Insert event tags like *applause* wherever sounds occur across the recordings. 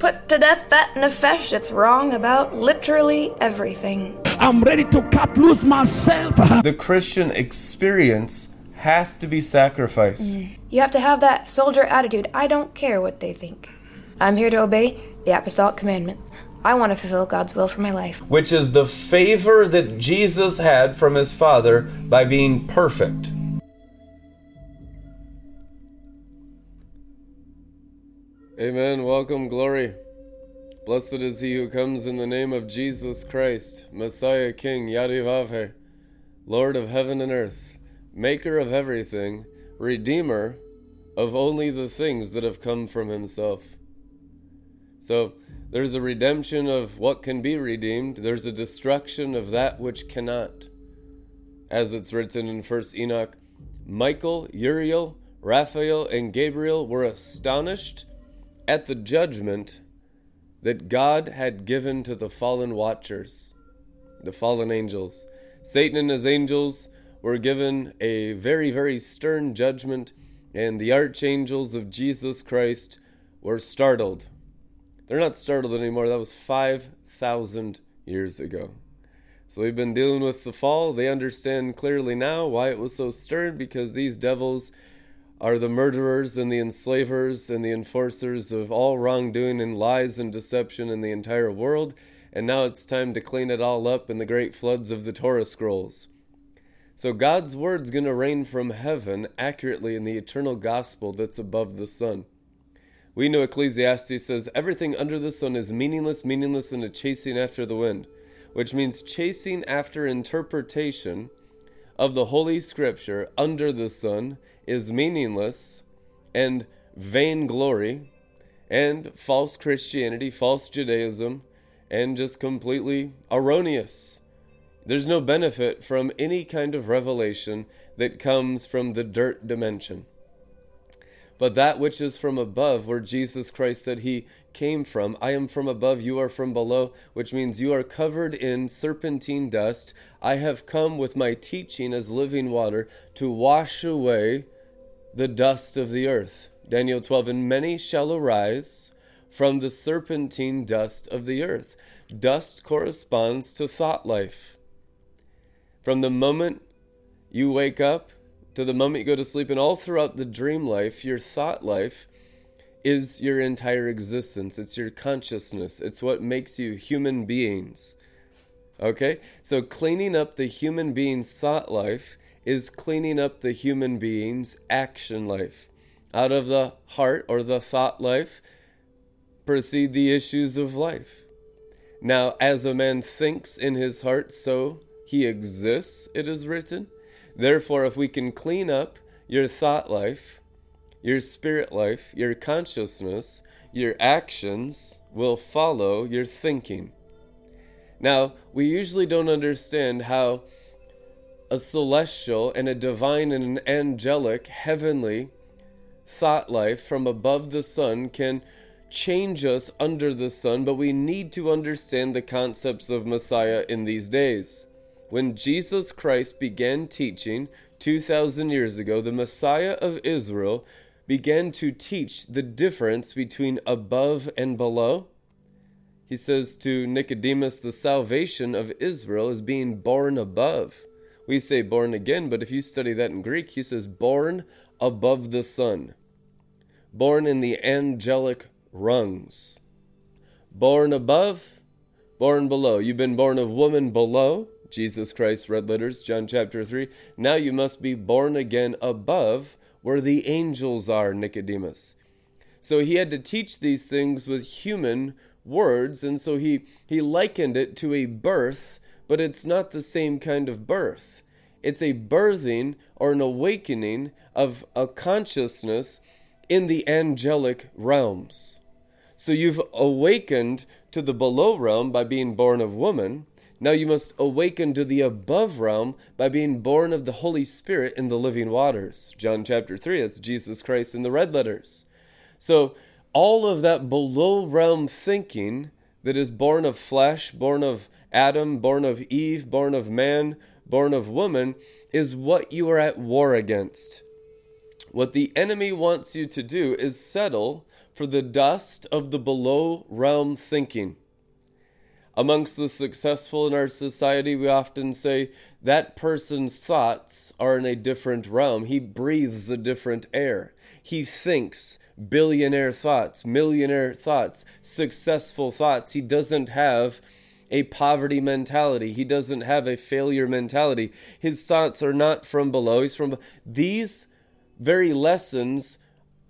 put to death that nefesh that's wrong about literally everything. I'm ready to cut loose myself. *laughs* The Christian experience has to be sacrificed. Mm. You have to have that soldier attitude. I don't care what they think. I'm here to obey the apostolic commandment. I want to fulfill God's will for my life. which is the favor that Jesus had from his Father by being perfect. Welcome, glory. Blessed is he who comes in the name of Jesus Christ, Messiah, King, Yadivavhe, Lord of heaven and earth, Maker of everything, Redeemer of only the things that have come from himself. So, there's a redemption of what can be redeemed, there's a destruction of that which cannot. As it's written in 1st Enoch, Michael, Uriel, Raphael, and Gabriel were astonished at the judgment that God had given to the fallen watchers, the fallen angels. Satan and his angels were given a very, very stern judgment, and the archangels of Jesus Christ were startled. They're not startled anymore. That was 5,000 years ago. So we've been dealing with the fall. They understand clearly now why it was so stern because these devils are the murderers and the enslavers and the enforcers of all wrongdoing and lies and deception in the entire world. And now it's time to clean it all up in the great floods of the Torah scrolls. So God's word's going to rain from heaven accurately in the eternal gospel that's above the sun. We know Ecclesiastes says everything under the sun is meaningless, meaningless, and a chasing after the wind, which means chasing after interpretation of the Holy Scripture under the sun is meaningless and vainglory and false Christianity, false Judaism, and just completely erroneous. There's no benefit from any kind of revelation that comes from the dirt dimension. But that which is from above, where Jesus Christ said he came from, I am from above, you are from below, which means you are covered in serpentine dust. I have come with my teaching as living water to wash away the dust of the earth. Daniel 12, and many shall arise from the serpentine dust of the earth. Dust corresponds to thought life. From the moment you wake up to the moment you go to sleep, and all throughout the dream life, your thought life is your entire existence. It's your consciousness. It's what makes you human beings. Okay? So cleaning up the human being's thought life is cleaning up the human being's action life. Out of the heart or the thought life proceed the issues of life. Now, as a man thinks in his heart, so he exists, it is written. Therefore, if we can clean up your thought life, your spirit life, your consciousness, your actions will follow your thinking. Now, we usually don't understand how a celestial and a divine and an angelic, heavenly thought life from above the sun can change us under the sun, but we need to understand the concepts of Messiah in these days. When Jesus Christ began teaching 2,000 years ago, the Messiah of Israel began to teach the difference between above and below. He says to Nicodemus, the salvation of Israel is being born above. We say born again, but if you study that in Greek, he says born above the sun, born in the angelic rungs, born above, born below. You've been born of woman below, Jesus Christ, red letters, John chapter 3. Now you must be born again above where the angels are, Nicodemus. So he had to teach these things with human words, and so he, he likened it to a birth, but it's not the same kind of birth. It's a birthing or an awakening of a consciousness in the angelic realms. So you've awakened to the below realm by being born of woman. Now you must awaken to the above realm by being born of the Holy Spirit in the living waters. John chapter 3, that's Jesus Christ in the red letters. So all of that below realm thinking that is born of flesh, born of Adam, born of Eve, born of man, born of woman, is what you are at war against. What the enemy wants you to do is settle for the dust of the below realm thinking. Amongst the successful in our society, we often say that person's thoughts are in a different realm. He breathes a different air. He thinks billionaire thoughts, millionaire thoughts, successful thoughts. He doesn't have a poverty mentality. He doesn't have a failure mentality. His thoughts are not from below. He's from these very lessons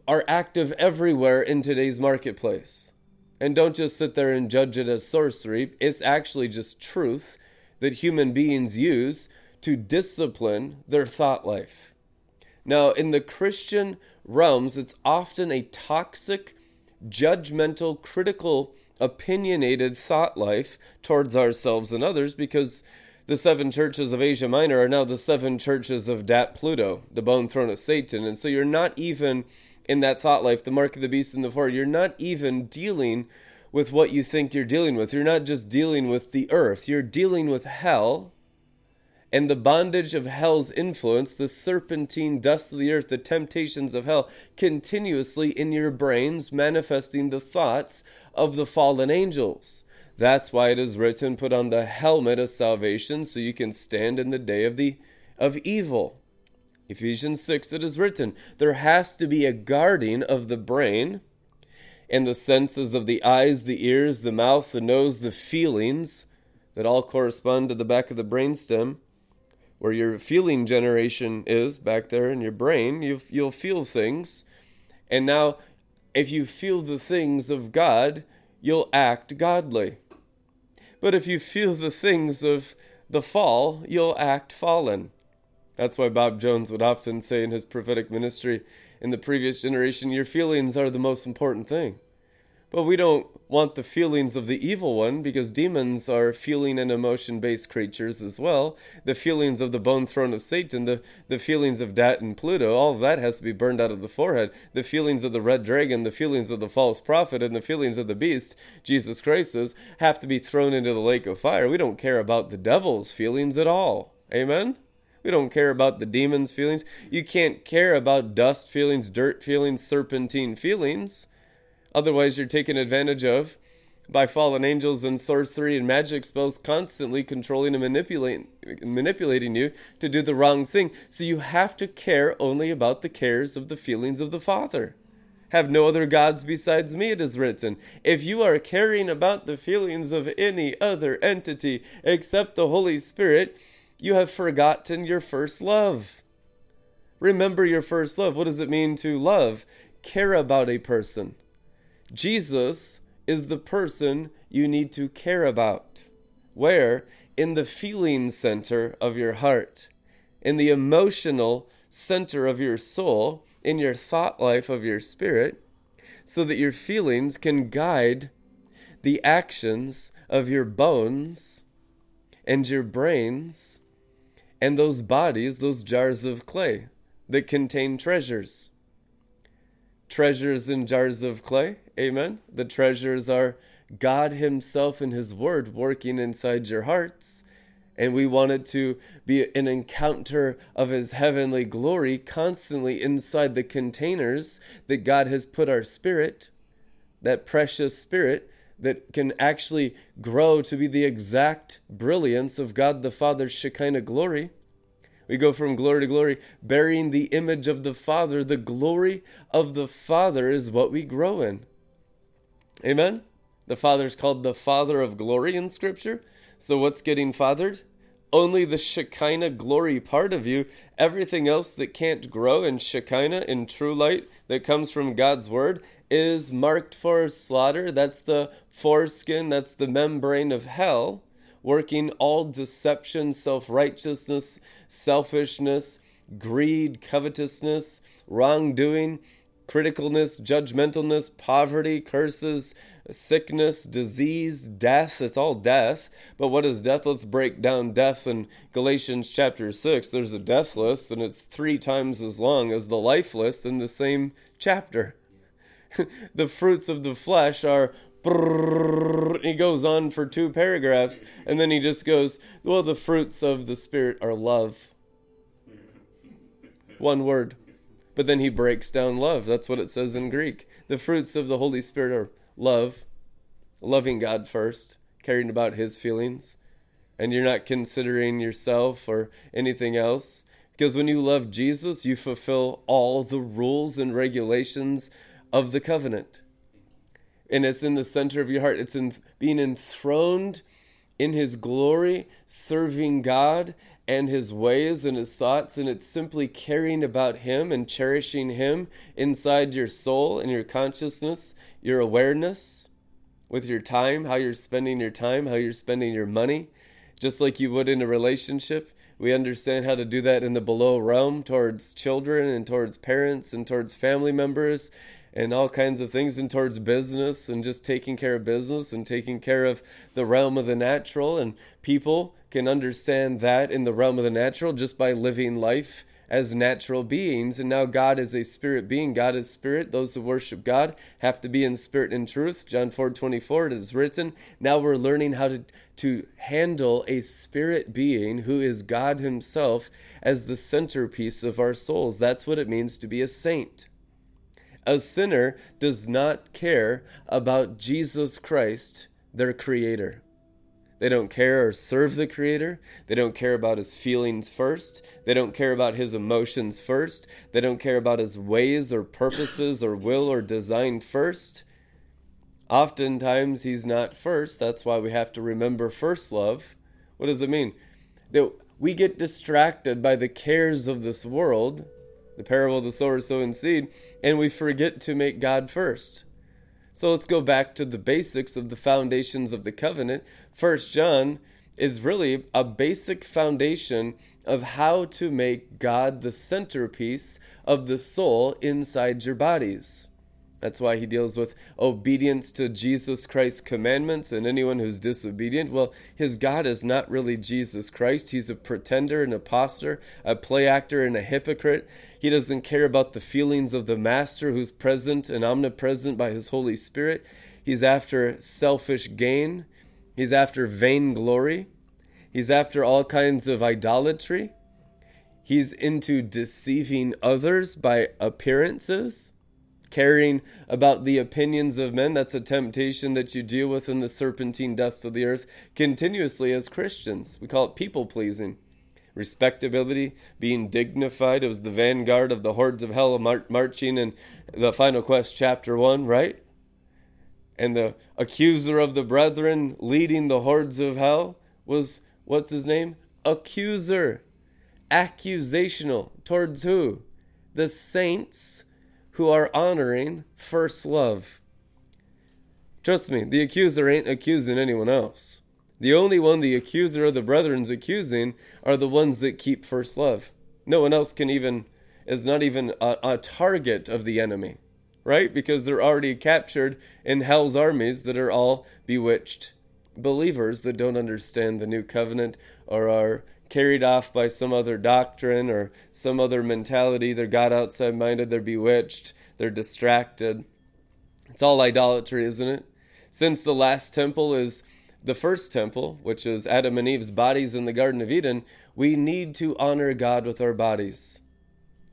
are active everywhere in today's marketplace. And don't just sit there and judge it as sorcery. It's actually just truth that human beings use to discipline their thought life. Now, in the Christian realms, it's often a toxic, judgmental, critical, opinionated thought life towards ourselves and others because the seven churches of Asia Minor are now the seven churches of Dat Pluto, the bone throne of Satan. And so you're not even in that thought life, the mark of the beast and the four, you're not even dealing with what you think you're dealing with. You're not just dealing with the earth, you're dealing with hell and the bondage of hell's influence, the serpentine dust of the earth, the temptations of hell, continuously in your brains, manifesting the thoughts of the fallen angels. That's why it is written, put on the helmet of salvation so you can stand in the day of the of evil. Ephesians 6 it is written, there has to be a guarding of the brain and the senses of the eyes, the ears, the mouth, the nose, the feelings that all correspond to the back of the brainstem where your feeling generation is back there in your brain. You, you'll feel things. And now, if you feel the things of God, you'll act godly. But if you feel the things of the fall, you'll act fallen. That's why Bob Jones would often say in his prophetic ministry in the previous generation, your feelings are the most important thing. But we don't want the feelings of the evil one because demons are feeling and emotion based creatures as well. The feelings of the bone throne of Satan, the, the feelings of Dat and Pluto, all that has to be burned out of the forehead. The feelings of the red dragon, the feelings of the false prophet, and the feelings of the beast, Jesus Christ says, have to be thrown into the lake of fire. We don't care about the devil's feelings at all. Amen? We don't care about the demon's feelings. You can't care about dust feelings, dirt feelings, serpentine feelings. Otherwise, you're taken advantage of by fallen angels and sorcery and magic spells constantly controlling and manipulating manipulating you to do the wrong thing. So you have to care only about the cares of the feelings of the Father. Have no other gods besides me, it is written. If you are caring about the feelings of any other entity except the Holy Spirit, you have forgotten your first love. Remember your first love. What does it mean to love? Care about a person. Jesus is the person you need to care about. Where? In the feeling center of your heart, in the emotional center of your soul, in your thought life of your spirit, so that your feelings can guide the actions of your bones and your brains and those bodies, those jars of clay that contain treasures. Treasures in jars of clay Amen. The treasures are God Himself and His Word working inside your hearts. And we want it to be an encounter of His heavenly glory constantly inside the containers that God has put our spirit, that precious spirit that can actually grow to be the exact brilliance of God the Father's Shekinah glory. We go from glory to glory, bearing the image of the Father. The glory of the Father is what we grow in. Amen? The Father is called the Father of glory in Scripture. So, what's getting fathered? Only the Shekinah glory part of you. Everything else that can't grow in Shekinah, in true light that comes from God's Word, is marked for slaughter. That's the foreskin, that's the membrane of hell, working all deception, self righteousness, selfishness, greed, covetousness, wrongdoing criticalness, judgmentalness, poverty, curses, sickness, disease, death. It's all death. But what is death? Let's break down death in Galatians chapter 6. There's a death list, and it's three times as long as the life list in the same chapter. *laughs* the fruits of the flesh are. He goes on for two paragraphs, and then he just goes, Well, the fruits of the Spirit are love. One word But then he breaks down love. That's what it says in Greek. The fruits of the Holy Spirit are love, loving God first, caring about his feelings, and you're not considering yourself or anything else. Because when you love Jesus, you fulfill all the rules and regulations of the covenant. And it's in the center of your heart. It's in being enthroned in his glory, serving God and his ways and his thoughts, and it's simply caring about him and cherishing him inside your soul and your consciousness, your awareness with your time, how you're spending your time, how you're spending your money, just like you would in a relationship. We understand how to do that in the below realm towards children and towards parents and towards family members and all kinds of things and towards business and just taking care of business and taking care of the realm of the natural. And people can understand that in the realm of the natural just by living life as natural beings. And now God is a spirit being. God is spirit. Those who worship God have to be in spirit and truth. John 4:24 it is written now we're learning how to to handle a spirit being who is God himself as the centerpiece of our souls. That's what it means to be a saint a sinner does not care about Jesus Christ, their creator. They don't care or serve the Creator. They don't care about his feelings first. They don't care about his emotions first. They don't care about his ways or purposes or will or design first. Oftentimes, he's not first. That's why we have to remember first love. What does it mean? That we get distracted by the cares of this world the parable of the sower sowing seed, and we forget to make God first. So let's go back to the basics of the foundations of the covenant. First John is really a basic foundation of how to make God the centerpiece of the soul inside your bodies. That's why he deals with obedience to Jesus Christ's commandments and anyone who's disobedient. Well, his God is not really Jesus Christ. He's a pretender, an impostor, a play actor, and a hypocrite. He doesn't care about the feelings of the Master who's present and omnipresent by his Holy Spirit. He's after selfish gain. He's after vainglory. He's after all kinds of idolatry. He's into deceiving others by appearances caring about the opinions of men. That's a temptation that you deal with in the serpentine dust of the earth continuously as Christians. We call it people pleasing. Respectability, being dignified. It was the vanguard of the hordes of hell mar- marching in the final quest, chapter 1, right? And the accuser of the brethren leading the hordes of hell was, what's his name? Accuser. Accusational. Towards who? The saints who are honoring first love. Trust me, the accuser ain't accusing anyone else. The only one the accuser of the brethren's accusing are the ones that keep first love. No one else can even, is not even a, a target of the enemy, right? Because they're already captured in hell's armies that are all bewitched believers that don't understand the new covenant or are carried off by some other doctrine or some other mentality. They're God outside minded, they're bewitched, they're distracted. It's all idolatry, isn't it? Since the last temple is the first temple, which is Adam and Eve's bodies in the Garden of Eden, we need to honor God with our bodies.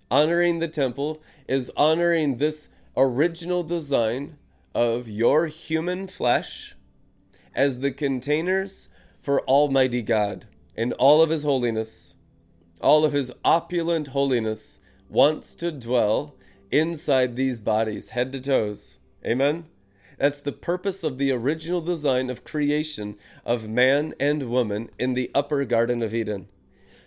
Honoring the temple is honoring this original design of your human flesh as the containers for Almighty God and all of His holiness, all of His opulent holiness wants to dwell inside these bodies, head to toes. Amen? That's the purpose of the original design of creation of man and woman in the upper Garden of Eden.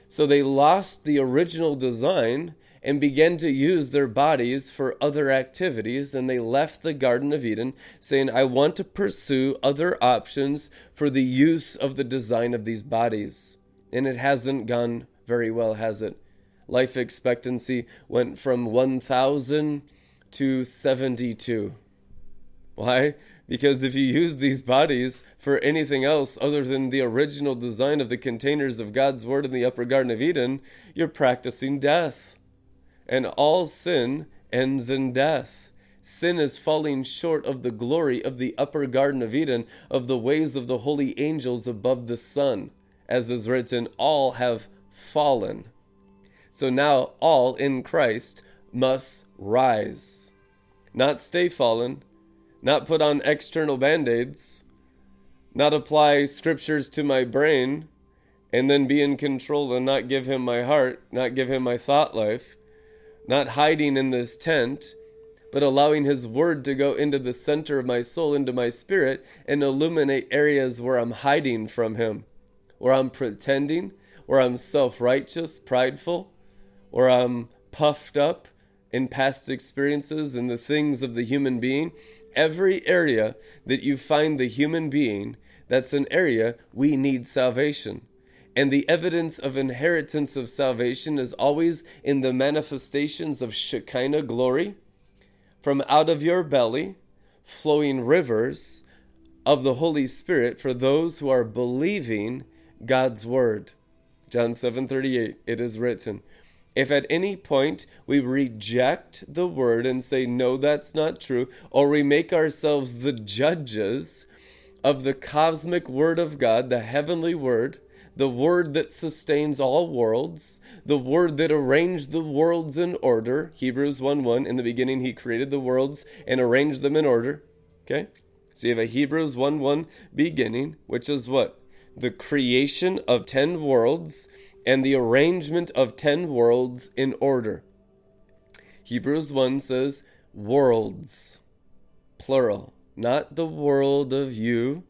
So they lost the original design and began to use their bodies for other activities, and they left the Garden of Eden saying, I want to pursue other options for the use of the design of these bodies. And it hasn't gone very well, has it? Life expectancy went from 1,000 to 72. Why? Because if you use these bodies for anything else other than the original design of the containers of God's Word in the upper Garden of Eden, you're practicing death. And all sin ends in death. Sin is falling short of the glory of the upper Garden of Eden, of the ways of the holy angels above the sun. As is written, all have fallen. So now all in Christ must rise, not stay fallen, not put on external band aids, not apply scriptures to my brain, and then be in control and not give him my heart, not give him my thought life, not hiding in this tent, but allowing his word to go into the center of my soul, into my spirit, and illuminate areas where I'm hiding from him, where I'm pretending, where I'm self righteous, prideful, where I'm puffed up in past experiences and the things of the human being. Every area that you find the human being, that's an area we need salvation. And the evidence of inheritance of salvation is always in the manifestations of Shekinah glory. From out of your belly, flowing rivers of the Holy Spirit for those who are believing God's word. John 7:38 it is written if at any point we reject the word and say no that's not true or we make ourselves the judges of the cosmic word of God the heavenly word the word that sustains all worlds, the word that arranged the worlds in order. Hebrews 1 1. In the beginning, he created the worlds and arranged them in order. Okay? So you have a Hebrews 1 1 beginning, which is what? The creation of 10 worlds and the arrangement of 10 worlds in order. Hebrews 1 says, worlds, plural, not the world of you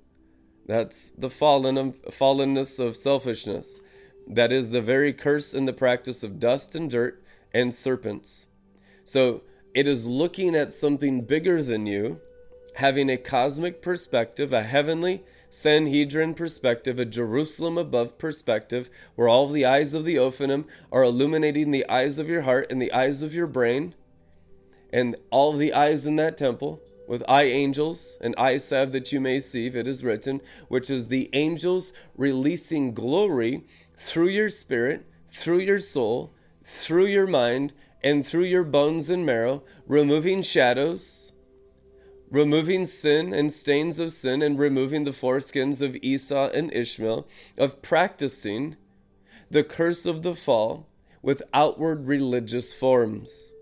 that's the fallen of, fallenness of selfishness. That is the very curse in the practice of dust and dirt and serpents. So it is looking at something bigger than you, having a cosmic perspective, a heavenly Sanhedrin perspective, a Jerusalem above perspective, where all the eyes of the Ophanim are illuminating the eyes of your heart and the eyes of your brain, and all the eyes in that temple with eye angels and eye salve that you may see, it is written, which is the angels releasing glory through your spirit, through your soul, through your mind, and through your bones and marrow, removing shadows, removing sin and stains of sin, and removing the foreskins of Esau and Ishmael, of practicing the curse of the fall with outward religious forms.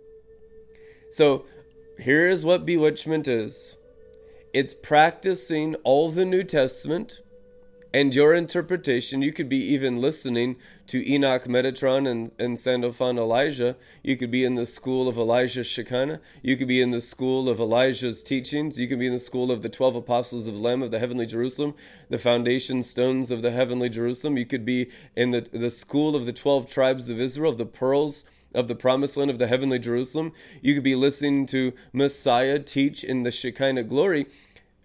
So, here is what bewitchment is it's practicing all the New Testament and your interpretation. You could be even listening to Enoch Metatron and, and Sandalphon Elijah. You could be in the school of Elijah Shekinah. You could be in the school of Elijah's teachings. You could be in the school of the 12 apostles of Lamb of the heavenly Jerusalem, the foundation stones of the heavenly Jerusalem. You could be in the, the school of the 12 tribes of Israel, the pearls of the promised land of the heavenly Jerusalem. You could be listening to Messiah teach in the Shekinah glory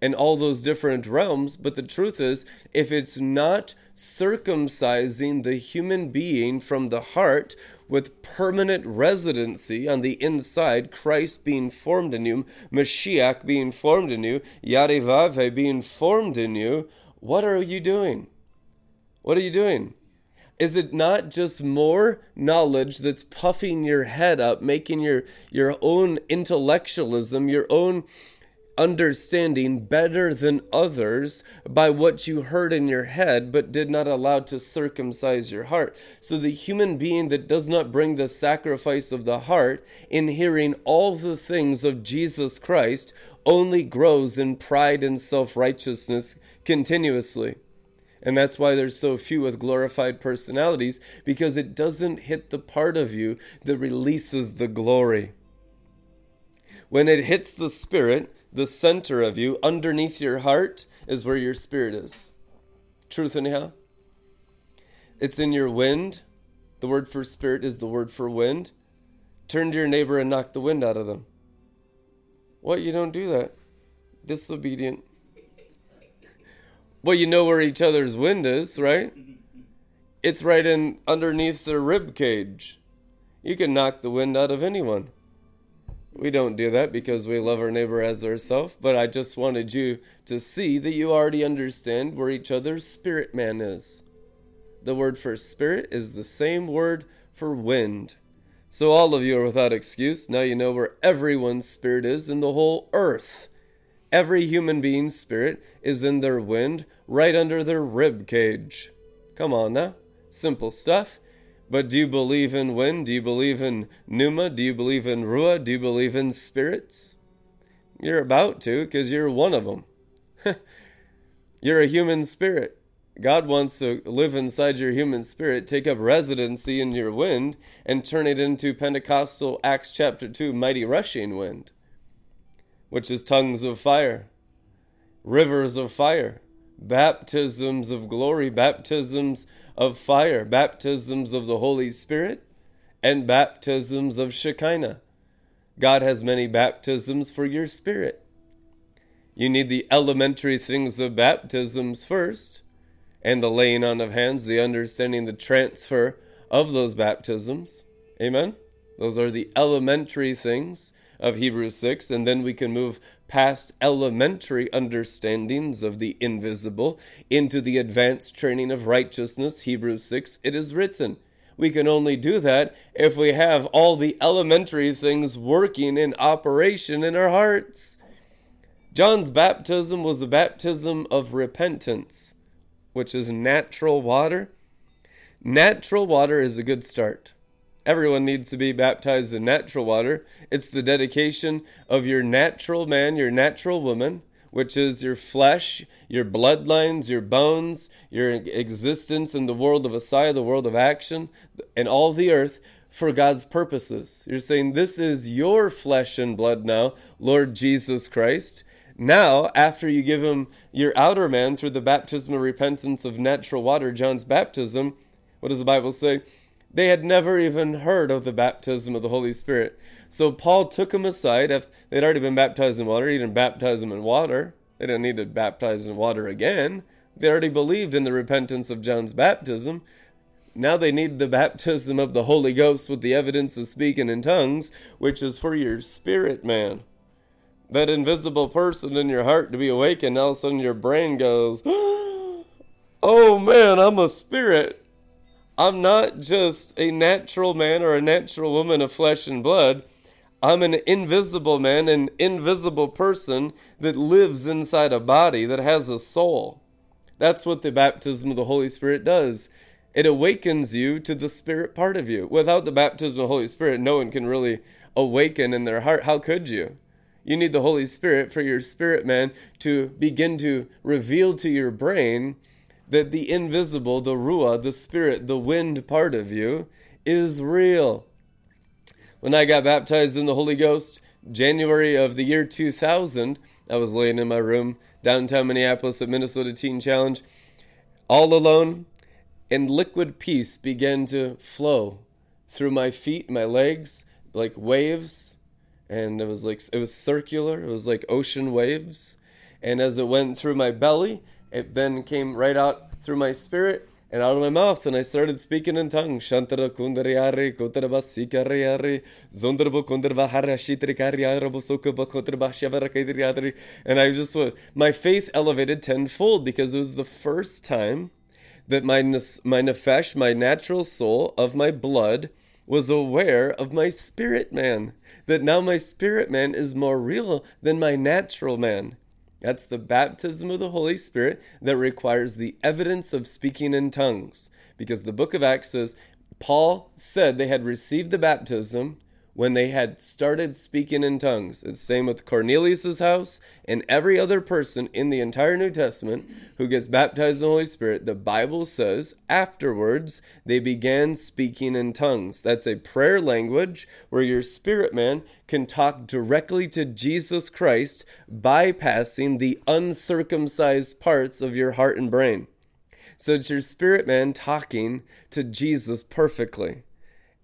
and all those different realms. But the truth is, if it's not circumcising the human being from the heart with permanent residency on the inside, Christ being formed in you, Mashiach being formed in you, Yarivave being formed in you, what are you doing? What are you doing? Is it not just more knowledge that's puffing your head up, making your, your own intellectualism, your own understanding better than others by what you heard in your head but did not allow to circumcise your heart. So the human being that does not bring the sacrifice of the heart in hearing all the things of Jesus Christ only grows in pride and self righteousness continuously. And that's why there's so few with glorified personalities, because it doesn't hit the part of you that releases the glory. When it hits the spirit, the center of you, underneath your heart, is where your spirit is. Truth, anyhow? It's in your wind. The word for spirit is the word for wind. Turn to your neighbor and knock the wind out of them. What? You don't do that. Disobedient. Well, you know where each other's wind is, right? It's right in underneath their rib cage. You can knock the wind out of anyone. We don't do that because we love our neighbor as ourselves, but I just wanted you to see that you already understand where each other's spirit man is. The word for spirit is the same word for wind. So all of you are without excuse. Now you know where everyone's spirit is in the whole earth. Every human being's spirit is in their wind, right under their rib cage. Come on now. Simple stuff. But do you believe in wind? Do you believe in pneuma? Do you believe in ruah? Do you believe in spirits? You're about to because you're one of them. *laughs* you're a human spirit. God wants to live inside your human spirit, take up residency in your wind, and turn it into Pentecostal Acts chapter 2 mighty rushing wind, which is tongues of fire, rivers of fire, baptisms of glory, baptisms of fire, baptisms of the Holy Spirit, and baptisms of Shekinah. God has many baptisms for your spirit. You need the elementary things of baptisms first and the laying on of hands, the understanding the transfer of those baptisms. Amen? Those are the elementary things of Hebrews 6, and then we can move past elementary understandings of the invisible into the advanced training of righteousness. Hebrews 6, it is written. We can only do that if we have all the elementary things working in operation in our hearts. John's baptism was a baptism of repentance which is natural water. Natural water is a good start. Everyone needs to be baptized in natural water. It's the dedication of your natural man, your natural woman, which is your flesh, your bloodlines, your bones, your existence in the world of Asiyah, the world of action, and all the earth for God's purposes. You're saying, This is your flesh and blood now, Lord Jesus Christ. Now, after you give him your outer man through the baptism of repentance of natural water, John's baptism, what does the Bible say? They had never even heard of the baptism of the Holy Spirit. So Paul took them aside. If they'd already been baptized in water, he didn't baptize them in water. They didn't need to baptize in water again. They already believed in the repentance of John's baptism. Now they need the baptism of the Holy Ghost with the evidence of speaking in tongues, which is for your spirit man that invisible person in your heart to be awakened, all of a sudden your brain goes, *gasps* Oh man, I'm a spirit. I'm not just a natural man or a natural woman of flesh and blood. I'm an invisible man, an invisible person that lives inside a body that has a soul. That's what the baptism of the Holy Spirit does. It awakens you to the spirit part of you. Without the baptism of the Holy Spirit, no one can really awaken in their heart. How could you? You need the Holy Spirit for your spirit man to begin to reveal to your brain that the invisible, the Ruah, the spirit, the wind part of you is real. When I got baptized in the Holy Ghost, January of the year 2000, I was laying in my room downtown Minneapolis at Minnesota Teen Challenge, all alone, and liquid peace began to flow through my feet, my legs, like waves and it was like it was circular it was like ocean waves and as it went through my belly it then came right out through my spirit and out of my mouth and I started speaking in tongues Shantara kundariari kotaraba sikariari zondarabo kundarvahara shitrikariarabo sokaba kotaraba shavara and I just was my faith elevated tenfold because it was the first time that my my nefesh my natural soul of my blood was aware of my spirit man that now my spirit man is more real than my natural man. That's the baptism of the Holy Spirit that requires the evidence of speaking in tongues. Because the book of Acts says, Paul said they had received the baptism when they had started speaking in tongues. It's the same with Cornelius's house and every other person in the entire New Testament who gets baptized in the Holy Spirit. The Bible says afterwards they began speaking in tongues. That's a prayer language where your spirit man can talk directly to Jesus Christ, bypassing the uncircumcised parts of your heart and brain. So it's your spirit man talking to Jesus perfectly.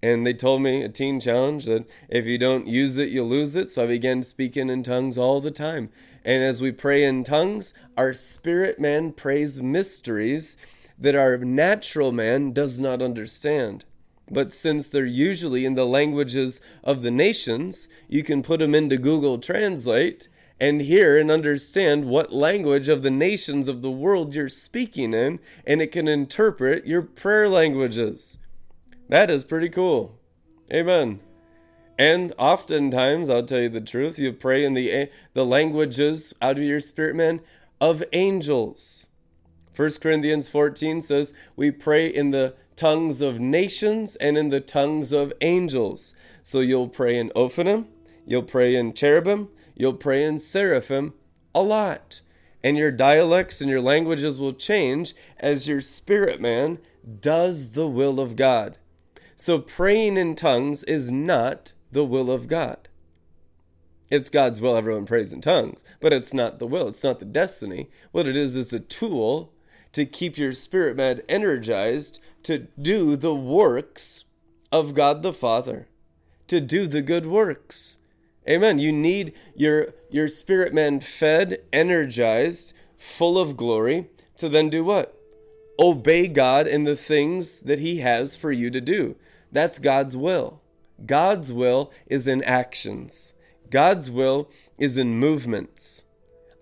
And they told me, a teen challenge, that if you don't use it, you'll lose it. So I began speaking in tongues all the time. And as we pray in tongues, our spirit man prays mysteries that our natural man does not understand. But since they're usually in the languages of the nations, you can put them into Google Translate and hear and understand what language of the nations of the world you're speaking in, and it can interpret your prayer languages. That is pretty cool. Amen. And oftentimes, I'll tell you the truth, you pray in the the languages out of your spirit man of angels. 1 Corinthians 14 says we pray in the tongues of nations and in the tongues of angels. So you'll pray in Ophanim, you'll pray in cherubim, you'll pray in seraphim a lot. And your dialects and your languages will change as your spirit man does the will of God. So praying in tongues is not the will of God. It's God's will, everyone prays in tongues, but it's not the will, it's not the destiny. What it is is a tool to keep your spirit man energized to do the works of God the Father, to do the good works. Amen. You need your your spirit man fed, energized, full of glory to then do what? Obey God in the things that he has for you to do. That's God's will. God's will is in actions. God's will is in movements.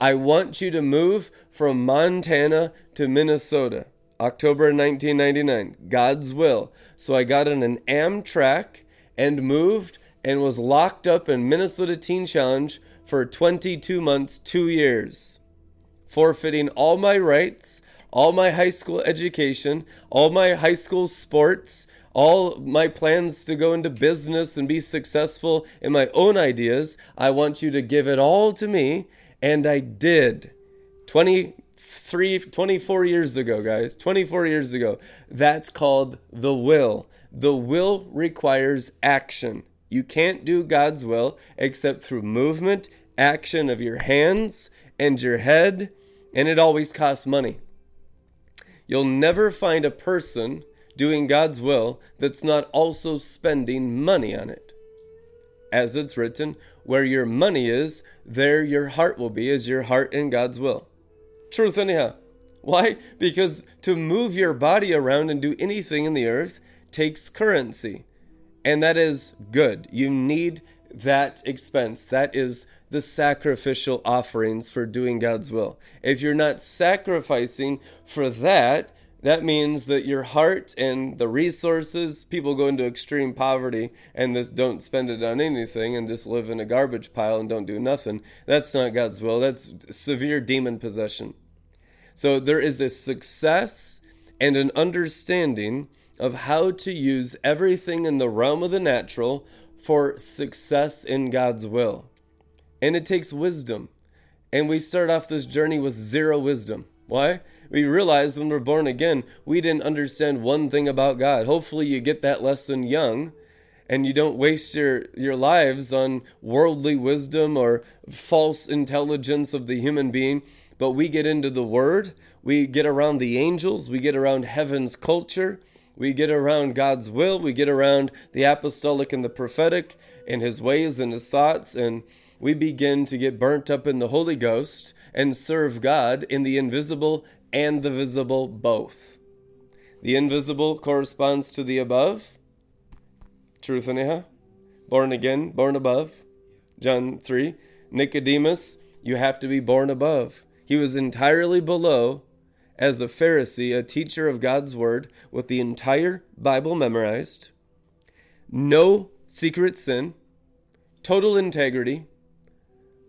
I want you to move from Montana to Minnesota. October 1999. God's will. So I got on an Amtrak and moved and was locked up in Minnesota Teen Challenge for 22 months, 2 years, forfeiting all my rights, all my high school education, all my high school sports, all my plans to go into business and be successful in my own ideas. I want you to give it all to me and I did. 23, 24 years ago, guys. 24 years ago. That's called the will. The will requires action. You can't do God's will except through movement, action of your hands and your head, and it always costs money. You'll never find a person doing God's will that's not also spending money on it as it's written, where your money is, there your heart will be, is your heart in God's will. Truth, anyhow. Why? Because to move your body around and do anything in the earth takes currency. And that is good. You need that expense. That is the sacrificial offerings for doing God's will. If you're not sacrificing for that, that means that your heart and the resources people go into extreme poverty and just don't spend it on anything and just live in a garbage pile and don't do nothing. That's not god's will. That's severe demon possession. So there is a success and an understanding of how to use everything in the realm of the natural for success in god's will. And it takes wisdom. And we start off this journey with zero wisdom. Why we realize when we're born again, we didn't understand one thing about God. Hopefully, you get that lesson young and you don't waste your, your lives on worldly wisdom or false intelligence of the human being. But we get into the Word, we get around the angels, we get around heaven's culture, we get around God's will, we get around the apostolic and the prophetic and His ways and His thoughts, and we begin to get burnt up in the Holy Ghost and serve God in the invisible and the visible both. The invisible corresponds to the above. Truth. Born again, born above. John 3. Nicodemus, you have to be born above. He was entirely below as a Pharisee, a teacher of God's word, with the entire Bible memorized, no secret sin, total integrity,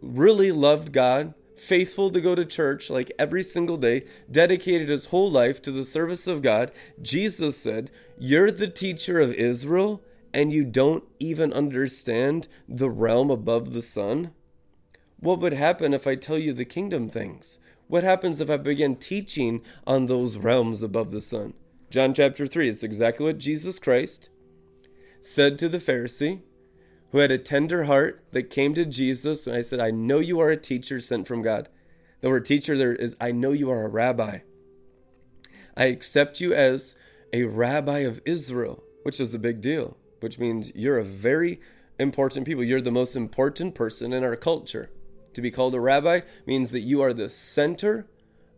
really loved God, faithful to go to church like every single day, dedicated his whole life to the service of God, Jesus said, You're the teacher of Israel and you don't even understand the realm above the sun? What would happen if I tell you the kingdom things? What happens if I begin teaching on those realms above the sun? John chapter 3, it's exactly what Jesus Christ said to the Pharisee who had a tender heart that came to Jesus. And I said, I know you are a teacher sent from God. The word teacher there is, I know you are a rabbi. I accept you as a rabbi of Israel, which is a big deal, which means you're a very important people. You're the most important person in our culture. To be called a rabbi means that you are the center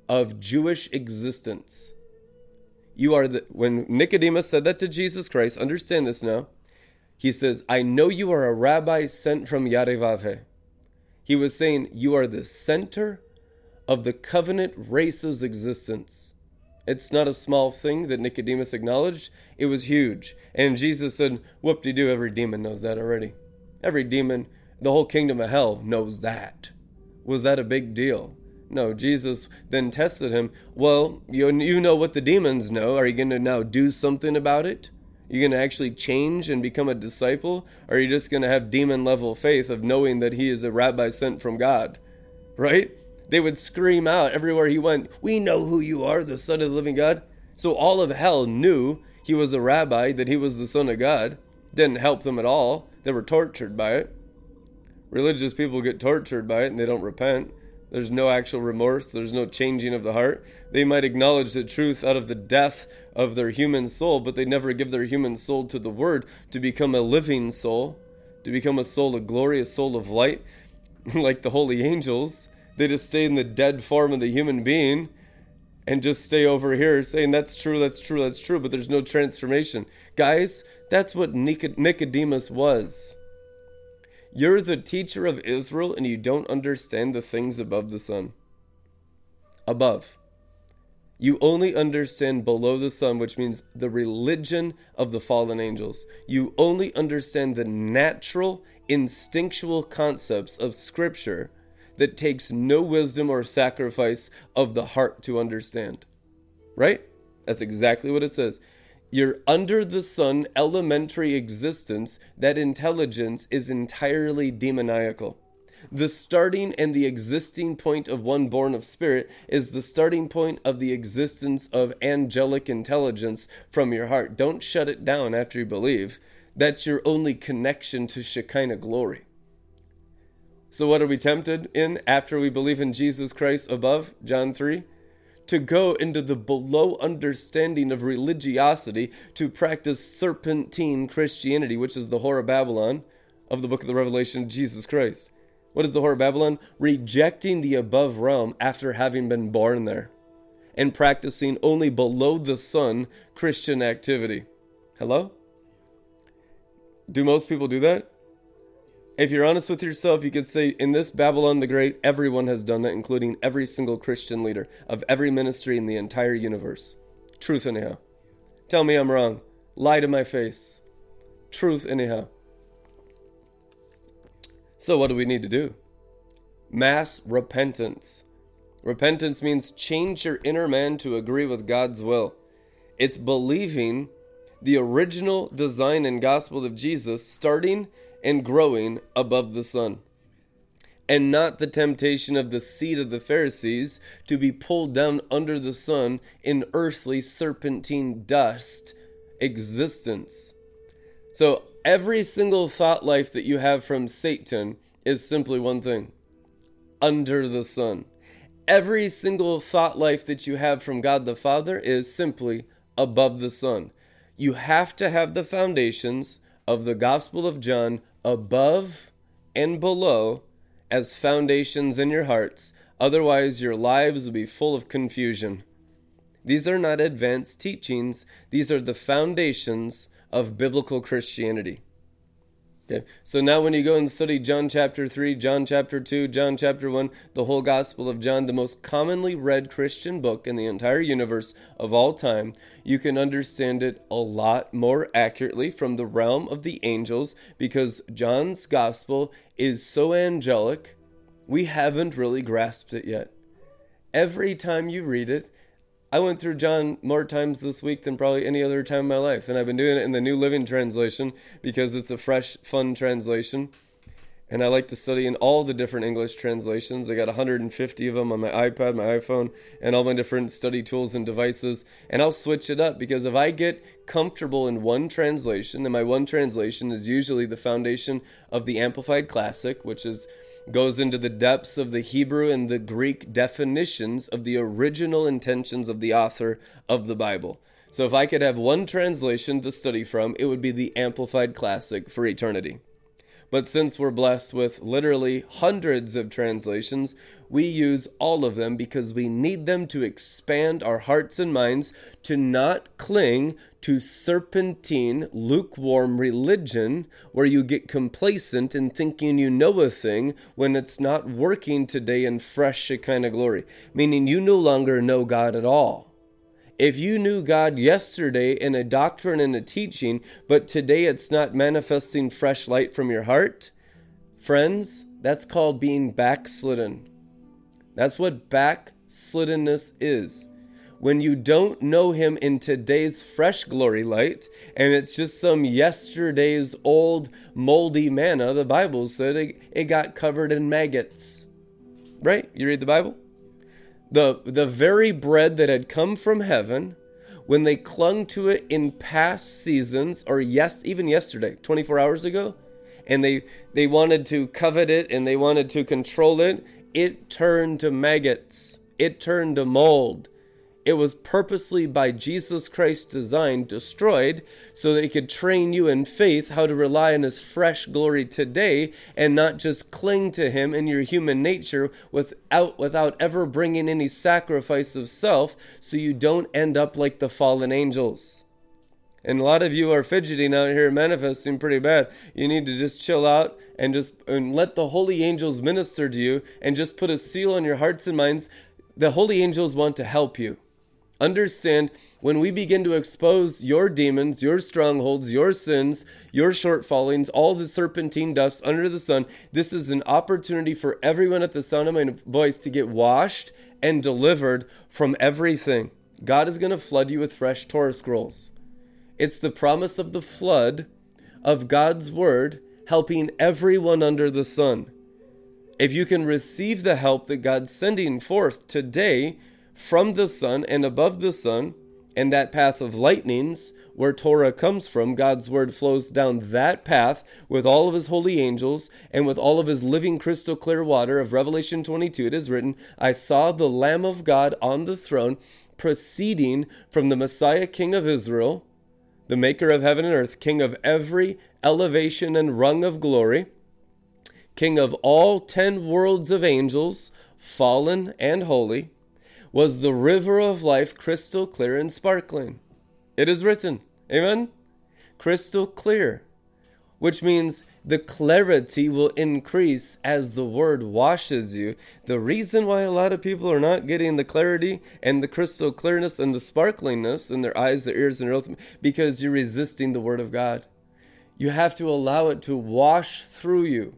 of Jewish existence. You are the when Nicodemus said that to Jesus Christ, understand this now. He says, I know you are a rabbi sent from Yarevavhe. He was saying, You are the center of the covenant race's existence. It's not a small thing that Nicodemus acknowledged, it was huge. And Jesus said, Whoop de doo, every demon knows that already. Every demon, the whole kingdom of hell knows that. Was that a big deal? No, Jesus then tested him. Well, you, you know what the demons know. Are you going to now do something about it? You going to actually change and become a disciple? Or are you just going to have demon level faith of knowing that he is a rabbi sent from God? Right? They would scream out everywhere he went, We know who you are, the Son of the living God. So all of hell knew he was a rabbi, that he was the Son of God. Didn't help them at all. They were tortured by it. Religious people get tortured by it and they don't repent. There's no actual remorse. There's no changing of the heart. They might acknowledge the truth out of the death of their human soul, but they never give their human soul to the Word to become a living soul, to become a soul a soul of light, *laughs* like the holy angels. They just stay in the dead form of the human being and just stay over here saying, That's true, that's true, that's true, but there's no transformation. Guys, that's what Nicodemus was. You're the teacher of Israel and you don't understand the things above the sun. Above. You only understand below the sun, which means the religion of the fallen angels. You only understand the natural, instinctual concepts of Scripture that takes no wisdom or sacrifice of the heart to understand. Right? That's exactly what it says your under the sun elementary existence, that intelligence is entirely demoniacal. The starting and the existing point of one born of spirit is the starting point of the existence of angelic intelligence from your heart. Don't shut it down after you believe. That's your only connection to Shekinah glory. So, what are we tempted in after we believe in Jesus Christ above? John 3 to go into the below understanding of religiosity to practice serpentine Christianity, which is the whore of Babylon of the book of the Revelation of Jesus Christ. What is the whore of Babylon? Rejecting the above realm after having been born there and practicing only below the sun Christian activity. Hello? Do most people do that? If you're honest with yourself, you could say, in this Babylon the Great, everyone has done that, including every single Christian leader of every ministry in the entire universe. Truth, anyhow. Tell me I'm wrong. Lie to my face. Truth, anyhow. So, what do we need to do? Mass repentance. Repentance means change your inner man to agree with God's will. It's believing the original design and gospel of Jesus, starting and growing above the sun, and not the temptation of the seed of the Pharisees to be pulled down under the sun in earthly serpentine dust existence. So, every single thought life that you have from Satan is simply one thing under the sun. Every single thought life that you have from God the Father is simply above the sun. You have to have the foundations of the Gospel of John above and below as foundations in your hearts, otherwise, your lives will be full of confusion. These are not advanced teachings, these are the foundations of biblical Christianity. Okay. So now when you go and study John chapter 3, John chapter 2, John chapter 1, the whole Gospel of John, the most commonly read Christian book in the entire universe of all time, you can understand it a lot more accurately from the realm of the angels because John's Gospel is so angelic, we haven't really grasped it yet. Every time you read it, I went through John more times this week than probably any other time in my life, and I've been doing it in the New Living Translation because it's a fresh, fun translation. And I like to study in all the different English translations. I got 150 of them on my iPad, my iPhone, and all my different study tools and devices. And I'll switch it up because if I get comfortable in one translation, and my one translation is usually the foundation of the Amplified Classic, which is goes into the depths of the Hebrew and the Greek definitions of the original intentions of the author of the Bible. So if I could have one translation to study from, it would be the Amplified Classic for eternity. But since we're blessed with literally hundreds of translations, we use all of them because we need them to expand our hearts and minds to not cling to serpentine, lukewarm religion where you get complacent in thinking you know a thing when it's not working today in fresh Shekinah glory, meaning you no longer know God at all. If you knew God yesterday in a doctrine and a teaching, but today it's not manifesting fresh light from your heart, friends, that's called being backslidden. That's what backsliddenness is. When you don't know Him in today's fresh glory light, and it's just some yesterday's old moldy manna, the Bible said it, it got covered in maggots. Right? You read the Bible? The, the very bread that had come from heaven, when they clung to it in past seasons, or yes, even yesterday, 24 hours ago, and they, they wanted to covet it and they wanted to control it, it turned to maggots. It turned to mold. It was purposely by Jesus Christ designed, destroyed, so that He could train you in faith how to rely on His fresh glory today and not just cling to Him in your human nature without, without ever bringing any sacrifice of self, so you don't end up like the fallen angels. And a lot of you are fidgeting out here, manifesting pretty bad. You need to just chill out and just and let the holy angels minister to you and just put a seal on your hearts and minds. The holy angels want to help you. Understand when we begin to expose your demons, your strongholds, your sins, your shortfallings, all the serpentine dust under the sun, this is an opportunity for everyone at the sound of my voice to get washed and delivered from everything. God is going to flood you with fresh Torah scrolls. It's the promise of the flood of God's word helping everyone under the sun. If you can receive the help that God's sending forth today from the sun and above the sun, and that path of lightnings where Torah comes from, God's word flows down that path with all of his holy angels and with all of his living crystal clear water of Revelation 22. It is written, I saw the Lamb of God on the throne proceeding from the Messiah King of Israel the maker of heaven and earth, king of every elevation and rung of glory, king of all ten worlds of angels, fallen and holy, was the river of life crystal clear and sparkling. It is written, Amen? Crystal clear, which means the clarity will increase as the word washes you. The reason why a lot of people are not getting the clarity and the crystal clearness and the sparklingness in their eyes, their ears, and their mouth, because you're resisting the word of God. You have to allow it to wash through you.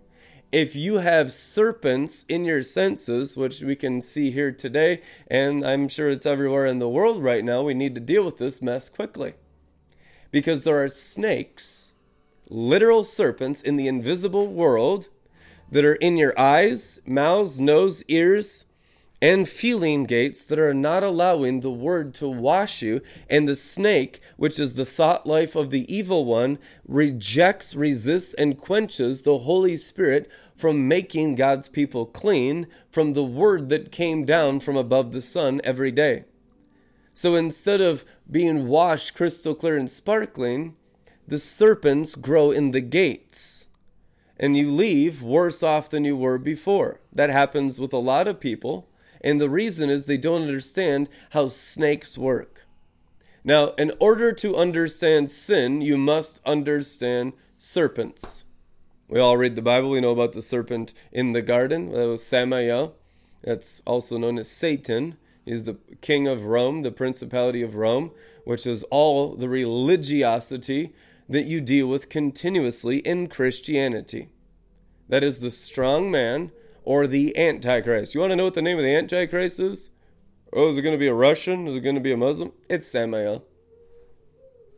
If you have serpents in your senses, which we can see here today, and I'm sure it's everywhere in the world right now, we need to deal with this mess quickly. Because there are snakes literal serpents in the invisible world that are in your eyes, mouths, nose, ears, and feeling gates that are not allowing the word to wash you. And the snake, which is the thought life of the evil one, rejects, resists, and quenches the Holy Spirit from making God's people clean from the word that came down from above the sun every day. So instead of being washed crystal clear and sparkling, the serpents grow in the gates and you leave worse off than you were before. That happens with a lot of people, and the reason is they don't understand how snakes work. Now, in order to understand sin, you must understand serpents. We all read the Bible, we know about the serpent in the garden. That was Samael. That's also known as Satan. He's the king of Rome, the principality of Rome, which is all the religiosity that you deal with continuously in Christianity. That is the strong man or the Antichrist. You want to know what the name of the Antichrist is? Oh, is it going to be a Russian? Is it going to be a Muslim? It's Samael.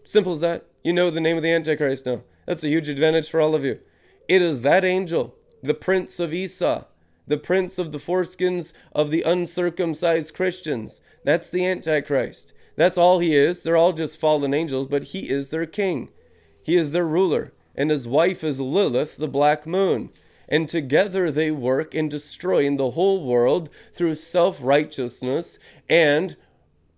Simple as that. You know the name of the Antichrist now. That's a huge advantage for all of you. It is that angel, the prince of Esau, the prince of the foreskins of the uncircumcised Christians. That's the Antichrist. That's all he is. They're all just fallen angels, but he is their king. He is their ruler, and his wife is Lilith, the black moon. And together they work in destroying the whole world through self righteousness and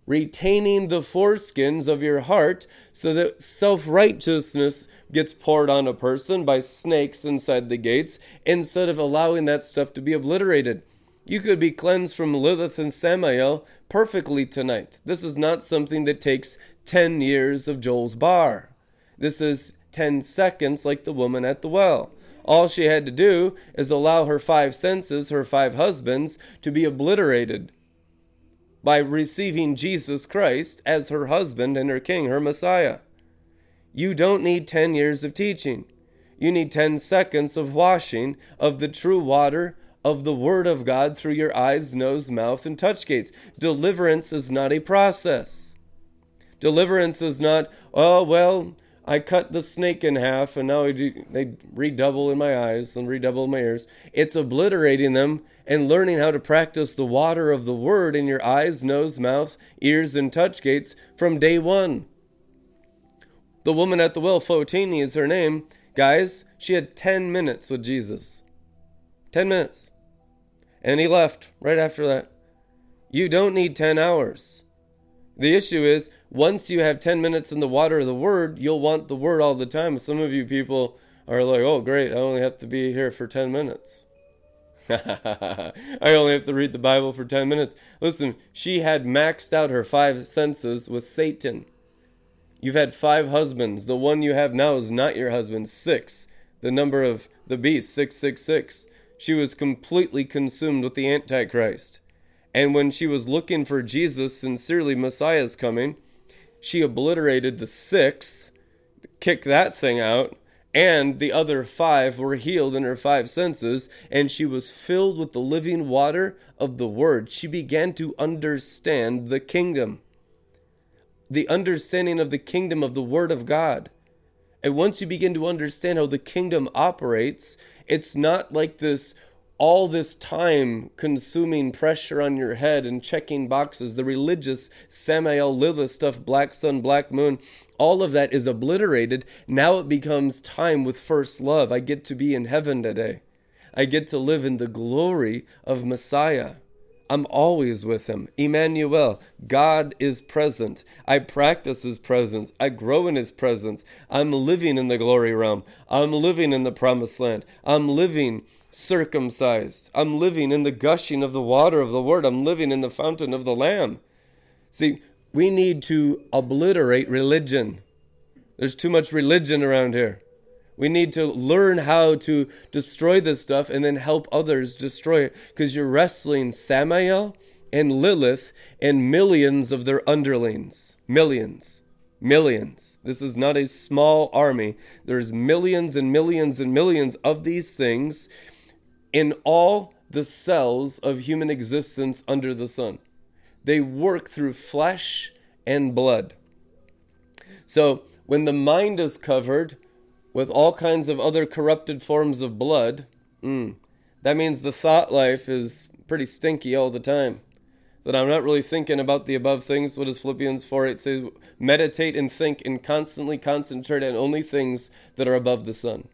retaining the foreskins of your heart so that self righteousness gets poured on a person by snakes inside the gates instead of allowing that stuff to be obliterated. You could be cleansed from Lilith and Samael perfectly tonight. This is not something that takes 10 years of Joel's bar. This is 10 seconds, like the woman at the well. All she had to do is allow her five senses, her five husbands, to be obliterated by receiving Jesus Christ as her husband and her king, her Messiah. You don't need 10 years of teaching. You need 10 seconds of washing of the true water of the Word of God through your eyes, nose, mouth, and touch gates. Deliverance is not a process. Deliverance is not, oh, well, I cut the snake in half and now they redouble in my eyes and redouble in my ears. It's obliterating them and learning how to practice the water of the Word in your eyes, nose, mouth, ears, and touch gates from day one. The woman at the well, Fotini is her name. Guys, she had 10 minutes with Jesus. 10 minutes. And he left right after that. You don't need 10 hours. The issue is once you have 10 minutes in the water of the Word, you'll want the Word all the time. Some of you people are like, oh, great, I only have to be here for 10 minutes. *laughs* I only have to read the Bible for 10 minutes. Listen, she had maxed out her five senses with Satan. You've had five husbands. The one you have now is not your husband. Six. The number of the beast, 666. She was completely consumed with the Antichrist. And when she was looking for Jesus, sincerely, Messiah's coming, she obliterated the sixth, kicked that thing out, and the other five were healed in her five senses, and she was filled with the living water of the Word. She began to understand the kingdom, the understanding of the kingdom of the Word of God. And once you begin to understand how the kingdom operates, it's not like this all this time consuming pressure on your head and checking boxes, the religious Samael Lilith stuff, black sun, black moon, all of that is obliterated. Now it becomes time with first love. I get to be in heaven today. I get to live in the glory of Messiah. I'm always with him. Emmanuel, God is present. I practice his presence. I grow in his presence. I'm living in the glory realm. I'm living in the promised land. I'm living circumcised. I'm living in the gushing of the water of the word. I'm living in the fountain of the Lamb. See, we need to obliterate religion. There's too much religion around here. We need to learn how to destroy this stuff and then help others destroy it because you're wrestling Samael and Lilith and millions of their underlings. Millions. Millions. This is not a small army. There's millions and millions and millions of these things in all the cells of human existence under the sun. They work through flesh and blood. So, when the mind is covered with all kinds of other corrupted forms of blood, mm, that means the thought life is pretty stinky all the time. That I'm not really thinking about the above things. What does Philippians 4 8 say? Meditate and think and constantly concentrate on only things that are above the sun.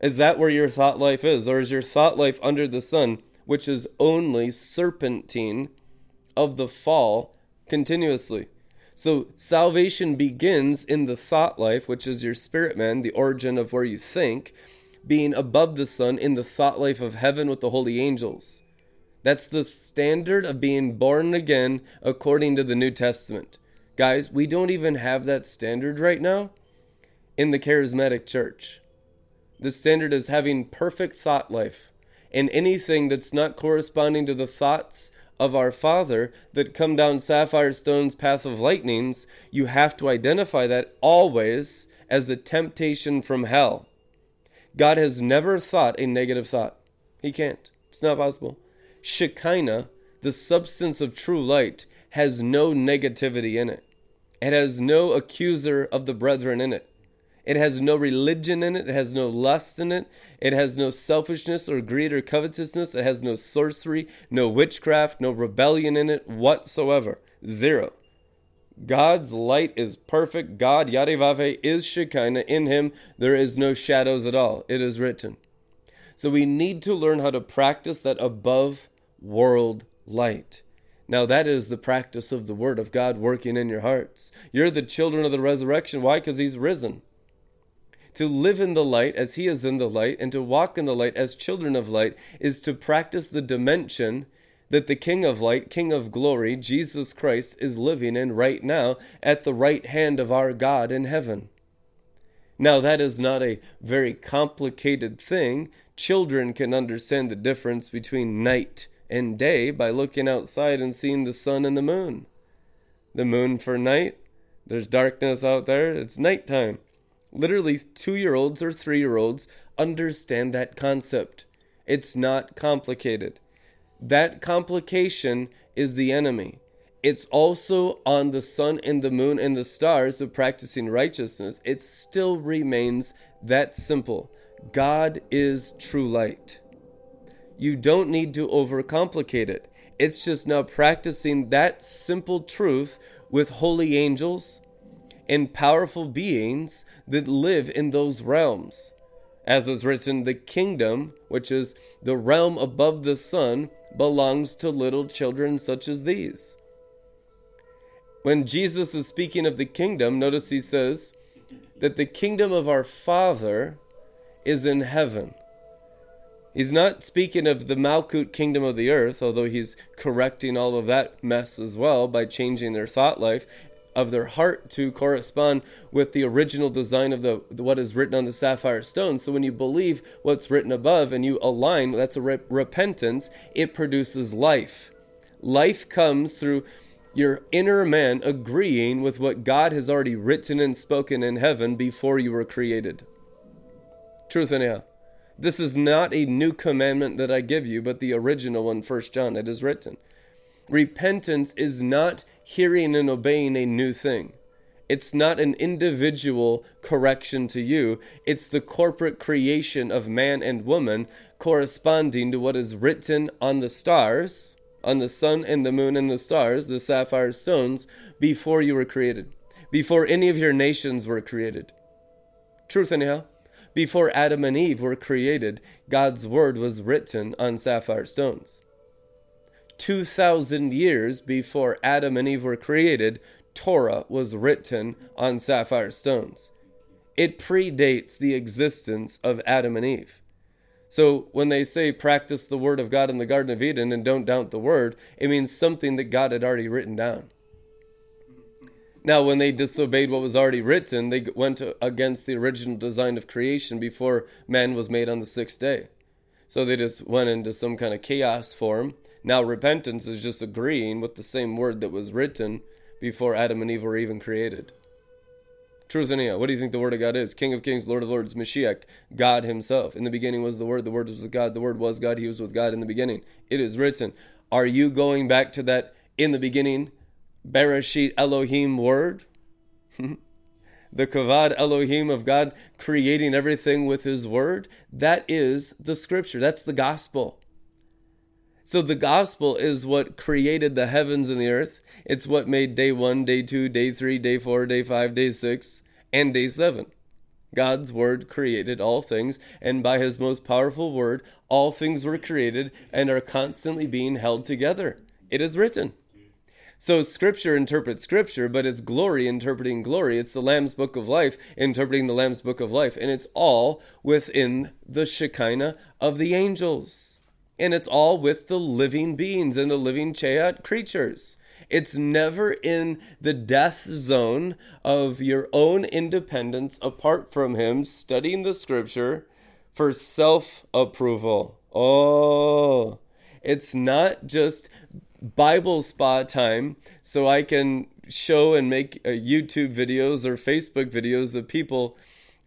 Is that where your thought life is? Or is your thought life under the sun, which is only serpentine of the fall continuously? So salvation begins in the thought life, which is your spirit man, the origin of where you think, being above the sun in the thought life of heaven with the holy angels. That's the standard of being born again according to the New Testament. Guys, we don't even have that standard right now in the charismatic church. The standard is having perfect thought life. And anything that's not corresponding to the thoughts of our Father that come down sapphire stone's path of lightnings, you have to identify that always as a temptation from hell. God has never thought a negative thought. He can't. It's not possible. Shekinah, the substance of true light, has no negativity in it. It has no accuser of the brethren in it. It has no religion in it. It has no lust in it. It has no selfishness or greed or covetousness. It has no sorcery, no witchcraft, no rebellion in it whatsoever. Zero. God's light is perfect. God, Yarivave, is Shekinah. In him, there is no shadows at all. It is written. So we need to learn how to practice that above world light. Now, that is the practice of the Word of God working in your hearts. You're the children of the resurrection. Why? Because He's risen to live in the light as he is in the light and to walk in the light as children of light is to practice the dimension that the King of light, King of glory, Jesus Christ, is living in right now at the right hand of our God in heaven. Now, that is not a very complicated thing. Children can understand the difference between night and day by looking outside and seeing the sun and the moon. The moon for night, there's darkness out there, it's nighttime. Literally, two year olds or three year olds understand that concept. It's not complicated. That complication is the enemy. It's also on the sun and the moon and the stars of practicing righteousness. It still remains that simple. God is true light. You don't need to overcomplicate it. It's just now practicing that simple truth with holy angels and powerful beings that live in those realms. As is written, the kingdom, which is the realm above the sun, belongs to little children such as these. When Jesus is speaking of the kingdom, notice he says that the kingdom of our Father is in heaven. He's not speaking of the Malkut kingdom of the earth, although he's correcting all of that mess as well by changing their thought life of their heart to correspond with the original design of the what is written on the sapphire stone. So when you believe what's written above and you align, that's a re- repentance. It produces life. Life comes through your inner man agreeing with what God has already written and spoken in heaven before you were created. Truth anyhow. This is not a new commandment that I give you, but the original one, First John. It is written. Repentance is not hearing and obeying a new thing. It's not an individual correction to you. It's the corporate creation of man and woman corresponding to what is written on the stars, on the sun and the moon and the stars, the sapphire stones, before you were created, before any of your nations were created. Truth, anyhow. Before Adam and Eve were created, God's word was written on sapphire stones. 2,000 years before Adam and Eve were created, Torah was written on sapphire stones. It predates the existence of Adam and Eve. So when they say practice the word of God in the Garden of Eden and don't doubt the word, it means something that God had already written down. Now, when they disobeyed what was already written, they went against the original design of creation before man was made on the sixth day. So they just went into some kind of chaos form. Now, repentance is just agreeing with the same word that was written before Adam and Eve were even created. Truth anyhow, what do you think the Word of God is? King of Kings, Lord of Lords, Mashiach, God Himself. In the beginning was the Word, the Word was with God, the Word was God, He was with God in the beginning. It is written. Are you going back to that in the beginning Bereshit Elohim word. *laughs* the Kavod Elohim of God creating everything with His word. That is the scripture. That's the gospel. So the gospel is what created the heavens and the earth. It's what made day one, day two, day three, day four, day five, day six, and day seven. God's word created all things, and by his most powerful word, all things were created and are constantly being held together. It is written. So scripture interprets scripture, but it's glory interpreting glory. It's the Lamb's book of life interpreting the Lamb's book of life. And it's all within the Shekinah of the angels. And it's all with the living beings and the living Chayot creatures. It's never in the death zone of your own independence apart from Him, studying the scripture for self approval. Oh, it's not just Bible spa time so I can show and make uh, YouTube videos or Facebook videos of people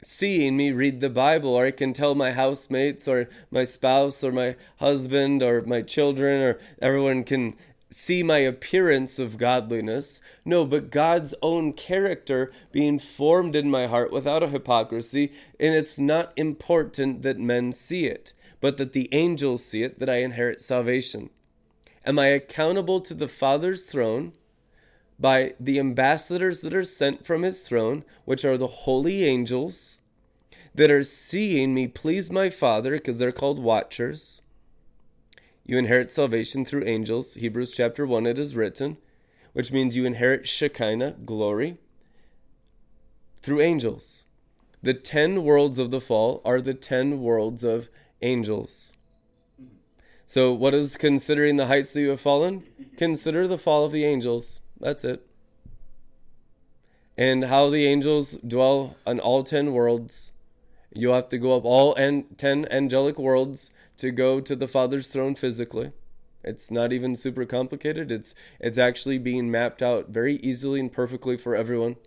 seeing me read the Bible, or I can tell my housemates or my spouse or my husband or my children, or everyone can see my appearance of godliness. No, but God's own character being formed in my heart without a hypocrisy, and it's not important that men see it, but that the angels see it, that I inherit salvation. Am I accountable to the Father's throne by the ambassadors that are sent from his throne, which are the holy angels that are seeing me please my Father, because they're called watchers? You inherit salvation through angels. Hebrews chapter 1, it is written, which means you inherit Shekinah, glory, through angels. The ten worlds of the fall are the ten worlds of angels. So, what is considering the heights that you have fallen? Consider the fall of the angels. That's it. And how the angels dwell on all ten worlds. You have to go up all en- ten angelic worlds to go to the Father's throne physically. It's not even super complicated. It's it's actually being mapped out very easily and perfectly for everyone.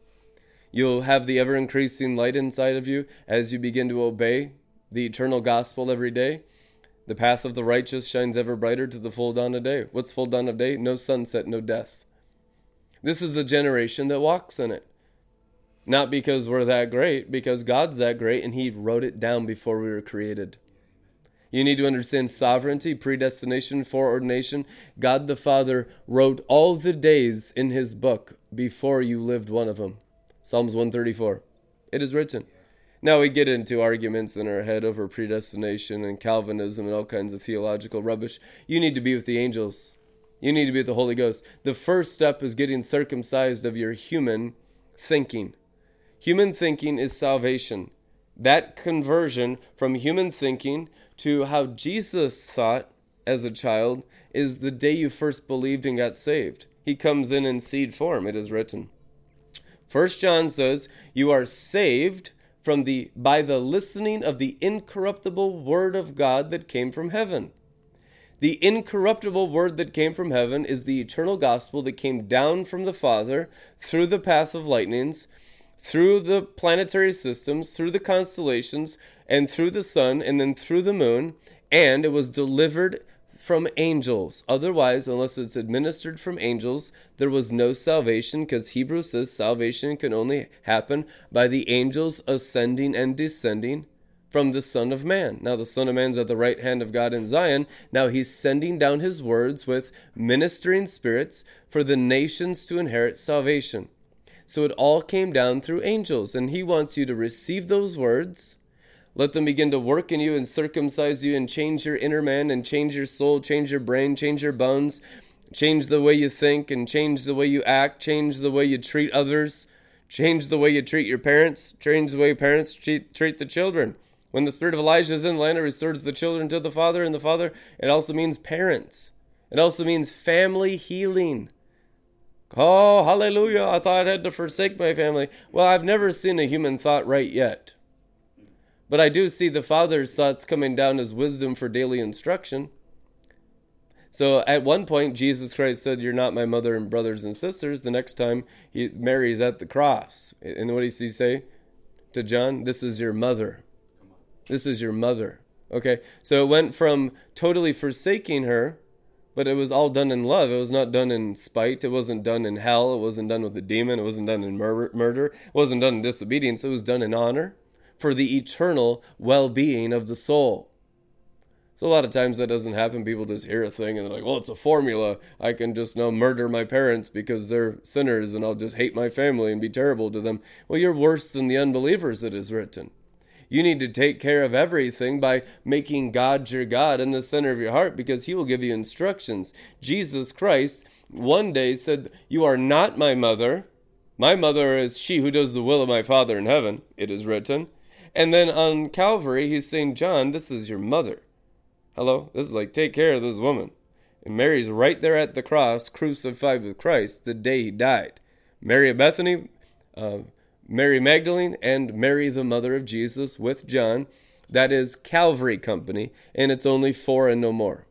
You'll have the ever increasing light inside of you as you begin to obey the eternal gospel every day The path of the righteous shines ever brighter to the full dawn of day. What's full dawn of day? No sunset, no death. This is the generation that walks in it. Not because we're that great, because God's that great and He wrote it down before we were created. You need to understand sovereignty, predestination, foreordination. God the Father wrote all the days in His book before you lived one of them. Psalms 134. It is written. Now we get into arguments in our head over predestination and Calvinism and all kinds of theological rubbish. You need to be with the angels. You need to be with the Holy Ghost. The first step is getting circumcised of your human thinking. Human thinking is salvation. That conversion from human thinking to how Jesus thought as a child is the day you first believed and got saved. He comes in in seed form, it is written. First John says, You are saved from the by the listening of the incorruptible word of God that came from heaven. The incorruptible word that came from heaven is the eternal gospel that came down from the Father through the path of lightnings through the planetary systems, through the constellations, and through the sun, and then through the moon, and it was delivered from angels. Otherwise, unless it's administered from angels, there was no salvation because Hebrews says salvation can only happen by the angels ascending and descending from the Son of Man. Now, the Son of Man's at the right hand of God in Zion. Now, he's sending down his words with ministering spirits for the nations to inherit salvation. So it all came down through angels. And he wants you to receive those words, let them begin to work in you and circumcise you and change your inner man and change your soul, change your brain, change your bones, change the way you think and change the way you act, change the way you treat others, change the way you treat your parents, change the way parents treat, treat the children. When the spirit of Elijah is in the land, it restores the children to the father, and the father, it also means parents. It also means family healing. Oh, hallelujah. I thought I had to forsake my family. Well, I've never seen a human thought right yet. But I do see the Father's thoughts coming down as wisdom for daily instruction. So at one point, Jesus Christ said, You're not my mother and brothers and sisters. The next time, he, Mary's at the cross. And what does he say to John? This is your mother. This is your mother. Okay, so it went from totally forsaking her but it was all done in love. It was not done in spite. It wasn't done in hell. It wasn't done with the demon. It wasn't done in mur- murder. It wasn't done in disobedience. It was done in honor for the eternal well being of the soul. So a lot of times that doesn't happen. People just hear a thing and they're like, well, it's a formula. I can just now murder my parents because they're sinners and I'll just hate my family and be terrible to them. Well, you're worse than the unbelievers, it is written. You need to take care of everything by making God your God in the center of your heart because He will give you instructions. Jesus Christ one day said, You are not my mother. My mother is she who does the will of my Father in heaven, it is written. And then on Calvary, He's saying, John, this is your mother. Hello? This is like, take care of this woman. And Mary's right there at the cross, crucified with Christ, the day he died. Mary of Bethany, uh, Mary Magdalene and Mary, the mother of Jesus, with John. That is Calvary Company, and it's only four and no more.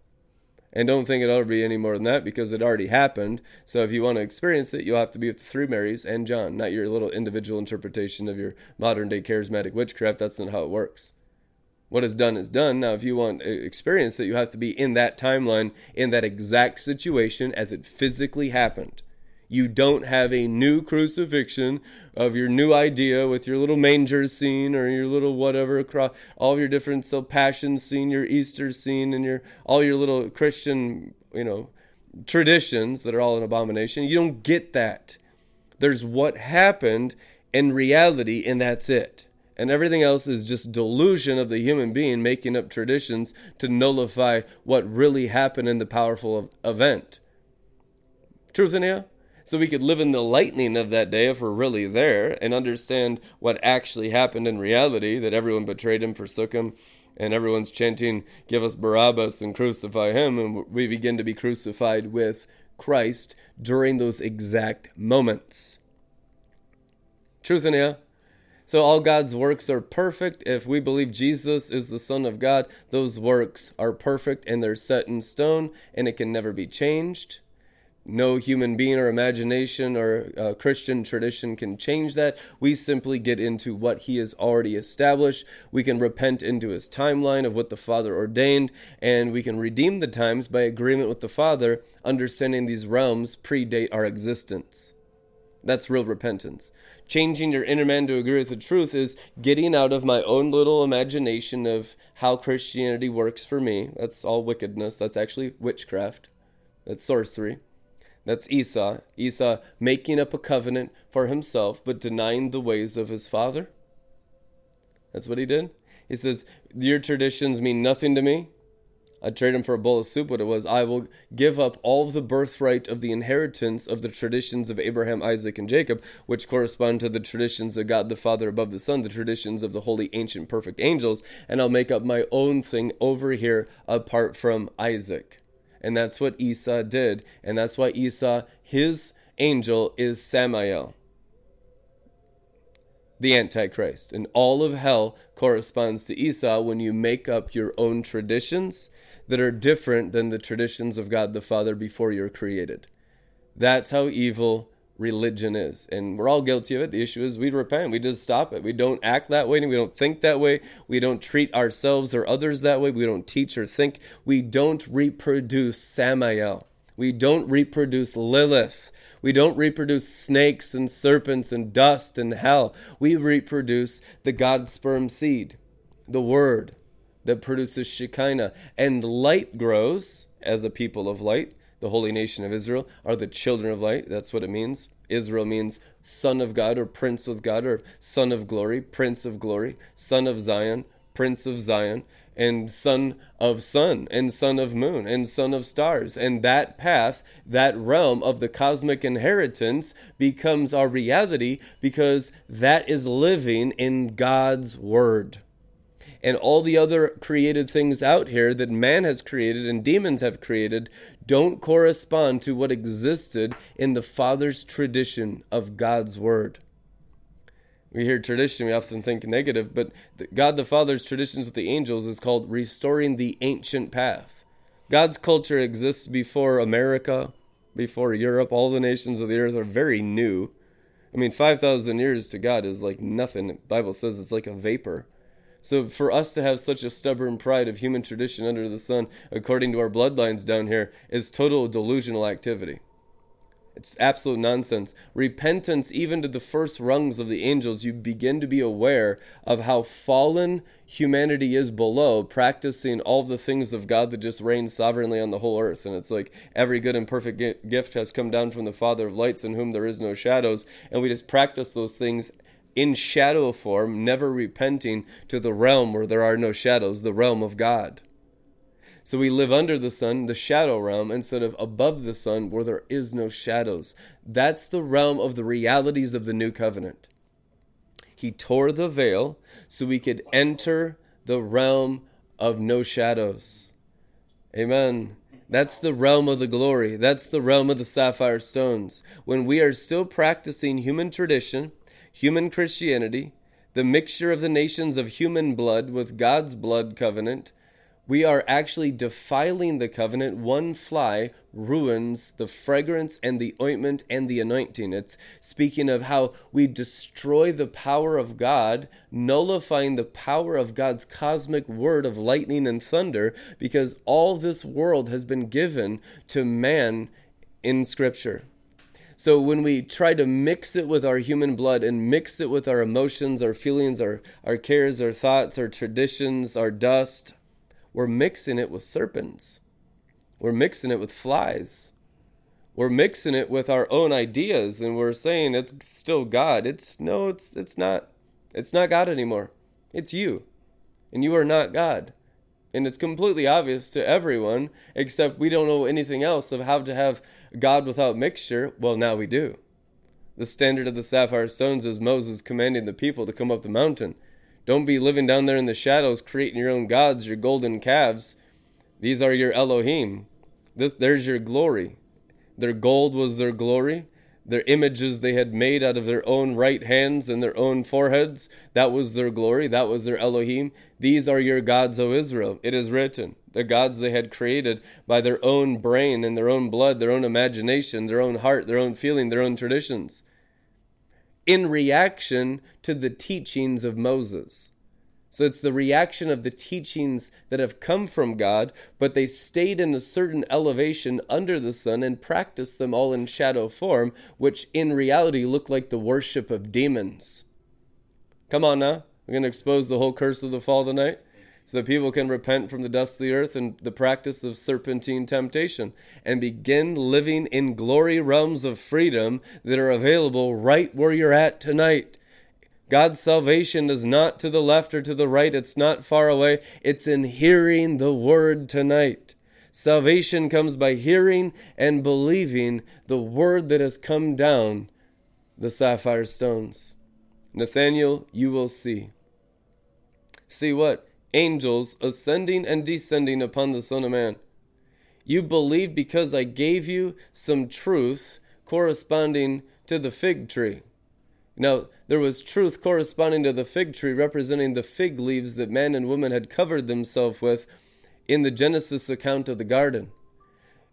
And don't think it ought to be any more than that because it already happened. So if you want to experience it, you'll have to be with the three Marys and John, not your little individual interpretation of your modern day charismatic witchcraft. That's not how it works. What is done is done. Now, if you want to experience it, you have to be in that timeline, in that exact situation as it physically happened you don't have a new crucifixion of your new idea with your little manger scene or your little whatever across all your different so passion scene, your Easter scene, and your all your little Christian, you know, traditions that are all an abomination. You don't get that. There's what happened in reality, and that's it. And everything else is just delusion of the human being making up traditions to nullify what really happened in the powerful event. Truth in here? So we could live in the lightning of that day if we're really there and understand what actually happened in reality that everyone betrayed him, forsook him, and everyone's chanting, Give us Barabbas and crucify him. And we begin to be crucified with Christ during those exact moments. Truth in here. So all God's works are perfect. If we believe Jesus is the Son of God, those works are perfect and they're set in stone and it can never be changed No human being or imagination or uh, Christian tradition can change that. We simply get into what He has already established. We can repent into His timeline of what the Father ordained, and we can redeem the times by agreement with the Father, understanding these realms predate our existence. That's real repentance. Changing your inner man to agree with the truth is getting out of my own little imagination of how Christianity works for me. That's all wickedness. That's actually witchcraft. That's sorcery. That's Esau. Esau making up a covenant for himself, but denying the ways of his father. That's what he did. He says, Your traditions mean nothing to me. I'd trade him for a bowl of soup. What it was, I will give up all of the birthright of the inheritance of the traditions of Abraham, Isaac, and Jacob, which correspond to the traditions of God the Father above the sun, the traditions of the holy, ancient, perfect angels, and I'll make up my own thing over here apart from Isaac. And that's what Esau did. And that's why Esau, his angel, is Samael, the Antichrist. And all of hell corresponds to Esau when you make up your own traditions that are different than the traditions of God the Father before you're created. That's how evil religion is. And we're all guilty of it. The issue is we repent. We just stop it. We don't act that way. We don't think that way. We don't treat ourselves or others that way. We don't teach or think. We don't reproduce Samael. We don't reproduce Lilith. We don't reproduce snakes and serpents and dust and hell. We reproduce the God sperm seed, the Word that produces Shekinah. And light grows as a people of light the holy nation of Israel, are the children of light. That's what it means. Israel means son of God or prince of God or son of glory, prince of glory, son of Zion, prince of Zion, and son of sun, and son of moon, and son of stars. And that path, that realm of the cosmic inheritance becomes our reality because that is living in God's word and all the other created things out here that man has created and demons have created don't correspond to what existed in the Father's tradition of God's Word. We hear tradition, we often think negative, but God the Father's traditions with the angels is called restoring the ancient path. God's culture exists before America, before Europe. All the nations of the earth are very new. I mean, 5,000 years to God is like nothing. The Bible says it's like a vapor. So for us to have such a stubborn pride of human tradition under the sun, according to our bloodlines down here, is total delusional activity. It's absolute nonsense. Repentance, even to the first rungs of the angels, you begin to be aware of how fallen humanity is below, practicing all the things of God that just reign sovereignly on the whole earth. And it's like every good and perfect gift has come down from the Father of lights, in whom there is no shadows. And we just practice those things in shadow form, never repenting to the realm where there are no shadows, the realm of God. So we live under the sun, the shadow realm, instead of above the sun where there is no shadows. That's the realm of the realities of the new covenant. He tore the veil so we could enter the realm of no shadows. Amen. That's the realm of the glory. That's the realm of the sapphire stones. When we are still practicing human tradition, human Christianity, the mixture of the nations of human blood with God's blood covenant, we are actually defiling the covenant. One fly ruins the fragrance and the ointment and the anointing. It's speaking of how we destroy the power of God, nullifying the power of God's cosmic word of lightning and thunder, because all this world has been given to man in Scripture. So when we try to mix it with our human blood and mix it with our emotions, our feelings, our, our cares, our thoughts, our traditions, our dust, we're mixing it with serpents. We're mixing it with flies. We're mixing it with our own ideas and we're saying it's still God. It's no, it's it's not. It's not God anymore. It's you. And you are not God. And it's completely obvious to everyone, except we don't know anything else of how to have God without mixture. Well, now we do. The standard of the sapphire stones is Moses commanding the people to come up the mountain. Don't be living down there in the shadows, creating your own gods, your golden calves. These are your Elohim. This, there's your glory. Their gold was their glory. Their images they had made out of their own right hands and their own foreheads. That was their glory. That was their Elohim. These are your gods, O Israel. It is written. The gods they had created by their own brain and their own blood, their own imagination, their own heart, their own feeling, their own traditions. In reaction to the teachings of Moses. So it's the reaction of the teachings that have come from God, but they stayed in a certain elevation under the sun and practiced them all in shadow form, which in reality look like the worship of demons. Come on now. We're going to expose the whole curse of the fall tonight so that people can repent from the dust of the earth and the practice of serpentine temptation and begin living in glory realms of freedom that are available right where you're at tonight. God's salvation is not to the left or to the right, it's not far away, it's in hearing the word tonight. Salvation comes by hearing and believing the word that has come down the sapphire stones. Nathaniel, you will see. See what? Angels ascending and descending upon the Son of Man. You believe because I gave you some truth corresponding to the fig tree. Now, there was truth corresponding to the fig tree, representing the fig leaves that man and woman had covered themselves with in the Genesis account of the garden.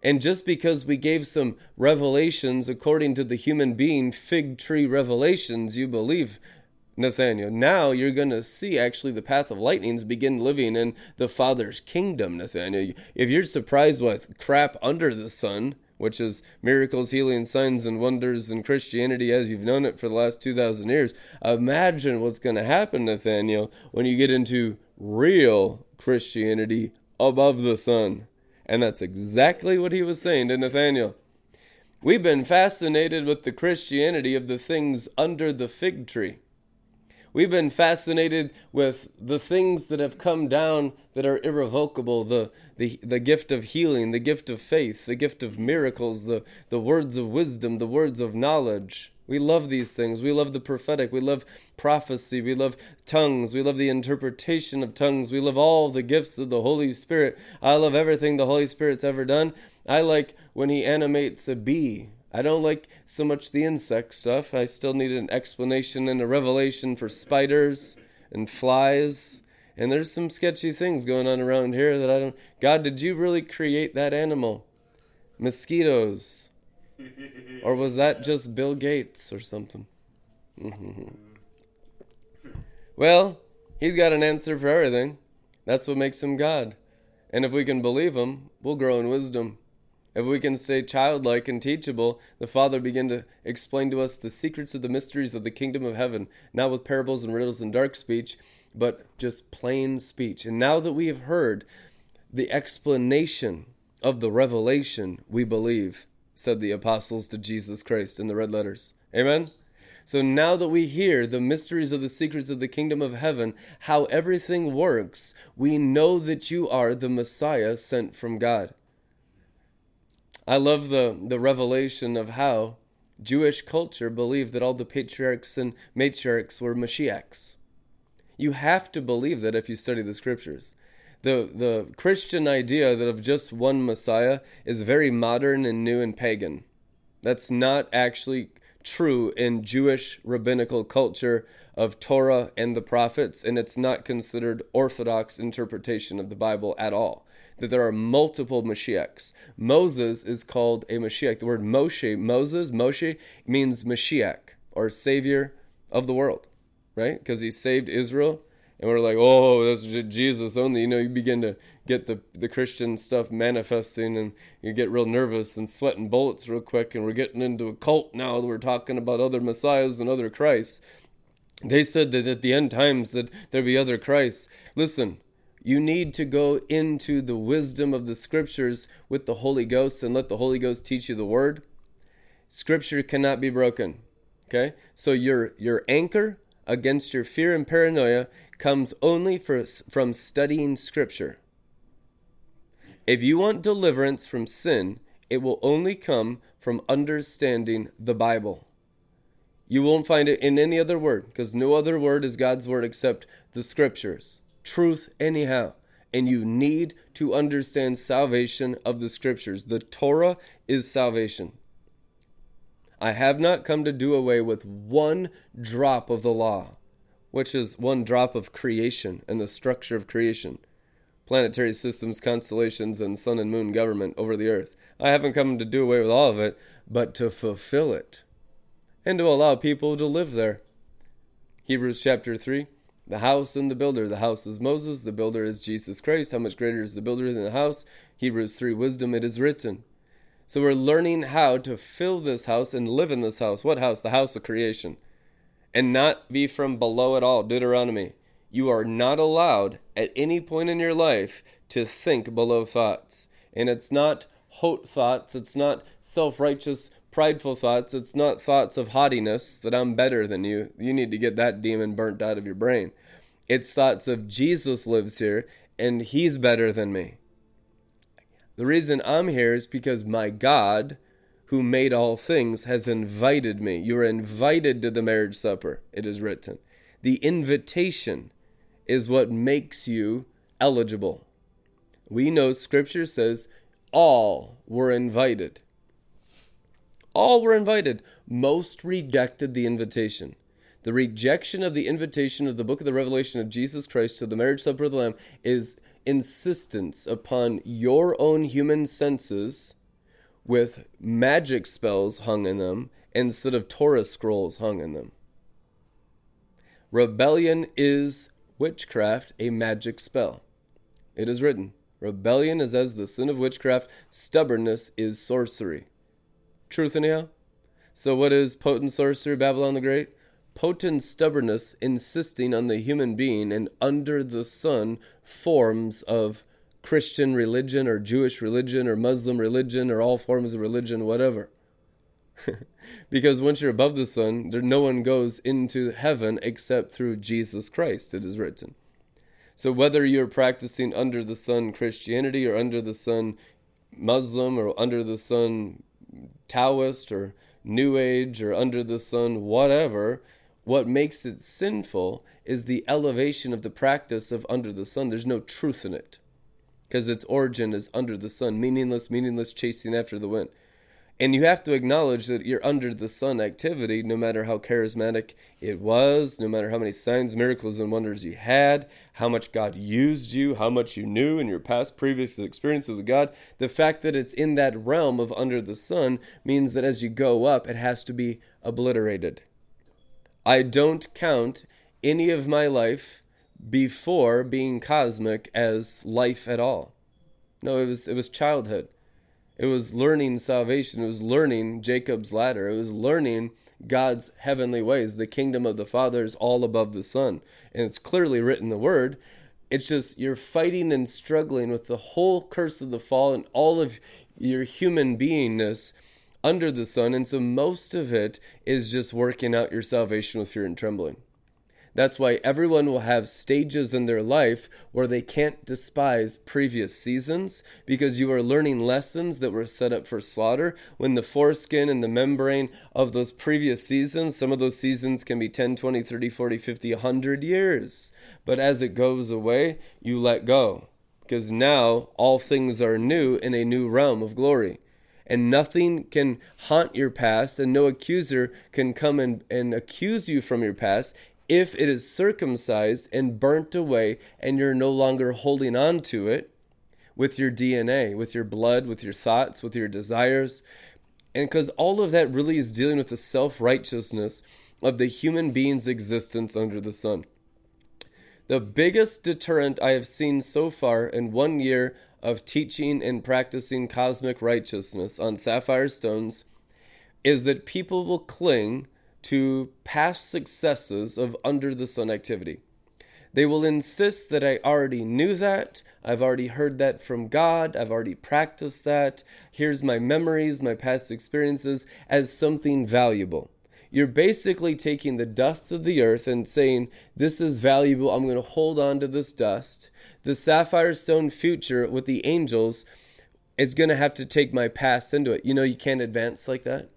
And just because we gave some revelations according to the human being fig tree revelations, you believe, Nathaniel. Now you're going to see actually the path of lightnings begin living in the Father's kingdom, Nathaniel. If you're surprised with crap under the sun, which is miracles, healing, signs, and wonders in Christianity as you've known it for the last 2,000 years. Imagine what's going to happen, Nathaniel, when you get into real Christianity above the sun. And that's exactly what he was saying to Nathaniel. We've been fascinated with the Christianity of the things under the fig tree. We've been fascinated with the things that have come down that are irrevocable the, the, the gift of healing, the gift of faith, the gift of miracles, the, the words of wisdom, the words of knowledge. We love these things. We love the prophetic. We love prophecy. We love tongues. We love the interpretation of tongues. We love all the gifts of the Holy Spirit. I love everything the Holy Spirit's ever done. I like when He animates a bee I don't like so much the insect stuff. I still need an explanation and a revelation for spiders and flies. And there's some sketchy things going on around here that I don't. God, did you really create that animal? Mosquitoes. or was that just Bill Gates or something? Mm-hmm. well, he's got an answer for everything. That's what makes him God. And if we can believe him, we'll grow in wisdom. If we can stay childlike and teachable, the Father began to explain to us the secrets of the mysteries of the kingdom of heaven, not with parables and riddles and dark speech, but just plain speech. And now that we have heard the explanation of the revelation, we believe, said the apostles to Jesus Christ in the red letters. Amen? So now that we hear the mysteries of the secrets of the kingdom of heaven, how everything works, we know that you are the Messiah sent from God. I love the, the revelation of how Jewish culture believed that all the patriarchs and matriarchs were Mashiachs. You have to believe that if you study the scriptures. The, the Christian idea that of just one Messiah is very modern and new and pagan. That's not actually true in Jewish rabbinical culture of Torah and the prophets, and it's not considered orthodox interpretation of the Bible at all that there are multiple Mashiachs. Moses is called a Mashiach. The word Moshe, Moses, Moshe, means Mashiach or Savior of the world, right? Because he saved Israel. And we're like, oh, that's Jesus only. You know, you begin to get the, the Christian stuff manifesting and you get real nervous and sweating bullets real quick. And we're getting into a cult now. That we're talking about other messiahs and other Christs. They said that at the end times that there be other Christs. Listen, you need to go into the wisdom of the scriptures with the Holy Ghost and let the Holy Ghost teach you the word. Scripture cannot be broken. Okay? So your your anchor against your fear and paranoia comes only for, from studying scripture. If you want deliverance from sin, it will only come from understanding the Bible. You won't find it in any other word because no other word is God's word except the scriptures truth anyhow. And you need to understand salvation of the scriptures. The Torah is salvation. I have not come to do away with one drop of the law, which is one drop of creation and the structure of creation planetary systems, constellations, and sun and moon government over the earth. I haven't come to do away with all of it, but to fulfill it and to allow people to live there. Hebrews chapter 3 The house and the builder. The house is Moses, the builder is Jesus Christ. How much greater is the builder than the house? Hebrews 3 Wisdom, it is written. So we're learning how to fill this house and live in this house. What house? The house of creation. And not be from below at all. Deuteronomy. You are not allowed at any point in your life to think below thoughts. And it's not hot thoughts, it's not self righteous, prideful thoughts, it's not thoughts of haughtiness that I'm better than you. You need to get that demon burnt out of your brain. It's thoughts of Jesus lives here and he's better than me. The reason I'm here is because my God, who made all things, has invited me. You are invited to the marriage supper, it is written. The invitation is what makes you eligible. We know scripture says all were invited. All were invited. Most rejected the invitation. The rejection of the invitation of the book of the Revelation of Jesus Christ to the marriage supper of the Lamb is insistence upon your own human senses with magic spells hung in them instead of Torah scrolls hung in them. Rebellion is witchcraft, a magic spell. It is written, Rebellion is as the sin of witchcraft, stubbornness is sorcery. Truth anyhow? So, what is potent sorcery, Babylon the Great? potent stubbornness insisting on the human being and under the sun forms of Christian religion or Jewish religion or Muslim religion or all forms of religion, whatever. *laughs* because once you're above the sun, there no one goes into heaven except through Jesus Christ, it is written. So whether you're practicing under the sun Christianity or under the sun Muslim or under the sun Taoist or New Age or under the sun whatever, what makes it sinful is the elevation of the practice of under the sun. There's no truth in it because its origin is under the sun, meaningless, meaningless, chasing after the wind. And you have to acknowledge that your under the sun activity, no matter how charismatic it was, no matter how many signs, miracles, and wonders you had, how much God used you, how much you knew in your past previous experiences with God, the fact that it's in that realm of under the sun means that as you go up, it has to be obliterated. I don't count any of my life before being cosmic as life at all. No, it was it was childhood. It was learning salvation. It was learning Jacob's ladder. It was learning God's heavenly ways. The kingdom of the Father is all above the sun. And it's clearly written the Word. It's just you're fighting and struggling with the whole curse of the fall and all of your human beingness under the sun. And so most of it is just working out your salvation with fear and trembling. That's why everyone will have stages in their life where they can't despise previous seasons because you are learning lessons that were set up for slaughter. When the foreskin and the membrane of those previous seasons, some of those seasons can be 10, 20, 30, 40, 50, 100 years. But as it goes away, you let go because now all things are new in a new realm of glory and nothing can haunt your past, and no accuser can come and, and accuse you from your past if it is circumcised and burnt away, and you're no longer holding on to it with your DNA, with your blood, with your thoughts, with your desires. And because all of that really is dealing with the self righteousness of the human being's existence under the sun. The biggest deterrent I have seen so far in one year of teaching and practicing cosmic righteousness on sapphire stones is that people will cling to past successes of under the sun activity. They will insist that I already knew that, I've already heard that from God, I've already practiced that, here's my memories, my past experiences as something valuable. You're basically taking the dust of the earth and saying, This is valuable, I'm going to hold on to this dust the sapphire stone future with the angels is going to have to take my past into it. You know, you can't advance like that.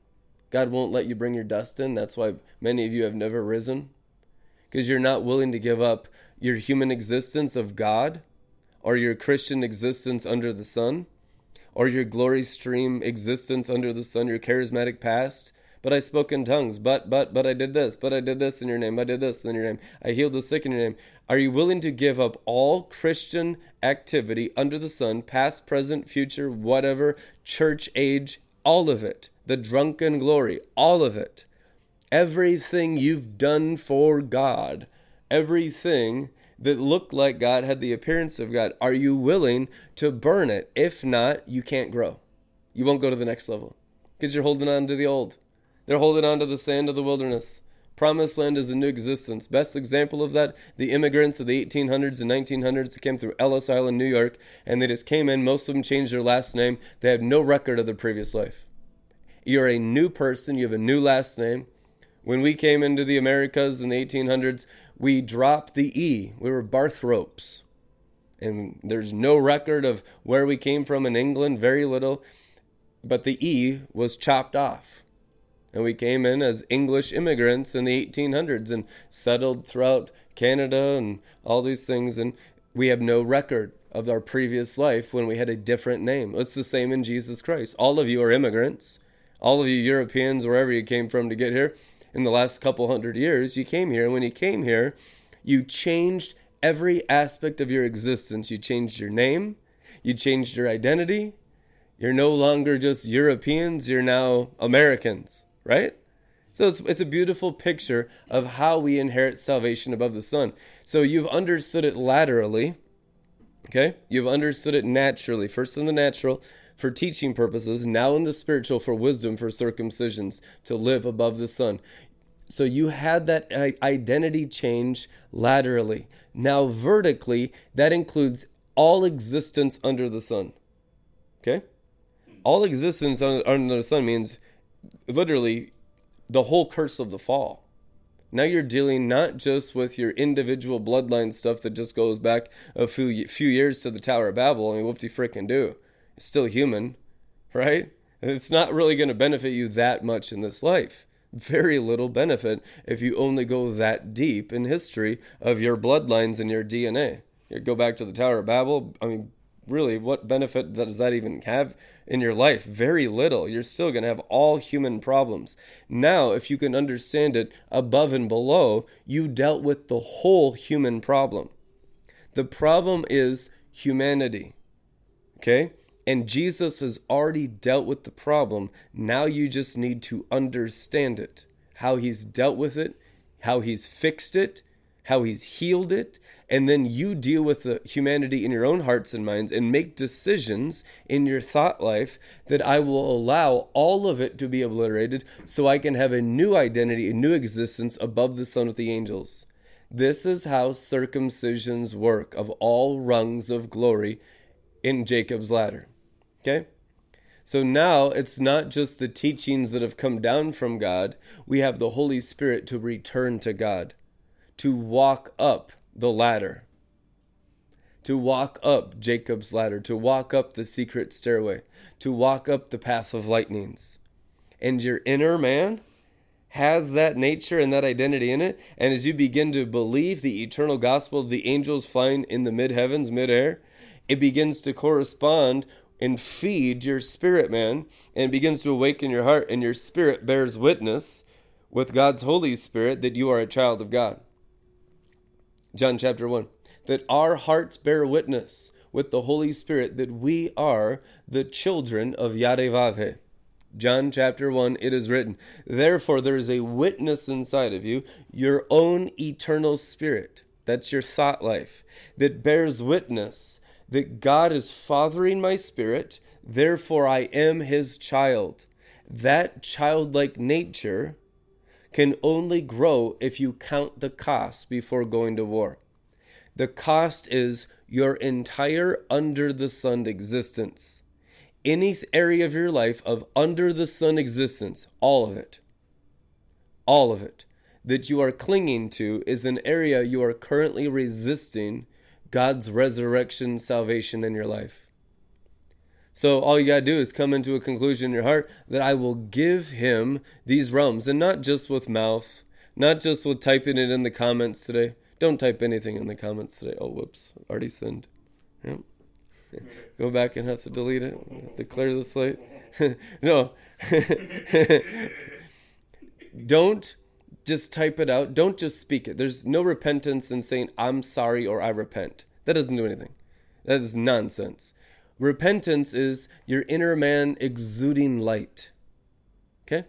God won't let you bring your dust in. That's why many of you have never risen. Because you're not willing to give up your human existence of God or your Christian existence under the sun or your glory stream existence under the sun, your charismatic past, but I spoke in tongues, but, but, but I did this, but I did this in your name, I did this in your name, I healed the sick in your name. Are you willing to give up all Christian activity under the sun, past, present, future, whatever, church age, all of it, the drunken glory, all of it, everything you've done for God, everything that looked like God, had the appearance of God, are you willing to burn it? If not, you can't grow. You won't go to the next level because you're holding on to the old. They're holding on to the sand of the wilderness. Promised land is a new existence. Best example of that, the immigrants of the 1800s and 1900s that came through Ellis Island, New York, and they just came in. Most of them changed their last name. They have no record of their previous life. You're a new person. You have a new last name. When we came into the Americas in the 1800s, we dropped the E. We were Barthropes. And there's no record of where we came from in England, very little. But the E was chopped off. And we came in as English immigrants in the 1800s and settled throughout Canada and all these things. And we have no record of our previous life when we had a different name. It's the same in Jesus Christ. All of you are immigrants. All of you Europeans, wherever you came from to get here, in the last couple hundred years, you came here. And when you came here, you changed every aspect of your existence. You changed your name, you changed your identity. You're no longer just Europeans, you're now Americans, right? So it's, it's a beautiful picture of how we inherit salvation above the sun. So you've understood it laterally, okay? You've understood it naturally, first in the natural for teaching purposes, now in the spiritual for wisdom for circumcisions, to live above the sun. So you had that uh, identity change laterally. Now, vertically, that includes all existence under the sun. Okay? All existence under the sun means literally the whole curse of the fall. Now you're dealing not just with your individual bloodline stuff that just goes back a few few years to the Tower of Babel. I mean, whoop de frickin' do. Still human, right? It's not really going to benefit you that much in this life. Very little benefit if you only go that deep in history of your bloodlines and your DNA. You go back to the Tower of Babel. I mean, really, what benefit does that even have in your life? Very little. You're still going to have all human problems. Now, if you can understand it above and below, you dealt with the whole human problem. The problem is humanity. Okay? And Jesus has already dealt with the problem. Now you just need to understand it how he's dealt with it, how he's fixed it, how he's healed it, and then you deal with the humanity in your own hearts and minds and make decisions in your thought life that I will allow all of it to be obliterated so I can have a new identity, a new existence above the sun with the angels. This is how circumcisions work of all rungs of glory in Jacob's ladder. Okay? So now it's not just the teachings that have come down from God, we have the Holy Spirit to return to God, to walk up the ladder, to walk up Jacob's ladder, to walk up the secret stairway, to walk up the path of lightnings. And your inner man has that nature and that identity in it. And as you begin to believe the eternal gospel of the angels flying in the mid heavens, mid air, it begins to correspond and feed your spirit man and begins to awaken your heart and your spirit bears witness with God's Holy Spirit that you are a child of God. John chapter 1 that our hearts bear witness with the Holy Spirit that we are the children of Yarevavhe. John chapter 1, it is written, Therefore there is a witness inside of you, your own eternal spirit. That's your thought life that bears witness that God is fathering my spirit, therefore I am his child. That childlike nature can only grow if you count the cost before going to war. The cost is your entire under the sun existence. Any area of your life of under the sun existence, all of it, all of it, that you are clinging to is an area you are currently resisting God's resurrection salvation in your life. So all you got to do is come into a conclusion in your heart that I will give him these realms and not just with mouth, not just with typing it in the comments today. Don't type anything in the comments today. Oh, whoops, already sinned. Yep. *laughs* Go back and have to delete it, to clear the slate. *laughs* no. *laughs* Don't just type it out. Don't just speak it. There's no repentance in saying, I'm sorry or I repent. That doesn't do anything. That is nonsense. Repentance is your inner man exuding light. Okay?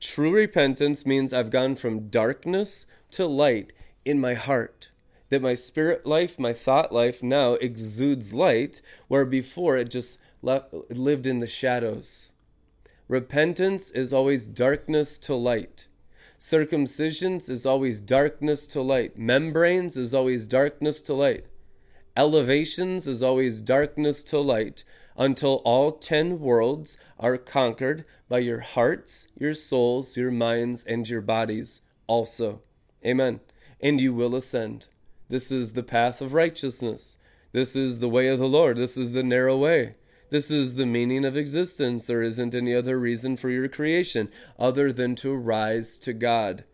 True repentance means I've gone from darkness to light in my heart. That my spirit life, my thought life now exudes light, where before it just lived in the shadows. Repentance is always darkness to light. Circumcisions is always darkness to light. Membranes is always darkness to light. Elevations is always darkness to light until all ten worlds are conquered by your hearts, your souls, your minds, and your bodies also. Amen. And you will ascend. This is the path of righteousness. This is the way of the Lord. This is the narrow way. This is the meaning of existence. There isn't any other reason for your creation other than to rise to God.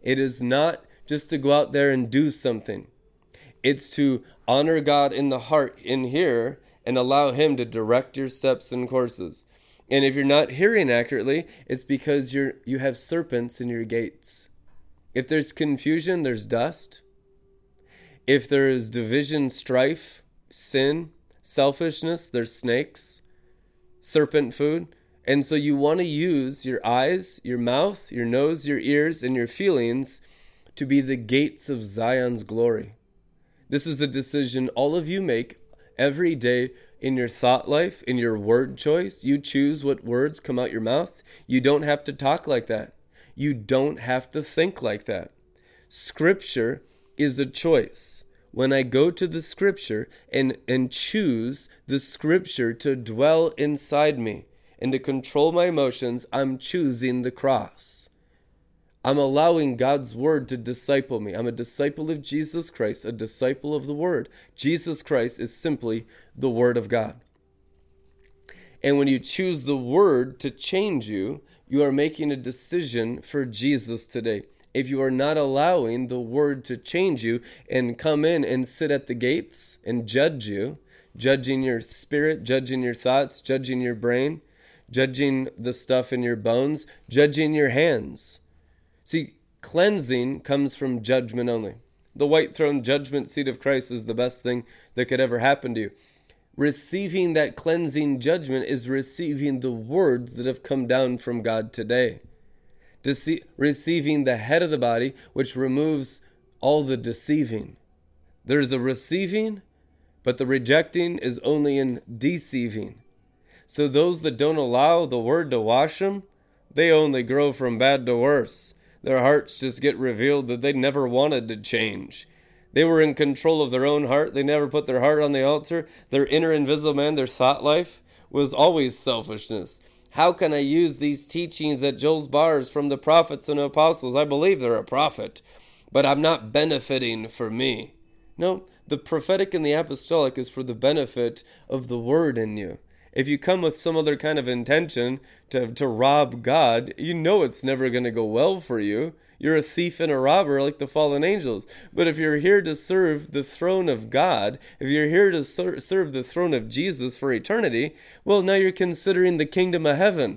It is not just to go out there and do something, it's to honor God in the heart in here and allow Him to direct your steps and courses. And if you're not hearing accurately, it's because you're you have serpents in your gates. If there's confusion, there's dust. If there is division, strife, sin, selfishness, there's snakes, serpent food. And so you want to use your eyes, your mouth, your nose, your ears, and your feelings to be the gates of Zion's glory. This is a decision all of you make every day in your thought life, in your word choice. You choose what words come out your mouth. You don't have to talk like that. You don't have to think like that. Scripture is a choice when I go to the scripture and, and choose the scripture to dwell inside me and to control my emotions, I'm choosing the cross. I'm allowing God's word to disciple me. I'm a disciple of Jesus Christ, a disciple of the word. Jesus Christ is simply the word of God. And when you choose the word to change you, you are making a decision for Jesus today if you are not allowing the word to change you and come in and sit at the gates and judge you, judging your spirit, judging your thoughts, judging your brain, judging the stuff in your bones, judging your hands. See, cleansing comes from judgment only. The white throne judgment seat of Christ is the best thing that could ever happen to you. Receiving that cleansing judgment is receiving the words that have come down from God today dece- receiving the head of the body, which removes all the deceiving. There's a receiving, but the rejecting is only in deceiving. So those that don't allow the word to wash them, they only grow from bad to worse. Their hearts just get revealed that they never wanted to change. They were in control of their own heart. They never put their heart on the altar. Their inner invisible man, their thought life, was always selfishness. How can I use these teachings at Joel's bars from the prophets and apostles? I believe they're a prophet, but I'm not benefiting for me. No, the prophetic and the apostolic is for the benefit of the word in you. If you come with some other kind of intention to, to rob God, you know it's never going to go well for you. You're a thief and a robber like the fallen angels. But if you're here to serve the throne of God, if you're here to ser- serve the throne of Jesus for eternity, well, now you're considering the kingdom of heaven.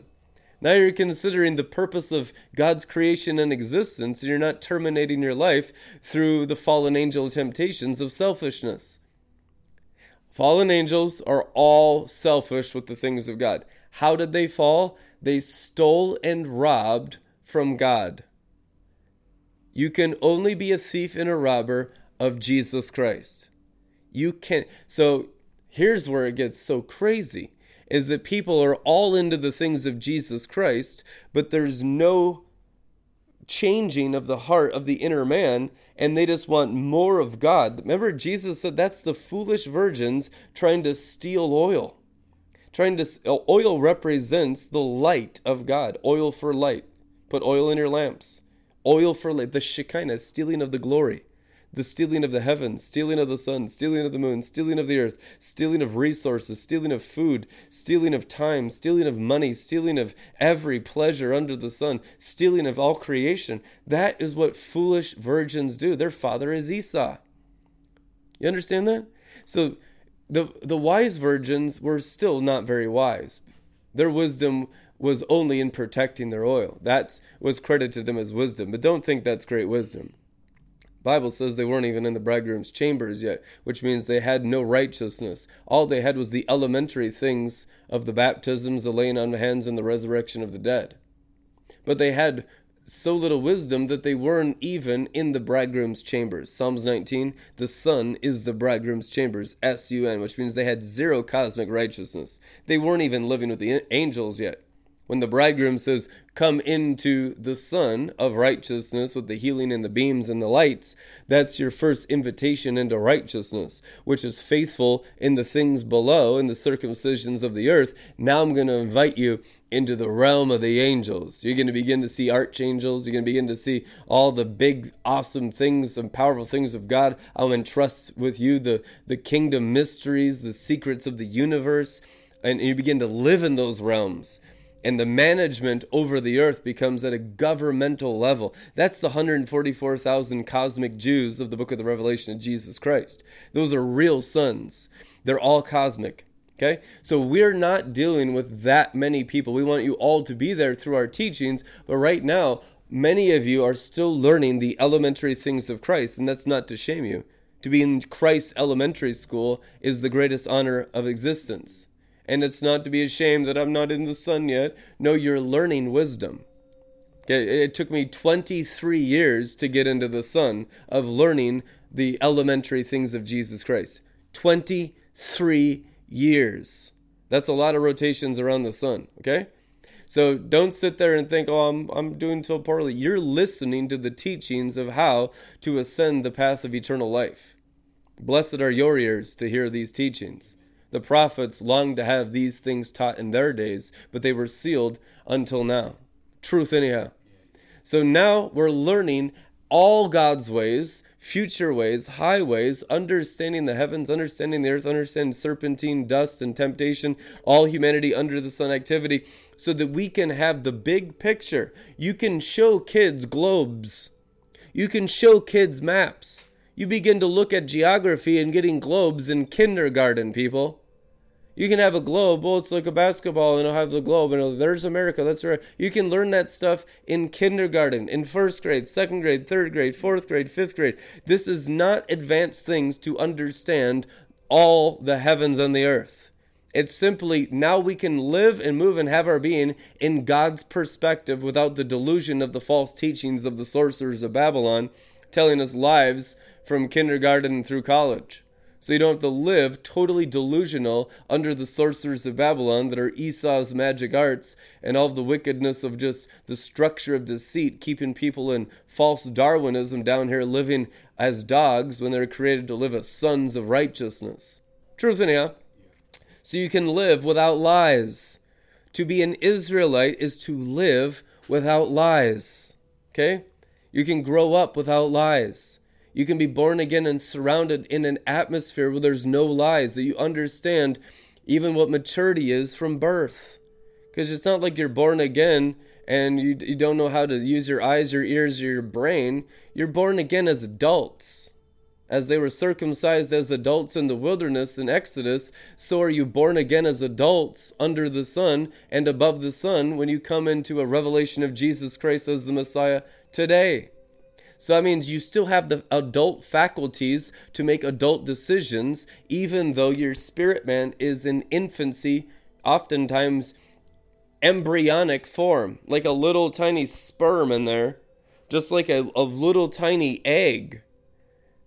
Now you're considering the purpose of God's creation and existence, and you're not terminating your life through the fallen angel temptations of selfishness. Fallen angels are all selfish with the things of God. How did they fall? They stole and robbed from God. You can only be a thief and a robber of Jesus Christ. You can so here's where it gets so crazy is that people are all into the things of Jesus Christ, but there's no changing of the heart of the inner man and they just want more of God. Remember Jesus said that's the foolish virgins trying to steal oil. Trying to oil represents the light of God. Oil for light. Put oil in your lamps oil for the Shekinah, stealing of the glory, the stealing of the heavens, stealing of the sun, stealing of the moon, stealing of the earth, stealing of resources, stealing of food, stealing of time, stealing of money, stealing of every pleasure under the sun, stealing of all creation. That is what foolish virgins do. Their father is Esau. You understand that? So the the wise virgins were still not very wise. Their wisdom was only in protecting their oil. That was credited to them as wisdom. But don't think that's great wisdom. Bible says they weren't even in the bridegroom's chambers yet, which means they had no righteousness. All they had was the elementary things of the baptisms, the laying on of hands, and the resurrection of the dead. But they had so little wisdom that they weren't even in the bridegroom's chambers. Psalms 19, the sun is the bridegroom's chambers, S U N, which means they had zero cosmic righteousness. They weren't even living with the angels yet. When the bridegroom says, Come into the sun of righteousness with the healing and the beams and the lights, that's your first invitation into righteousness, which is faithful in the things below, in the circumcisions of the earth. Now I'm going to invite you into the realm of the angels. You're going to begin to see archangels. You're going to begin to see all the big, awesome things and powerful things of God. I'll entrust with you the, the kingdom mysteries, the secrets of the universe, and you begin to live in those realms and the management over the earth becomes at a governmental level. That's the 144,000 cosmic Jews of the book of the Revelation of Jesus Christ. Those are real sons. They're all cosmic. Okay? So we're not dealing with that many people. We want you all to be there through our teachings, but right now, many of you are still learning the elementary things of Christ, and that's not to shame you. To be in Christ's elementary school is the greatest honor of existence. And it's not to be ashamed that I'm not in the sun yet. No, you're learning wisdom. It took me 23 years to get into the sun of learning the elementary things of Jesus Christ. 23 years. That's a lot of rotations around the sun, okay? So don't sit there and think, oh, I'm, I'm doing so poorly. You're listening to the teachings of how to ascend the path of eternal life. Blessed are your ears to hear these teachings. The prophets longed to have these things taught in their days, but they were sealed until now. Truth, anyhow. So now we're learning all God's ways, future ways, highways, understanding the heavens, understanding the earth, understanding serpentine, dust, and temptation, all humanity under the sun activity, so that we can have the big picture. You can show kids globes, you can show kids maps. You begin to look at geography and getting globes in kindergarten, people. You can have a globe. Well, it's like a basketball, and it'll have the globe, and there's America. That's right. You can learn that stuff in kindergarten, in first grade, second grade, third grade, fourth grade, fifth grade. This is not advanced things to understand all the heavens and the earth. It's simply now we can live and move and have our being in God's perspective without the delusion of the false teachings of the sorcerers of Babylon telling us lives from kindergarten through college so you don't have to live totally delusional under the sorcerers of Babylon that are Esau's magic arts and all the wickedness of just the structure of deceit, keeping people in false Darwinism down here living as dogs when they're created to live as sons of righteousness. Truth, anyhow. So you can live without lies. To be an Israelite is to live without lies. Okay? You can grow up without lies. You can be born again and surrounded in an atmosphere where there's no lies, that you understand even what maturity is from birth. Because it's not like you're born again and you, you don't know how to use your eyes, your ears, or your brain. You're born again as adults. As they were circumcised as adults in the wilderness in Exodus, so are you born again as adults under the sun and above the sun when you come into a revelation of Jesus Christ as the Messiah today. So that means you still have the adult faculties to make adult decisions, even though your spirit man is in infancy, oftentimes embryonic form, like a little tiny sperm in there, just like a, a little tiny egg.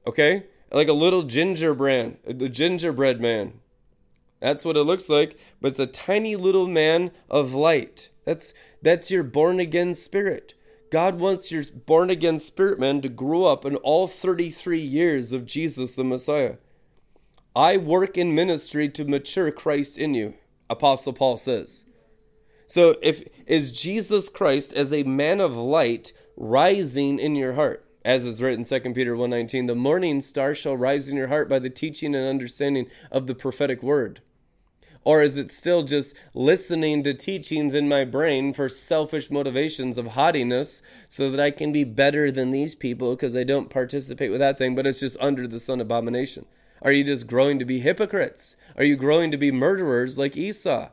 Okay? Like a little gingerbread, the gingerbread man. That's what it looks like, but it's a tiny little man of light. That's that's your born again spirit. God wants your born again spirit man to grow up in all 33 years of Jesus the Messiah. I work in ministry to mature Christ in you, Apostle Paul says. So if is Jesus Christ as a man of light rising in your heart? As is written in 2 Peter 1:19, the morning star shall rise in your heart by the teaching and understanding of the prophetic word. Or is it still just listening to teachings in my brain for selfish motivations of haughtiness so that I can be better than these people because I don't participate with that thing, but it's just under the sun abomination? Are you just growing to be hypocrites? Are you growing to be murderers like Esau?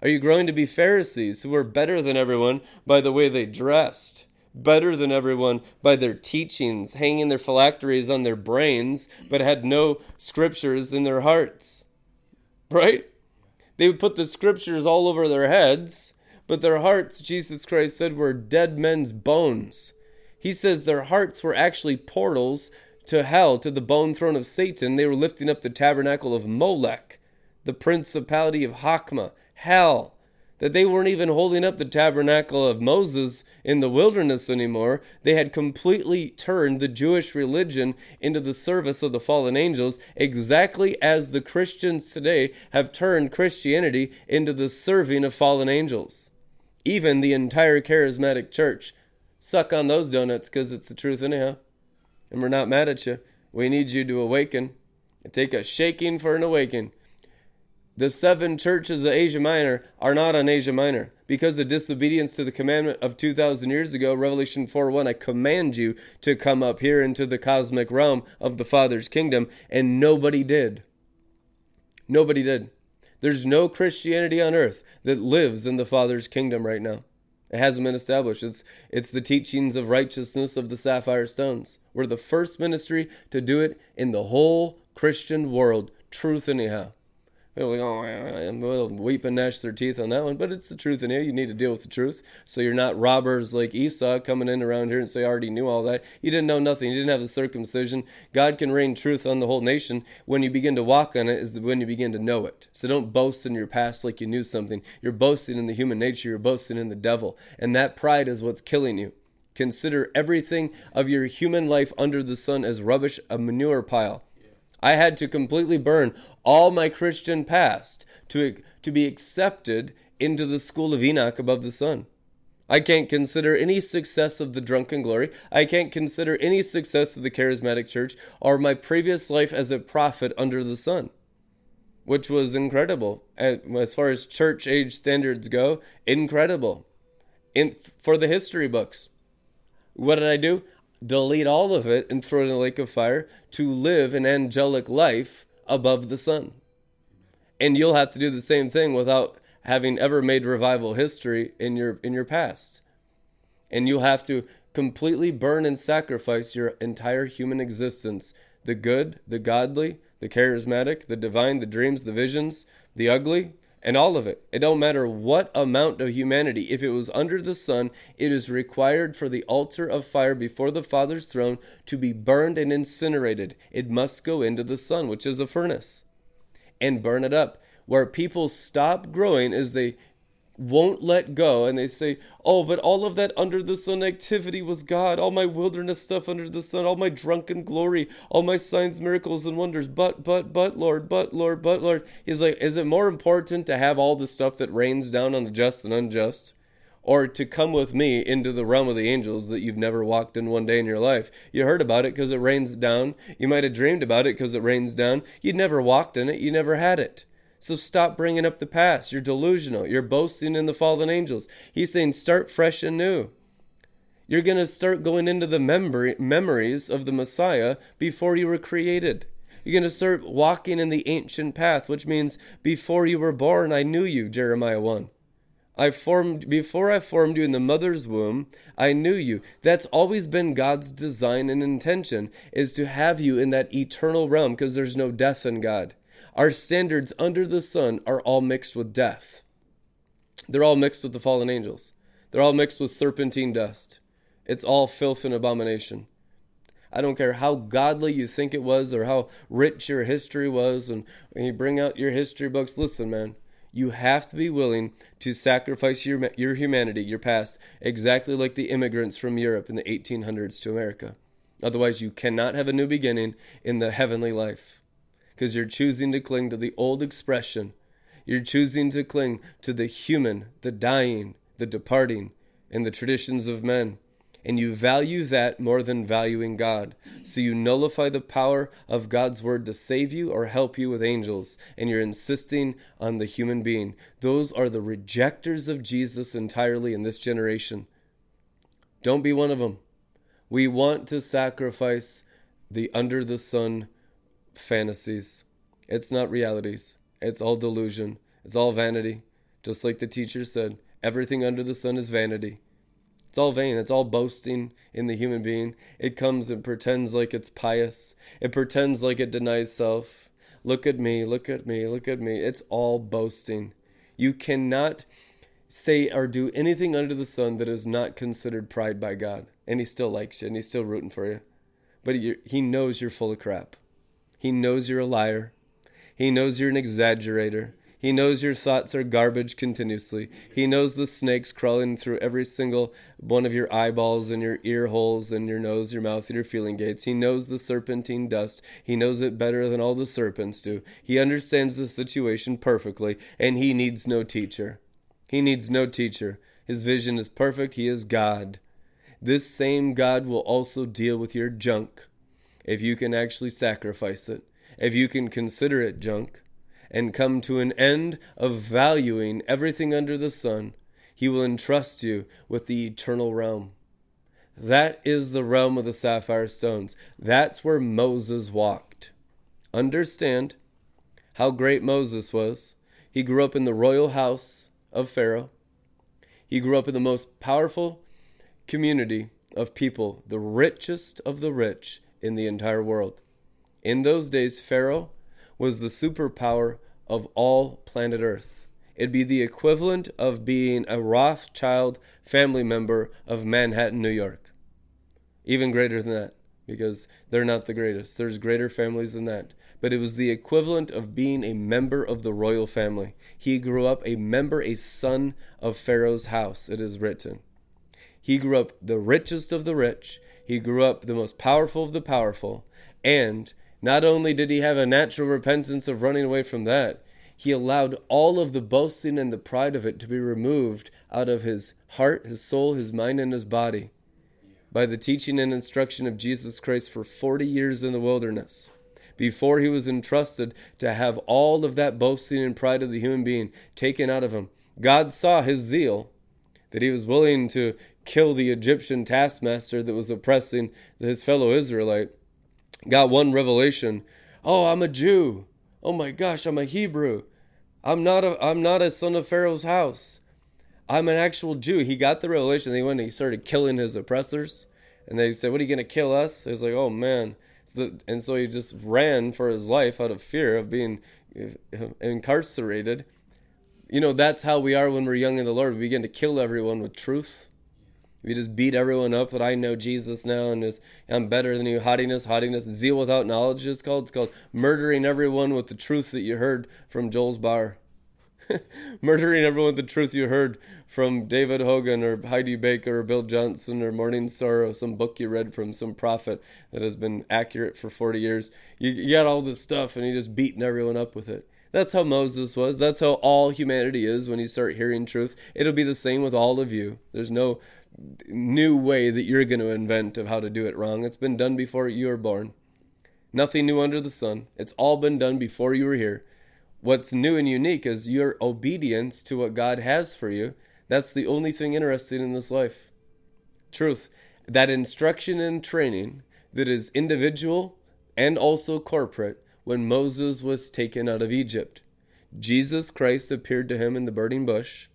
Are you growing to be Pharisees who are better than everyone by the way they dressed? Better than everyone by their teachings, hanging their phylacteries on their brains, but had no scriptures in their hearts? Right? They would put the scriptures all over their heads, but their hearts, Jesus Christ said, were dead men's bones. He says their hearts were actually portals to hell, to the bone throne of Satan. They were lifting up the tabernacle of Molech, the principality of Hakma, hell. That they weren't even holding up the tabernacle of Moses in the wilderness anymore. They had completely turned the Jewish religion into the service of the fallen angels, exactly as the Christians today have turned Christianity into the serving of fallen angels even the entire charismatic church. Suck on those donuts because it's the truth, anyhow. And we're not mad at you. We need you to awaken. Take a shaking for an awakening. The seven churches of Asia Minor are not on Asia Minor. Because of disobedience to the commandment of 2,000 years ago, Revelation 4 1, I command you to come up here into the cosmic realm of the Father's kingdom. And nobody did. Nobody did. There's no Christianity on earth that lives in the Father's kingdom right now. It hasn't been established. It's it's the teachings of righteousness of the sapphire stones. We're the first ministry to do it in the whole Christian world. Truth anyhow. People like, oh, well, weep and gnash their teeth on that one, but it's the truth in here. You need to deal with the truth. So you're not robbers like Esau coming in around here and say, I already knew all that. You didn't know nothing. You didn't have the circumcision. God can rain truth on the whole nation. When you begin to walk on it is when you begin to know it. So don't boast in your past like you knew something. You're boasting in the human nature. You're boasting in the devil. And that pride is what's killing you. Consider everything of your human life under the sun as rubbish, a manure pile. I had to completely burn all my Christian past to, to be accepted into the school of Enoch above the sun. I can't consider any success of the drunken glory. I can't consider any success of the charismatic church or my previous life as a prophet under the sun, which was incredible. As far as church age standards go, incredible. In, for the history books. What did I do? Delete all of it and throw it in the lake of fire to live an angelic life above the sun. And you'll have to do the same thing without having ever made revival history in your in your past. And you'll have to completely burn and sacrifice your entire human existence, the good, the godly, the charismatic, the divine, the dreams, the visions, the ugly, and all of it. It don't matter what amount of humanity. If it was under the sun, it is required for the altar of fire before the Father's throne to be burned and incinerated. It must go into the sun, which is a furnace, and burn it up. Where people stop growing is they won't let go and they say, Oh, but all of that under the sun activity was God, all my wilderness stuff under the sun, all my drunken glory, all my signs, miracles, and wonders. But, but, but, Lord, but, Lord, but, Lord. He's like, Is it more important to have all the stuff that rains down on the just and unjust? Or to come with me into the realm of the angels that you've never walked in one day in your life. You heard about it because it rains down. You might have dreamed about it because it rains down. You'd never walked in it. You never had it. So stop bringing up the past. You're delusional. You're boasting in the fallen angels. He's saying start fresh and new. You're going to start going into the memory, memories of the Messiah before you were created. You're going to start walking in the ancient path, which means before you were born, I knew you, Jeremiah 1. I formed before I formed you in the mother's womb, I knew you. That's always been God's design and intention is to have you in that eternal realm because there's no death in God. Our standards under the sun are all mixed with death. They're all mixed with the fallen angels. They're all mixed with serpentine dust. It's all filth and abomination. I don't care how godly you think it was or how rich your history was, and when you bring out your history books, listen, man, you have to be willing to sacrifice your, your humanity, your past, exactly like the immigrants from Europe in the 1800s to America. Otherwise, you cannot have a new beginning in the heavenly life because you're choosing to cling to the old expression. You're choosing to cling to the human, the dying, the departing, and the traditions of men. And you value that more than valuing God. So you nullify the power of God's word to save you or help you with angels, and you're insisting on the human being. Those are the rejectors of Jesus entirely in this generation. Don't be one of them. We want to sacrifice the under the sun fantasies. It's not realities. It's all delusion. It's all vanity. Just like the teacher said, everything under the sun is vanity. It's all vain. It's all boasting in the human being. It comes and pretends like it's pious. It pretends like it denies self. Look at me, look at me, look at me. It's all boasting. You cannot say or do anything under the sun that is not considered pride by God. And He still likes you and He's still rooting for you. But He knows you're full of crap. He knows you're a liar. He knows you're an exaggerator. He knows your thoughts are garbage continuously. He knows the snakes crawling through every single one of your eyeballs and your ear holes and your nose, your mouth, and your feeling gates. He knows the serpentine dust. He knows it better than all the serpents do. He understands the situation perfectly, and he needs no teacher. He needs no teacher. His vision is perfect. He is God. This same God will also deal with your junk if you can actually sacrifice it, if you can consider it junk and come to an end of valuing everything under the sun, he will entrust you with the eternal realm. That is the realm of the sapphire stones. That's where Moses walked. Understand how great Moses was. He grew up in the royal house of Pharaoh. He grew up in the most powerful community of people, the richest of the rich in the entire world. In those days, Pharaoh was the superpower of all planet Earth. It'd be the equivalent of being a Rothschild family member of Manhattan, New York. Even greater than that, because they're not the greatest. There's greater families than that. But it was the equivalent of being a member of the royal family. He grew up a member, a son of Pharaoh's house, it is written. He grew up the richest of the rich. He grew up the most powerful of the powerful. And not only did he have a natural repentance of running away from that, he allowed all of the boasting and the pride of it to be removed out of his heart, his soul, his mind, and his body by the teaching and instruction of Jesus Christ for 40 years in the wilderness before he was entrusted to have all of that boasting and pride of the human being taken out of him. God saw his zeal, that he was willing to kill the Egyptian taskmaster that was oppressing his fellow Israelite got one revelation. Oh, I'm a Jew. Oh my gosh, I'm a Hebrew. I'm not a I'm not a son of Pharaoh's house. I'm an actual Jew. He got the revelation. He went and he started killing his oppressors. And they said, What are you gonna kill us? He's like, Oh man. So the, and so he just ran for his life out of fear of being uh, incarcerated. You know, that's how we are when we're young in the Lord. We begin to kill everyone with truth we just beat everyone up that I know Jesus now and is I'm better than you. Haughtiness, haughtiness, zeal without knowledge is called. It's called murdering everyone with the truth that you heard from Joel's bar. *laughs* murdering everyone with the truth you heard from David Hogan or Heidi Baker or Bill Johnson or Morning Star or some book you read from some prophet that has been accurate for 40 years. You, you got all this stuff and you're just beating everyone up with it. That's how Moses was. That's how all humanity is when you start hearing truth. It'll be the same with all of you. There's no new way that you're going to invent of how to do it wrong. It's been done before you were born. Nothing new under the sun. It's all been done before you were here. What's new and unique is your obedience to what God has for you. That's the only thing interesting in this life. Truth. That instruction and training that is individual and also corporate when Moses was taken out of Egypt. Jesus Christ appeared to him in the burning bush,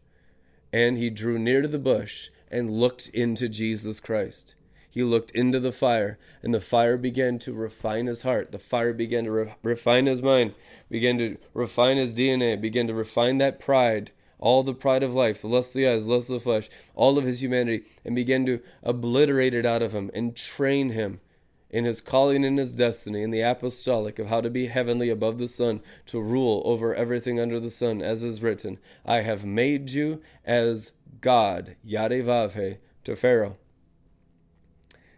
and he drew near to the bush and looked into Jesus Christ. He looked into the fire, and the fire began to refine his heart. The fire began to re- refine his mind, began to refine his DNA, began to refine that pride, all the pride of life, the lust of the eyes, lust of the flesh, all of his humanity, and began to obliterate it out of him and train him in his calling and his destiny, in the apostolic of how to be heavenly above the sun, to rule over everything under the sun, as is written, I have made you as God, Yarevavhe, to Pharaoh.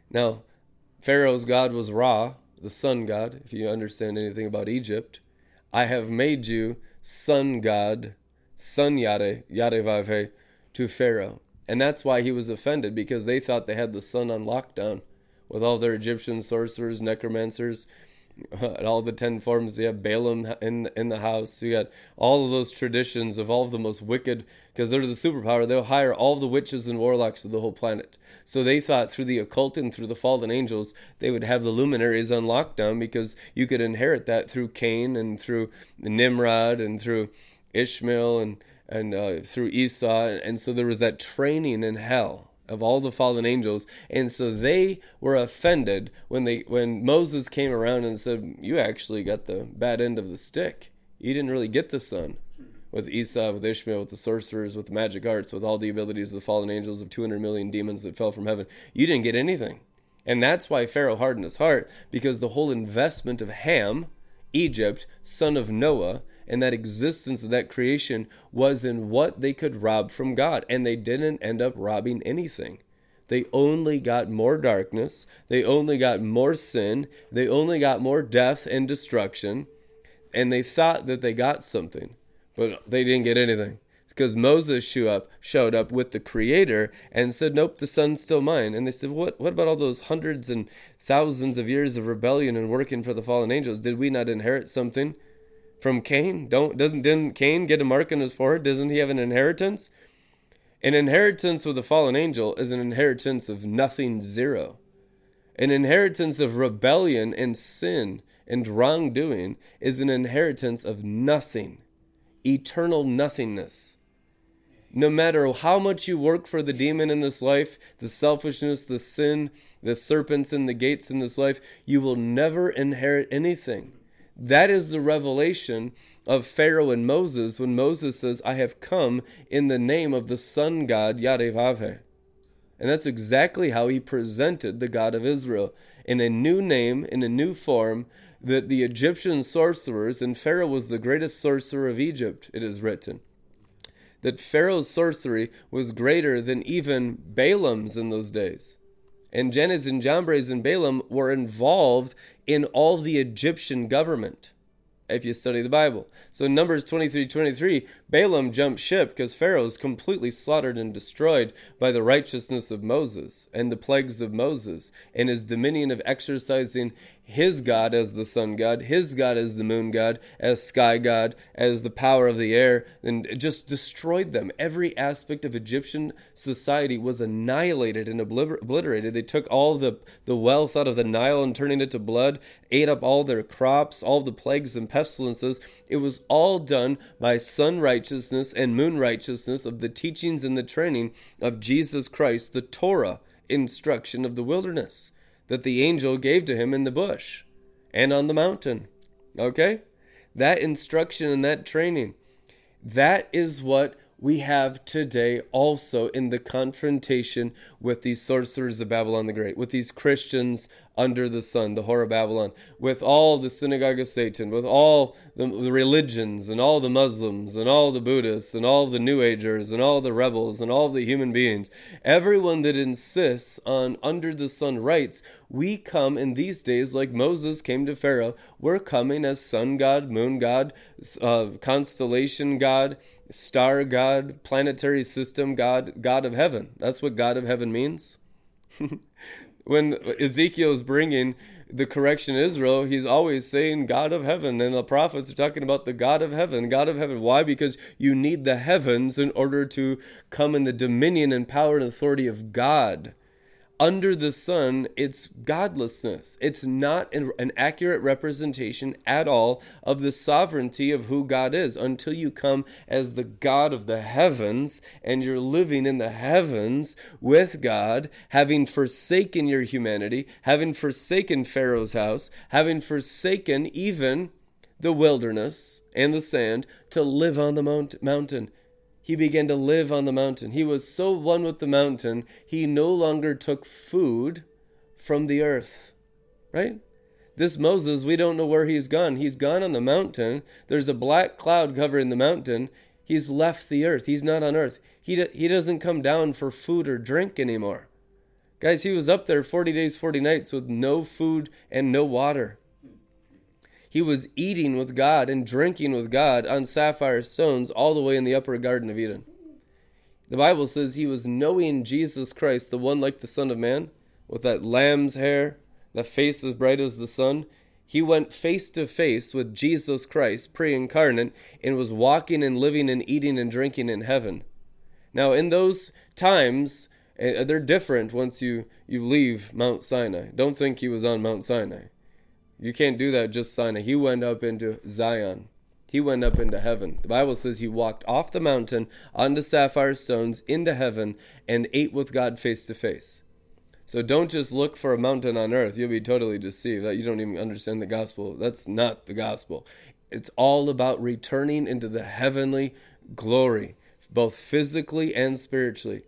Now, Pharaoh's God was Ra, the sun god, if you understand anything about Egypt. I have made you sun god, sun Yare, Yarevavhe, to Pharaoh. And that's why he was offended, because they thought they had the sun on lockdown with all their Egyptian sorcerers, necromancers, and *laughs* all the ten forms. You have Balaam in in the house. You got all of those traditions of all of the most wicked, because they're the superpower. They'll hire all the witches and warlocks of the whole planet. So they thought through the occult and through the fallen angels, they would have the luminaries on lockdown because you could inherit that through Cain and through Nimrod and through Ishmael and and uh, through Esau, and so there was that training in hell of all the fallen angels, and so they were offended when they when Moses came around and said, "You actually got the bad end of the stick. You didn't really get the sun." With Esau, with Ishmael, with the sorcerers, with the magic arts, with all the abilities of the fallen angels of 200 million demons that fell from heaven. You didn't get anything. And that's why Pharaoh hardened his heart, because the whole investment of Ham, Egypt, son of Noah, and that existence of that creation was in what they could rob from God. And they didn't end up robbing anything. They only got more darkness. They only got more sin. They only got more death and destruction. And they thought that they got something, but they didn't get anything. Because Moses show up, showed up with the Creator and said, Nope, the sun's still mine. And they said, What what about all those hundreds and thousands of years of rebellion and working for the fallen angels? Did we not inherit something? From Cain? Don't doesn't didn't Cain get a mark on his forehead? Doesn't he have an inheritance? An inheritance with a fallen angel is an inheritance of nothing zero. An inheritance of rebellion and sin and wrongdoing is an inheritance of nothing, eternal nothingness. No matter how much you work for the demon in this life, the selfishness, the sin, the serpents and the gates in this life, you will never inherit anything. That is the revelation of Pharaoh and Moses when Moses says, I have come in the name of the sun god Yadevavhe. And that's exactly how he presented the God of Israel in a new name, in a new form, that the Egyptian sorcerers, and Pharaoh was the greatest sorcerer of Egypt, it is written. That Pharaoh's sorcery was greater than even Balaam's in those days. And Jannes and Jambres and Balaam were involved in all the Egyptian government if you study the Bible. So in Numbers 23 23, Balaam jumped ship because Pharaoh is completely slaughtered and destroyed by the righteousness of Moses and the plagues of Moses and his dominion of exercising his God as the sun god, his God as the moon god, as sky god, as the power of the air, and just destroyed them. Every aspect of Egyptian society was annihilated and obliterated. They took all the, the wealth out of the Nile and turning it to blood, ate up all their crops, all the plagues and pestilences. It was all done by sun righteousness and moon righteousness of the teachings and the training of Jesus Christ, the Torah instruction of the wilderness that the angel gave to him in the bush and on the mountain. Okay? That instruction and that training, that is what we have today also in the confrontation with these sorcerers of Babylon the Great, with these Christians under the sun, the whore of Babylon, with all the synagogue of Satan, with all the, the, religions and all the Muslims and all the Buddhists and all the New Agers and all the rebels and all the human beings, everyone that insists on under the sun rights, we come in these days like Moses came to Pharaoh. We're coming as sun god, moon god, uh, constellation god, star god, planetary system god, god of heaven. That's what God of heaven means. *laughs* when Ezekiel is bringing the correction Israel, he's always saying God of heaven. And the prophets are talking about the God of heaven, God of heaven. Why? Because you need the heavens in order to come in the dominion and power and authority of God under the sun, it's godlessness. It's not an accurate representation at all of the sovereignty of who God is until you come as the God of the heavens and you're living in the heavens with God, having forsaken your humanity, having forsaken Pharaoh's house, having forsaken even the wilderness and the sand to live on the mount- mountain he began to live on the mountain. He was so one with the mountain, he no longer took food from the earth. Right? This Moses, we don't know where he's gone. He's gone on the mountain. There's a black cloud covering the mountain. He's left the earth. He's not on earth. He, he doesn't come down for food or drink anymore. Guys, he was up there 40 days, 40 nights with no food and no water. He was eating with God and drinking with God on sapphire stones all the way in the upper Garden of Eden. The Bible says he was knowing Jesus Christ, the one like the Son of Man, with that lamb's hair, that face as bright as the sun. He went face to face with Jesus Christ, pre incarnate, and was walking and living and eating and drinking in heaven. Now, in those times, eh, they're different once you, you leave Mount Sinai. Don't think he was on Mount Sinai. You can't do that just Sinai. He went up into Zion. He went up into heaven. The Bible says he walked off the mountain onto sapphire stones into heaven and ate with God face to face. So don't just look for a mountain on earth. You'll be totally deceived that you don't even understand the gospel. That's not the gospel. It's all about returning into the heavenly glory, both physically and spiritually.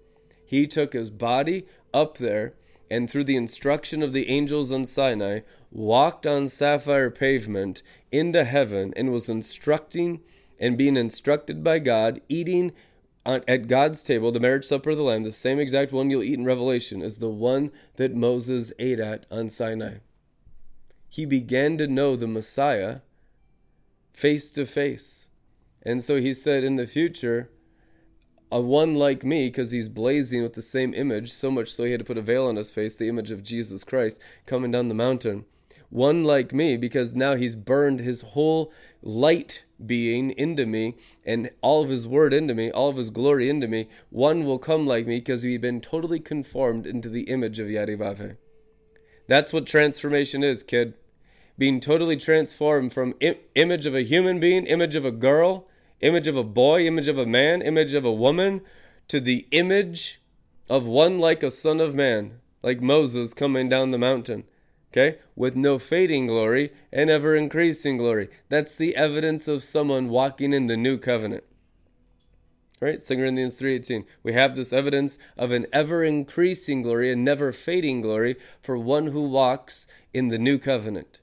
He took his body up there and through the instruction of the angels on Sinai, walked on sapphire pavement into heaven and was instructing and being instructed by God, eating at God's table, the marriage supper of the Lamb, the same exact one you'll eat in Revelation, is the one that Moses ate at on Sinai. He began to know the Messiah face to face. And so he said, in the future, a one like me, because he's blazing with the same image, so much so he had to put a veil on his face, the image of Jesus Christ coming down the mountain. One like me, because now he's burned his whole light being into me and all of his word into me, all of his glory into me. One will come like me because he'd been totally conformed into the image of Yarivave. That's what transformation is, kid. Being totally transformed from Im- image of a human being, image of a girl, image of a boy, image of a man, image of a woman, to the image of one like a son of man, like Moses coming down the mountain. Okay? With no fading glory and ever increasing glory. That's the evidence of someone walking in the new covenant. Right? 2 Corinthians 3:18. We have this evidence of an ever increasing glory and never fading glory for one who walks in the new covenant,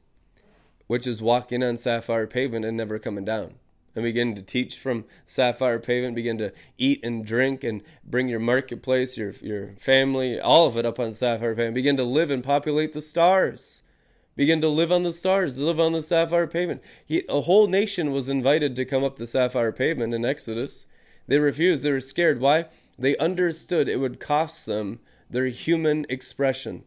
which is walking on sapphire pavement and never coming down and begin to teach from Sapphire Pavement, begin to eat and drink and bring your marketplace, your, your family, all of it up on Sapphire Pavement. Begin to live and populate the stars. Begin to live on the stars, live on the Sapphire Pavement. He, a whole nation was invited to come up the Sapphire Pavement in Exodus. They refused. They were scared. Why? They understood it would cost them their human expression.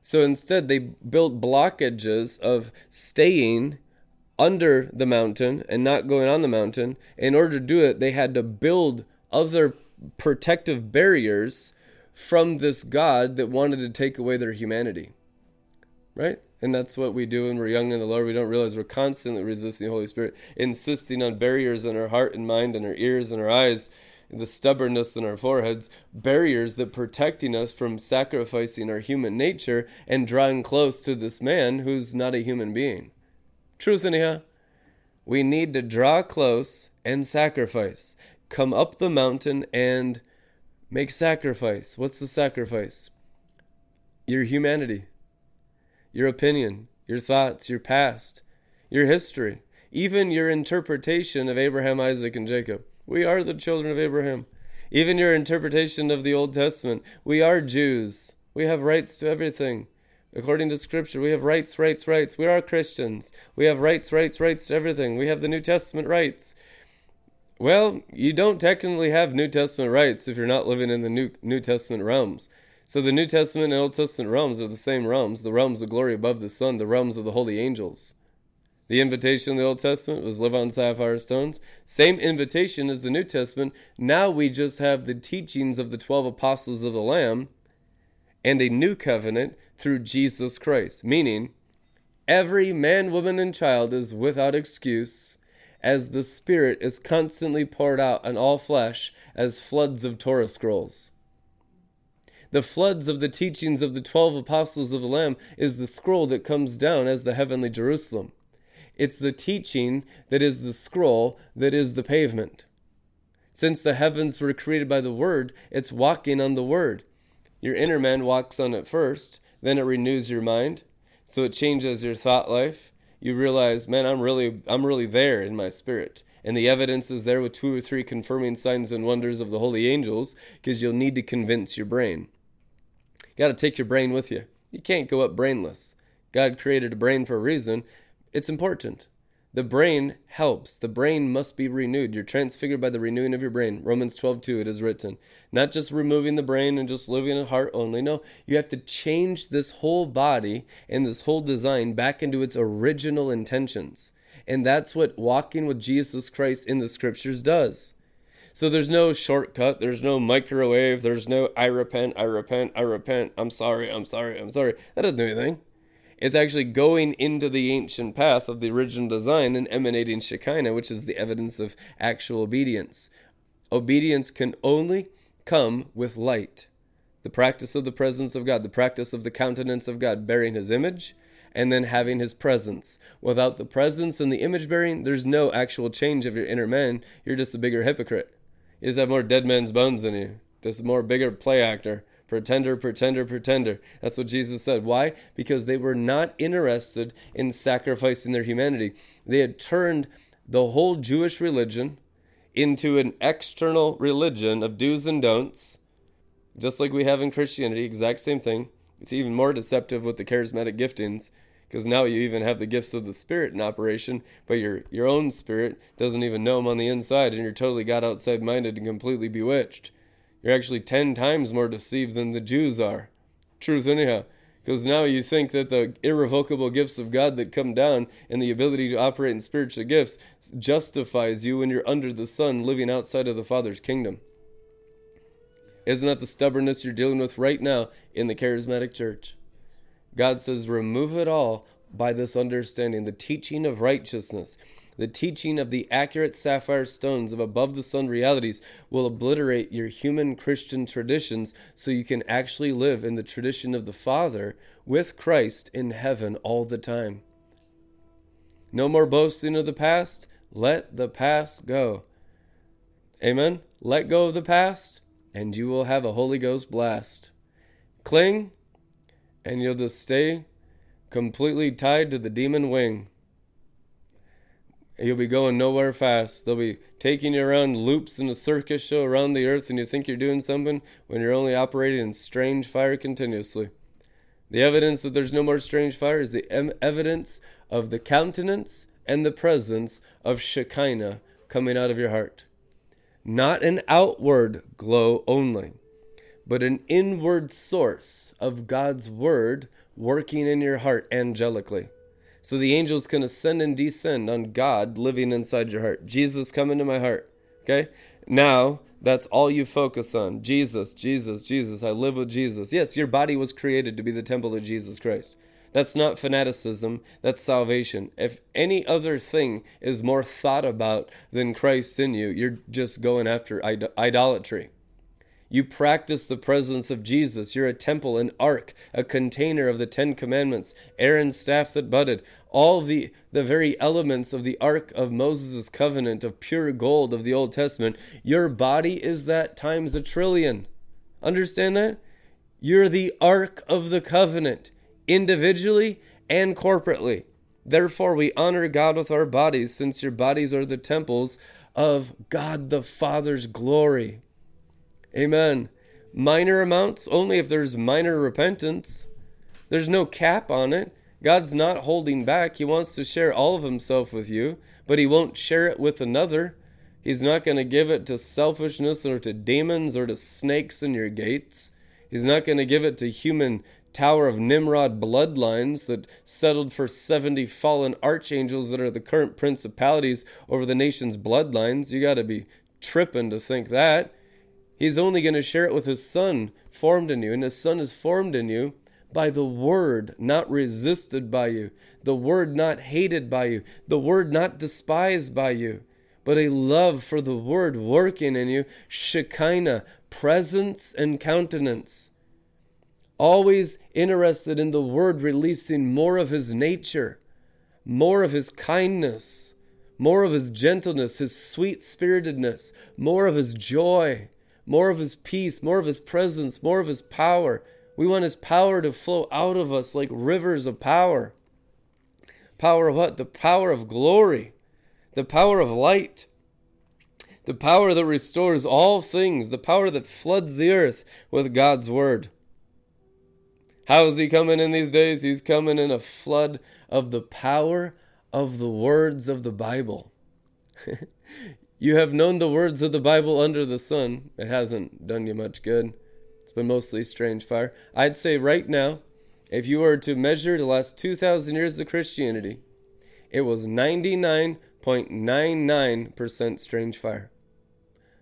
So instead, they built blockages of staying under the mountain and not going on the mountain. In order to do it, they had to build other protective barriers from this God that wanted to take away their humanity. Right? And that's what we do when we're young in the Lord. We don't realize we're constantly resisting the Holy Spirit, insisting on barriers in our heart and mind and our ears and our eyes, the stubbornness in our foreheads, barriers that protecting us from sacrificing our human nature and drawing close to this man who's not a human being. Truth, anyhow. We need to draw close and sacrifice. Come up the mountain and make sacrifice. What's the sacrifice? Your humanity, your opinion, your thoughts, your past, your history, even your interpretation of Abraham, Isaac, and Jacob. We are the children of Abraham. Even your interpretation of the Old Testament. We are Jews. We have rights to everything. According to Scripture, we have rights, rights, rights. We are Christians. We have rights, rights, rights to everything. We have the New Testament rights. Well, you don't technically have New Testament rights if you're not living in the New, New Testament realms. So the New Testament and Old Testament realms are the same realms the realms of glory above the sun, the realms of the holy angels. The invitation in the Old Testament was live on sapphire stones. Same invitation as the New Testament. Now we just have the teachings of the 12 apostles of the Lamb and a new covenant through Jesus Christ, meaning every man, woman, and child is without excuse as the Spirit is constantly poured out on all flesh as floods of Torah scrolls. The floods of the teachings of the twelve apostles of the Lamb is the scroll that comes down as the heavenly Jerusalem. It's the teaching that is the scroll that is the pavement. Since the heavens were created by the Word, it's walking on the Word. Your inner man walks on it first, then it renews your mind. So it changes your thought life. You realize, man, I'm really I'm really there in my spirit. And the evidence is there with two or three confirming signs and wonders of the holy angels, because you'll need to convince your brain. You got to take your brain with you. You can't go up brainless. God created a brain for a reason. It's important. The brain helps. The brain must be renewed. You're transfigured by the renewing of your brain. Romans 12, 2, it is written. Not just removing the brain and just living in heart only. No, you have to change this whole body and this whole design back into its original intentions. And that's what walking with Jesus Christ in the scriptures does. So there's no shortcut, there's no microwave, there's no I repent, I repent, I repent, I'm sorry, I'm sorry, I'm sorry. That doesn't do anything. It's actually going into the ancient path of the original design and emanating Shekinah, which is the evidence of actual obedience. Obedience can only come with light. The practice of the presence of God, the practice of the countenance of God, bearing His image, and then having His presence. Without the presence and the image bearing, there's no actual change of your inner man. You're just a bigger hypocrite. You just have more dead man's bones in you, just a more bigger play actor. Pretender, pretender, pretender. That's what Jesus said. Why? Because they were not interested in sacrificing their humanity. They had turned the whole Jewish religion into an external religion of do's and don'ts, just like we have in Christianity, exact same thing. It's even more deceptive with the charismatic giftings because now you even have the gifts of the spirit in operation, but your your own spirit doesn't even know them on the inside, and you're totally God outside minded and completely bewitched. You're actually 10 times more deceived than the Jews are. Truth, anyhow. Because now you think that the irrevocable gifts of God that come down and the ability to operate in spiritual gifts justifies you when you're under the sun living outside of the Father's kingdom. Isn't that the stubbornness you're dealing with right now in the charismatic church? God says, remove it all by this understanding, the teaching of righteousness. The teaching of the accurate sapphire stones of above the sun realities will obliterate your human Christian traditions so you can actually live in the tradition of the Father with Christ in heaven all the time. No more boasting of the past. Let the past go. Amen. Let go of the past, and you will have a Holy Ghost blast. Cling, and you'll just stay completely tied to the demon wing. You'll be going nowhere fast. They'll be taking you around loops in a circus show around the earth, and you think you're doing something when you're only operating in strange fire continuously. The evidence that there's no more strange fire is the em- evidence of the countenance and the presence of Shekinah coming out of your heart. Not an outward glow only, but an inward source of God's word working in your heart angelically. So the angels can ascend and descend on God living inside your heart. Jesus, come into my heart. Okay? Now, that's all you focus on. Jesus, Jesus, Jesus. I live with Jesus. Yes, your body was created to be the temple of Jesus Christ. That's not fanaticism, that's salvation. If any other thing is more thought about than Christ in you, you're just going after idolatry. You practice the presence of Jesus. You're a temple, an ark, a container of the Ten Commandments, Aaron's staff that budded, all the, the very elements of the ark of Moses' covenant of pure gold of the Old Testament. Your body is that times a trillion. Understand that? You're the ark of the covenant, individually and corporately. Therefore, we honor God with our bodies, since your bodies are the temples of God the Father's glory. Amen. Minor amounts only if there's minor repentance. There's no cap on it. God's not holding back. He wants to share all of Himself with you, but He won't share it with another. He's not going to give it to selfishness or to demons or to snakes in your gates. He's not going to give it to human Tower of Nimrod bloodlines that settled for 70 fallen archangels that are the current principalities over the nation's bloodlines. You got to be tripping to think that. He's only going to share it with his son formed in you, and his son is formed in you by the word not resisted by you, the word not hated by you, the word not despised by you, but a love for the word working in you, Shekinah, presence and countenance. Always interested in the word releasing more of his nature, more of his kindness, more of his gentleness, his sweet spiritedness, more of his joy more of His peace, more of His presence, more of His power. We want His power to flow out of us like rivers of power. Power of what? The power of glory, the power of light, the power that restores all things, the power that floods the earth with God's word. How is He coming in these days? He's coming in a flood of the power of the words of the Bible. *laughs* You have known the words of the Bible under the sun. It hasn't done you much good. It's been mostly strange fire. I'd say right now, if you were to measure the last 2,000 years of Christianity, it was 99.99% strange fire.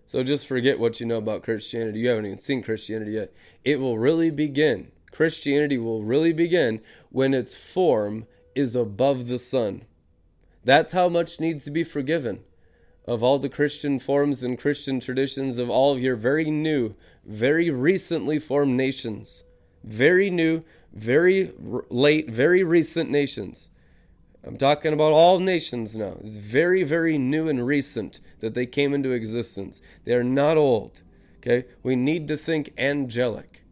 So just forget what you know about Christianity. You haven't even seen Christianity yet. It will really begin Christianity will really begin when its form is above the sun. That's how much needs to be forgiven of all the Christian forms and Christian traditions of all of your very new, very recently formed nations. Very new, very late, very recent nations. I'm talking about all nations now. It's very, very new and recent that they came into existence. They are not old. Okay? We need to think angelic.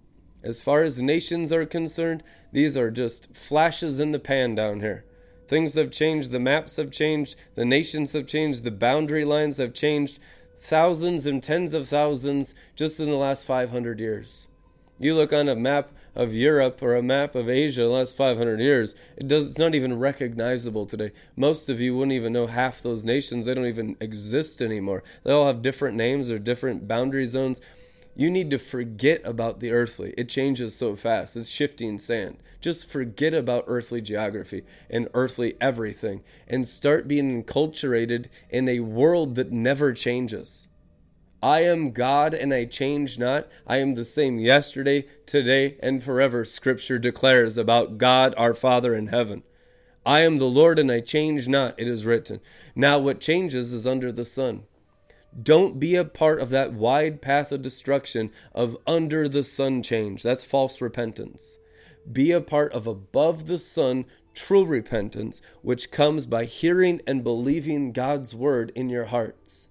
As far as nations are concerned, these are just flashes in the pan down here. Things have changed, the maps have changed, the nations have changed, the boundary lines have changed thousands and tens of thousands just in the last 500 years. You look on a map of Europe or a map of Asia the last 500 years, it does, it's not even recognizable today. Most of you wouldn't even know half those nations. They don't even exist anymore. They all have different names or different boundary zones. You need to forget about the earthly. It changes so fast. It's shifting sand. Just forget about earthly geography and earthly everything and start being enculturated in a world that never changes. I am God and I change not. I am the same yesterday, today, and forever, Scripture declares about God our Father in heaven. I am the Lord and I change not, it is written. Now, what changes is under the sun. Don't be a part of that wide path of destruction of under the sun change. That's false repentance. Be a part of above the sun true repentance, which comes by hearing and believing God's word in your hearts.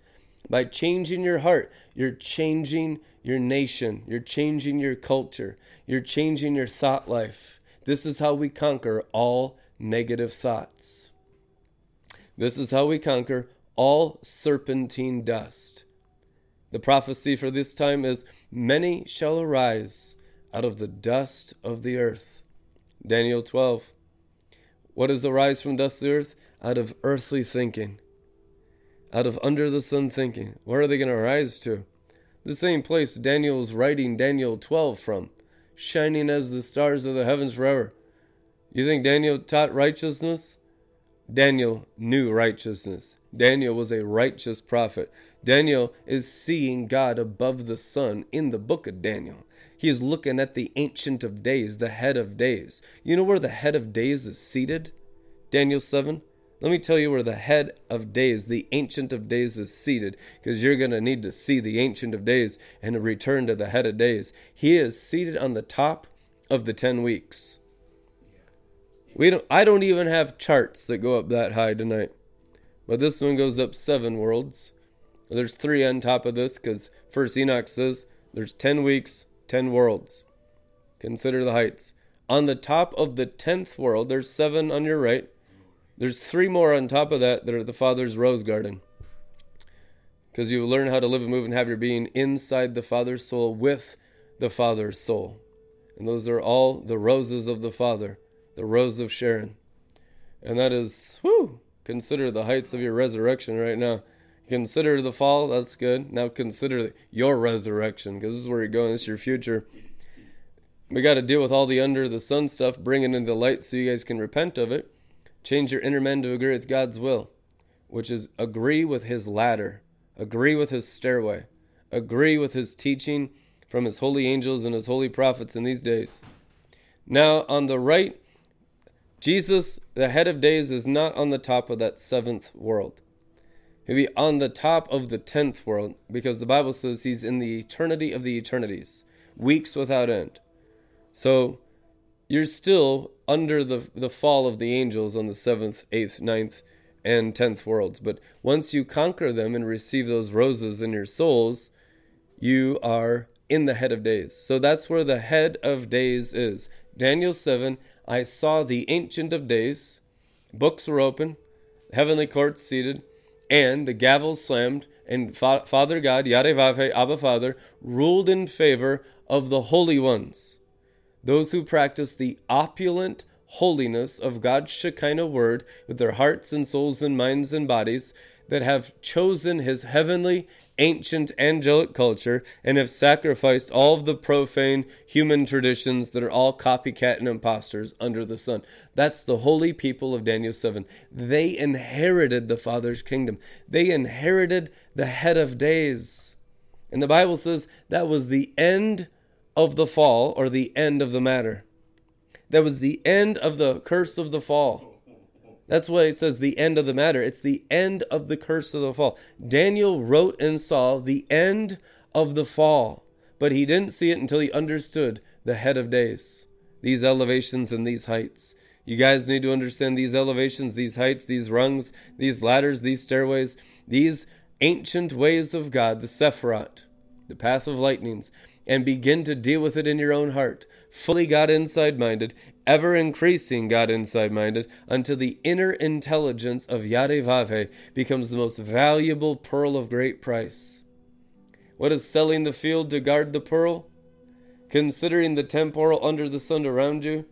By changing your heart, you're changing your nation, you're changing your culture, you're changing your thought life. This is how we conquer all negative thoughts. This is how we conquer all serpentine dust. The prophecy for this time is Many shall arise out of the dust of the earth. Daniel 12. What is arise from dust of the earth? Out of earthly thinking, out of under the sun thinking. Where are they going to arise to? The same place Daniel is writing Daniel 12 from, shining as the stars of the heavens forever. You think Daniel taught righteousness? Daniel knew righteousness. Daniel was a righteous prophet. Daniel is seeing God above the sun in the book of Daniel. He is looking at the Ancient of Days, the head of days. You know where the head of days is seated? Daniel 7. Let me tell you where the head of days, the Ancient of Days, is seated, because you're going to need to see the Ancient of Days and return to the head of days. He is seated on the top of the 10 weeks. We don't I don't even have charts that go up that high tonight. But this one goes up 7 worlds. There's 3 on top of this cuz first Enoch says there's 10 weeks, 10 worlds. Consider the heights. On the top of the 10th world, there's 7 on your right. There's 3 more on top of that that are the Father's rose garden. Because you learn how to live and move and have your being inside the Father's soul with the Father's soul. And those are all the roses of the Father the rose of Sharon. And that is, consider the heights of your resurrection right now. Consider the fall, that's good. Now consider your resurrection, because this is where you're going, this is your future. We got to deal with all the under the sun stuff, bring it into the light so you guys can repent of it. Change your inner man to agree with God's will, which is agree with his ladder, agree with his stairway, agree with his teaching from his holy angels and his holy prophets in these days. Now, on the right, Jesus, the head of days, is not on the top of that seventh world. He'll be on the top of the tenth world because the Bible says he's in the eternity of the eternities, weeks without end. So you're still under the, the fall of the angels on the seventh, eighth, ninth, and tenth worlds. But once you conquer them and receive those roses in your souls, you are in the head of days. So that's where the head of days is. Daniel 7 I saw the Ancient of Days, books were open, heavenly courts seated, and the gavels slammed, and Fa- Father God, Yarevave, Abba Father, ruled in favor of the holy ones, those who practice the opulent holiness of God's Shekinah word with their hearts and souls and minds and bodies, that have chosen his heavenly ancient angelic culture and have sacrificed all of the profane human traditions that are all copycat and imposters under the sun. That's the holy people of Daniel 7. They inherited the Father's kingdom, they inherited the head of days. And the Bible says that was the end of the fall or the end of the matter. That was the end of the curse of the fall. That's why it says the end of the matter. It's the end of the curse of the fall. Daniel wrote and saw the end of the fall, but he didn't see it until he understood the head of days, these elevations and these heights. You guys need to understand these elevations, these heights, these rungs, these ladders, these stairways, these ancient ways of God, the Sephirot, the path of lightnings, and begin to deal with it in your own heart, fully God inside minded, ever increasing God inside minded, until the inner intelligence of Yadevave becomes the most valuable pearl of great price. What is selling the field to guard the pearl? Considering the temporal under the sun around you,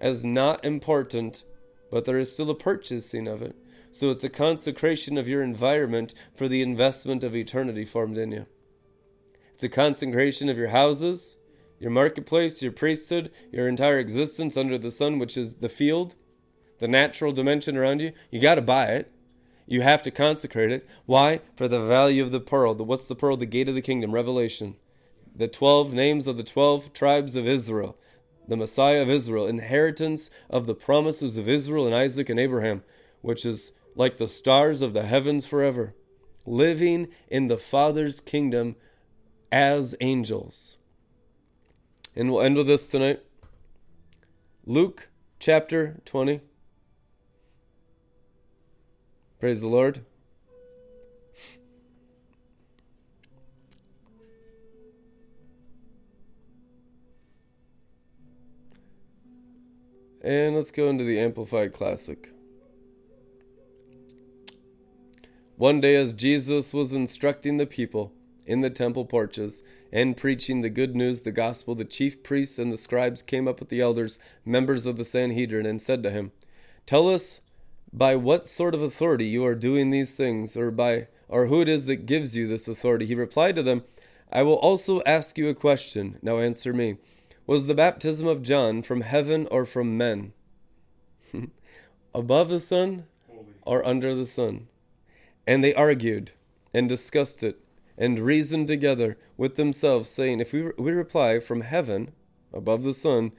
as not important, but there is still a purchasing of it. So it's a consecration of your environment for the investment of eternity formed in you. It's a consecration of your houses, your marketplace, your priesthood, your entire existence under the sun, which is the field, the natural dimension around you. You got to buy it. You have to consecrate it. Why? For the value of the pearl. The, what's the pearl? The gate of the kingdom, Revelation. The 12 names of the 12 tribes of Israel the Messiah of Israel, inheritance of the promises of Israel and Isaac and Abraham, which is like the stars of the heavens forever, living in the Father's kingdom as angels. And we'll end with this tonight. Luke chapter 20. Praise the Lord. And let's go into the Amplified Classic. One day, as Jesus was instructing the people in the temple porches and preaching the good news, the gospel, the chief priests and the scribes came up with the elders, members of the Sanhedrin, and said to him, Tell us by what sort of authority you are doing these things, or by or who it is that gives you this authority. He replied to them, I will also ask you a question. Now answer me. Was the baptism of John from heaven or from men? *laughs* Above the sun or under the sun? And they argued and discussed it and reasoned together with themselves, saying, If we, we reply from heaven, above the sun,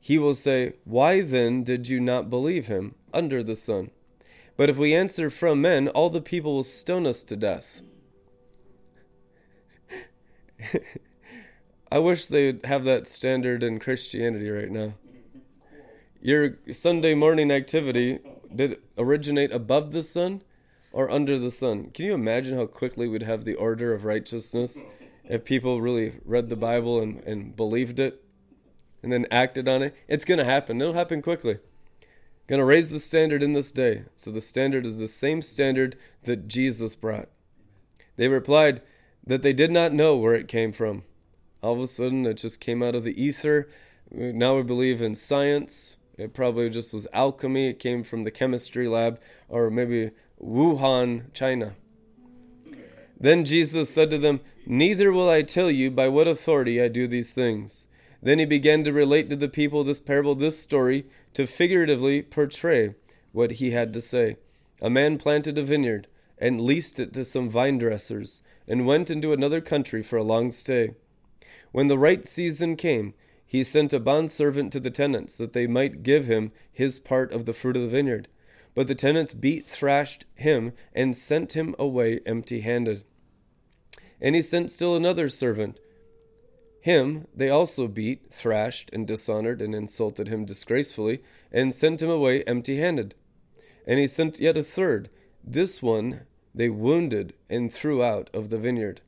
he will say, Why then did you not believe him under the sun? But if we answer from men, all the people will stone us to death. *laughs* I wish they'd have that standard in Christianity right now. Your Sunday morning activity did originate above the sun or under the sun? Can you imagine how quickly we'd have the order of righteousness if people really read the Bible and, and believed it and then acted on it? It's going to happen. It'll happen quickly. Going to raise the standard in this day. So the standard is the same standard that Jesus brought. They replied that they did not know where it came from all of a sudden it just came out of the ether. Now we believe in science. It probably just was alchemy. It came from the chemistry lab or maybe Wuhan, China. Then Jesus said to them, Neither will I tell you by what authority I do these things. Then he began to relate to the people this parable, this story, to figuratively portray what he had to say. A man planted a vineyard and leased it to some vine dressers and went into another country for a long stay. When the right season came, he sent a bondservant to the tenants that they might give him his part of the fruit of the vineyard. But the tenants beat, thrashed him, and sent him away empty handed. And he sent still another servant. Him they also beat, thrashed, and dishonored, and insulted him disgracefully, and sent him away empty handed. And he sent yet a third. This one they wounded and threw out of the vineyard.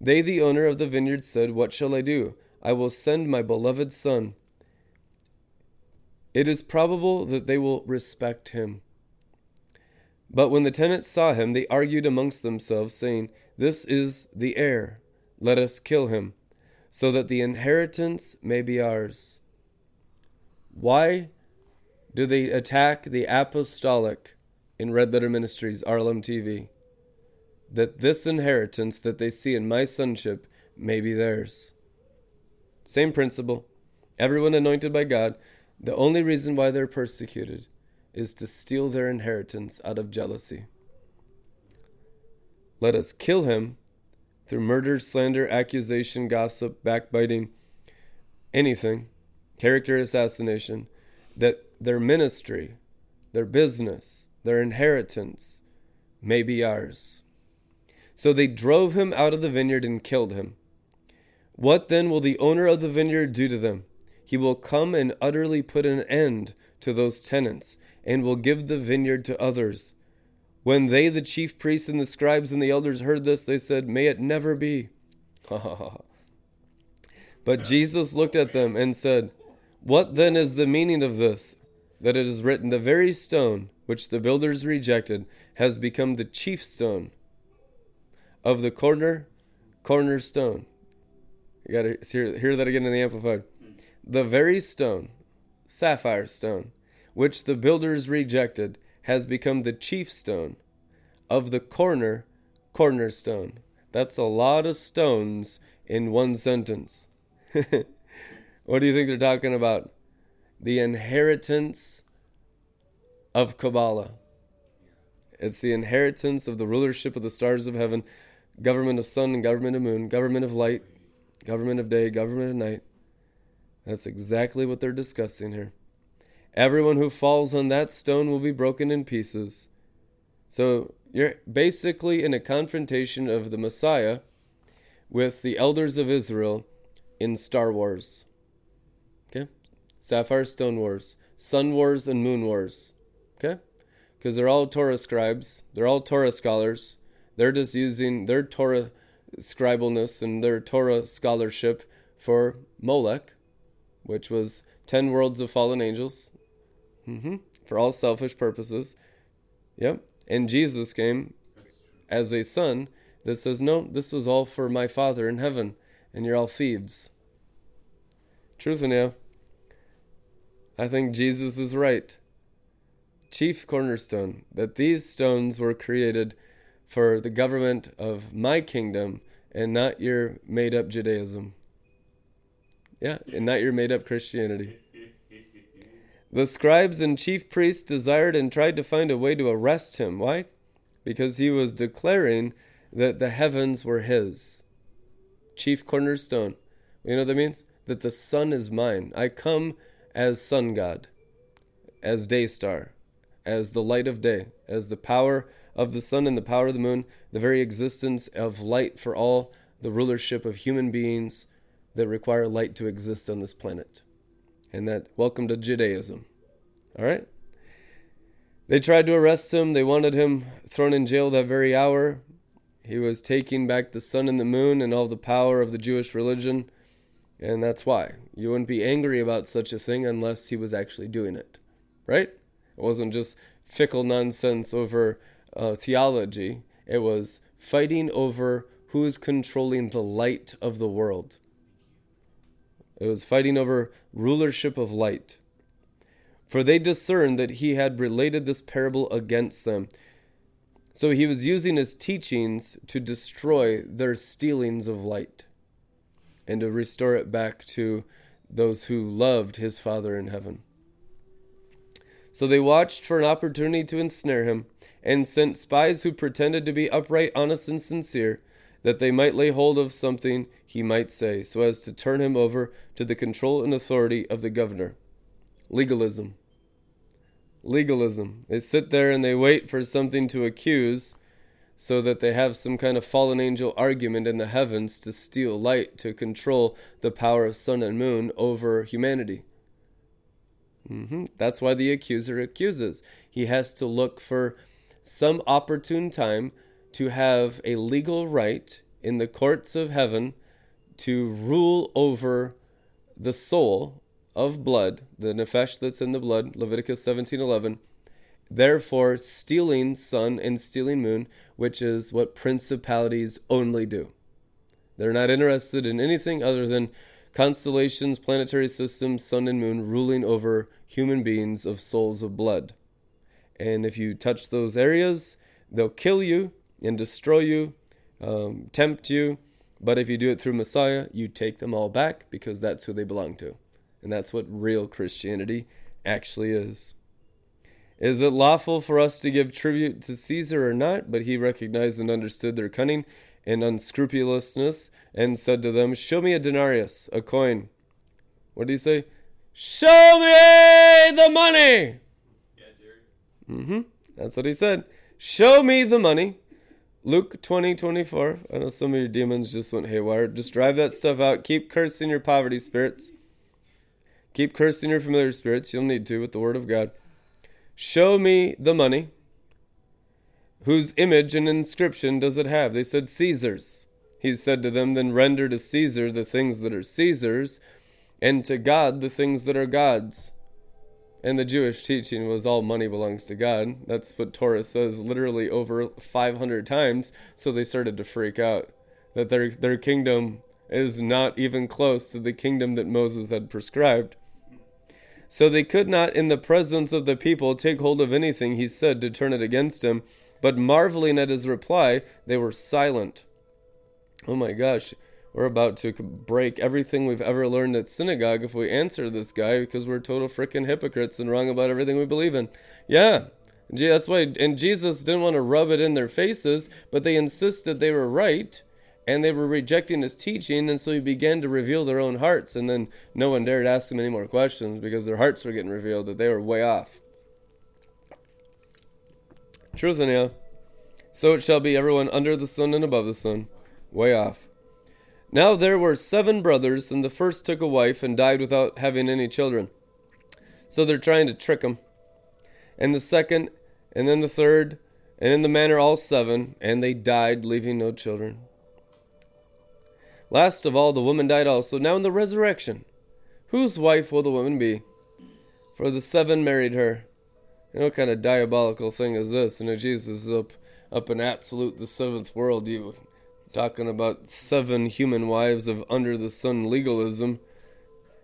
They, the owner of the vineyard, said, What shall I do? I will send my beloved son. It is probable that they will respect him. But when the tenants saw him, they argued amongst themselves, saying, This is the heir. Let us kill him, so that the inheritance may be ours. Why do they attack the apostolic in Red Letter Ministries, RLM TV? that this inheritance that they see in my sonship may be theirs. Same principle. Everyone anointed by God, the only reason why they're persecuted is to steal their inheritance out of jealousy. Let us kill him through murder, slander, accusation, gossip, backbiting, anything, character assassination, that their ministry, their business, their inheritance may be ours. So they drove him out of the vineyard and killed him. What then will the owner of the vineyard do to them? He will come and utterly put an end to those tenants, and will give the vineyard to others. When they, the chief priests and the scribes and the elders, heard this, they said, May it never be. *laughs* but Jesus looked at them and said, What then is the meaning of this? That it is written, The very stone which the builders rejected has become the chief stone of the corner, cornerstone. You got to hear, hear that again in the Amplified. The very stone, sapphire stone, which the builders rejected, has become the chief stone of the corner, cornerstone. That's a lot of stones in one sentence. *laughs* what do you think they're talking about? The inheritance of Kabbalah. It's the inheritance of the rulership of the stars of heaven, government of sun and government of moon, government of light, government of day, government of night. That's exactly what they're discussing here. Everyone who falls on that stone will be broken in pieces. So you're basically in a confrontation of the Messiah with the elders of Israel in Star Wars. Okay? Sapphire Stone Wars, Sun Wars, and Moon Wars. Okay? Because they're all Torah scribes, they're all Torah scholars. They're just using their Torah scribleness and their Torah scholarship for Molech, which was 10 worlds of fallen angels, mm-hmm. for all selfish purposes. Yep. And Jesus came as a son that says, No, this was all for my Father in heaven, and you're all thieves. Truth in you. I think Jesus is right. Chief cornerstone, that these stones were created for the government of my kingdom and not your made up Judaism. Yeah, and not your made up Christianity. The scribes and chief priests desired and tried to find a way to arrest him. Why? Because he was declaring that the heavens were his. Chief cornerstone. You know what that means? That the sun is mine. I come as sun god, as day star, as the light of day, as the power of the sun and the power of the moon, the very existence of light for all the rulership of human beings that require light to exist on this planet. And that welcome to Judaism. All right? They tried to arrest him. They wanted him thrown in jail that very hour. He was taking back the sun and the moon and all the power of the Jewish religion. And that's why. You wouldn't be angry about such a thing unless he was actually doing it. Right? It wasn't just fickle nonsense over uh, theology, it was fighting over who is controlling the light of the world. It was fighting over rulership of light. For they discerned that he had related this parable against them. So he was using his teachings to destroy their stealings of light and to restore it back to those who loved his Father in heaven. So they watched for an opportunity to ensnare him and sent spies who pretended to be upright, honest, and sincere, that they might lay hold of something he might say, so as to turn him over to the control and authority of the governor. Legalism. Legalism. They sit there and they wait for something to accuse so that they have some kind of fallen angel argument in the heavens to steal light to control the power of sun and moon over humanity. Mm-hmm. That's why the accuser accuses. He has to look for some opportune time to have a legal right in the courts of heaven to rule over the soul of blood, the nefesh that's in the blood, Leviticus 17:11. Therefore, stealing sun and stealing moon, which is what principalities only do. They're not interested in anything other than constellations, planetary systems, sun and moon ruling over human beings of souls of blood. And if you touch those areas, they'll kill you and destroy you, um, tempt you. But if you do it through Messiah, you take them all back because that's who they belong to. And that's what real Christianity actually is. Is it lawful for us to give tribute to Caesar or not? But he recognized and understood their cunning and unscrupulousness, and said to them, Show me a denarius, a coin. What did he say? Show me the money! Yeah, Jerry. Mm-hmm. That's what he said. Show me the money. Luke 20, 24. I know some of your demons just went haywire. Just drive that stuff out. Keep cursing your poverty spirits. Keep cursing your familiar spirits. You'll need to with the word of God. Show me the money. Whose image and inscription does it have? They said Caesar's. He said to them, Then render to Caesar the things that are Caesar's, and to God the things that are God's. And the Jewish teaching was all money belongs to God. That's what Torah says literally over 500 times. So they started to freak out that their, their kingdom is not even close to the kingdom that Moses had prescribed. So they could not, in the presence of the people, take hold of anything he said to turn it against him. But marveling at his reply, they were silent. Oh my gosh, we're about to break everything we've ever learned at synagogue if we answer this guy because we're total freaking hypocrites and wrong about everything we believe in. Yeah, that's why. And Jesus didn't want to rub it in their faces, but they insisted they were right and they were rejecting his teaching, and so he began to reveal their own hearts, and then no one dared ask him any more questions because their hearts were getting revealed that they were way off. Truth anyhow. So it shall be everyone under the sun and above the sun, way off. Now there were seven brothers, and the first took a wife and died without having any children. So they're trying to trick him. And the second, and then the third, and in the manner all seven, and they died, leaving no children. Last of all, the woman died also. Now in the resurrection, whose wife will the woman be? For the seven married her. And what kind of diabolical thing is this? And Jesus is up, up in absolute the seventh world. You talking about seven human wives of under the sun legalism.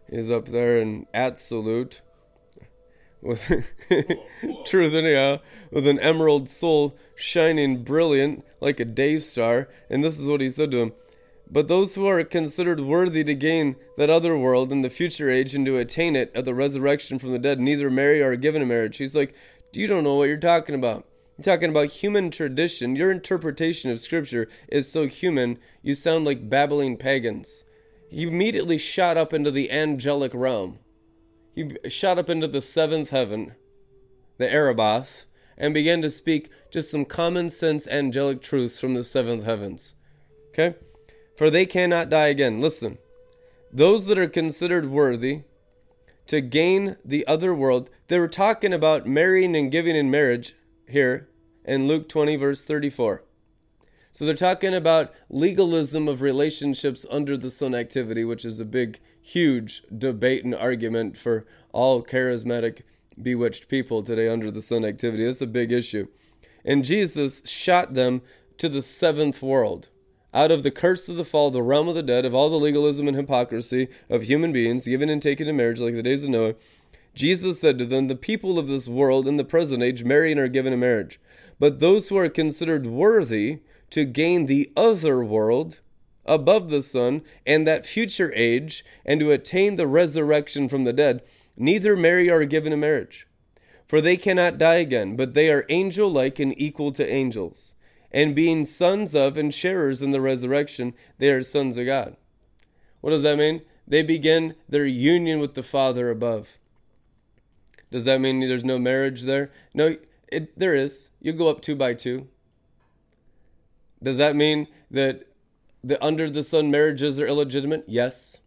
is up there in absolute with *laughs* truth anyhow, with an emerald soul shining brilliant like a day star. And this is what he said to him. But those who are considered worthy to gain that other world in the future age and to attain it at the resurrection from the dead neither marry or are given in marriage. He's like, You don't know what you're talking about. Talking about human tradition. Your interpretation of Scripture is so human, you sound like babbling pagans. He immediately shot up into the angelic realm. He shot up into the seventh heaven, the Aravot, and began to speak just some common sense angelic truths from the seventh heavens. Okay? For they cannot die again. Listen, those that are considered worthy to gain the other world, they were talking about marrying and giving in marriage here in Luke 20, verse 34. So they're talking about legalism of relationships under the sun activity, which is a big, huge debate and argument for all charismatic, bewitched people today under the sun activity. That's a big issue. And Jesus shot them to the seventh world. Out of the curse of the fall, the realm of the dead, of all the legalism and hypocrisy of human beings, given and taken in marriage like the days of Noah, Jesus said to them, The people of this world in the present age marry and are given in marriage. But those who are considered worthy to gain the other world above the sun and that future age and to attain the resurrection from the dead, neither marry or are given in marriage. For they cannot die again, but they are angel like and equal to angels. And being sons of and sharers in the resurrection, they are sons of God. What does that mean? They begin their union with the Father above. Does that mean there's no marriage there? No, it, there is. You go up two by two. Does that mean that the under the sun marriages are illegitimate? Yes.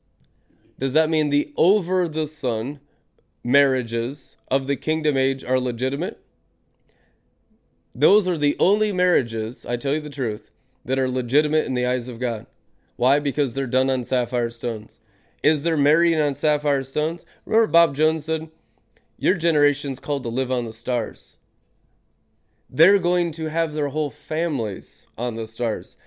Does that mean the over the sun marriages of the kingdom age are legitimate? Those are the only marriages, I tell you the truth, that are legitimate in the eyes of God. Why? Because they're done on sapphire stones. Is there marrying on sapphire stones? Remember Bob Jones said, your generation's called to live on the stars. They're going to have their whole families on the stars.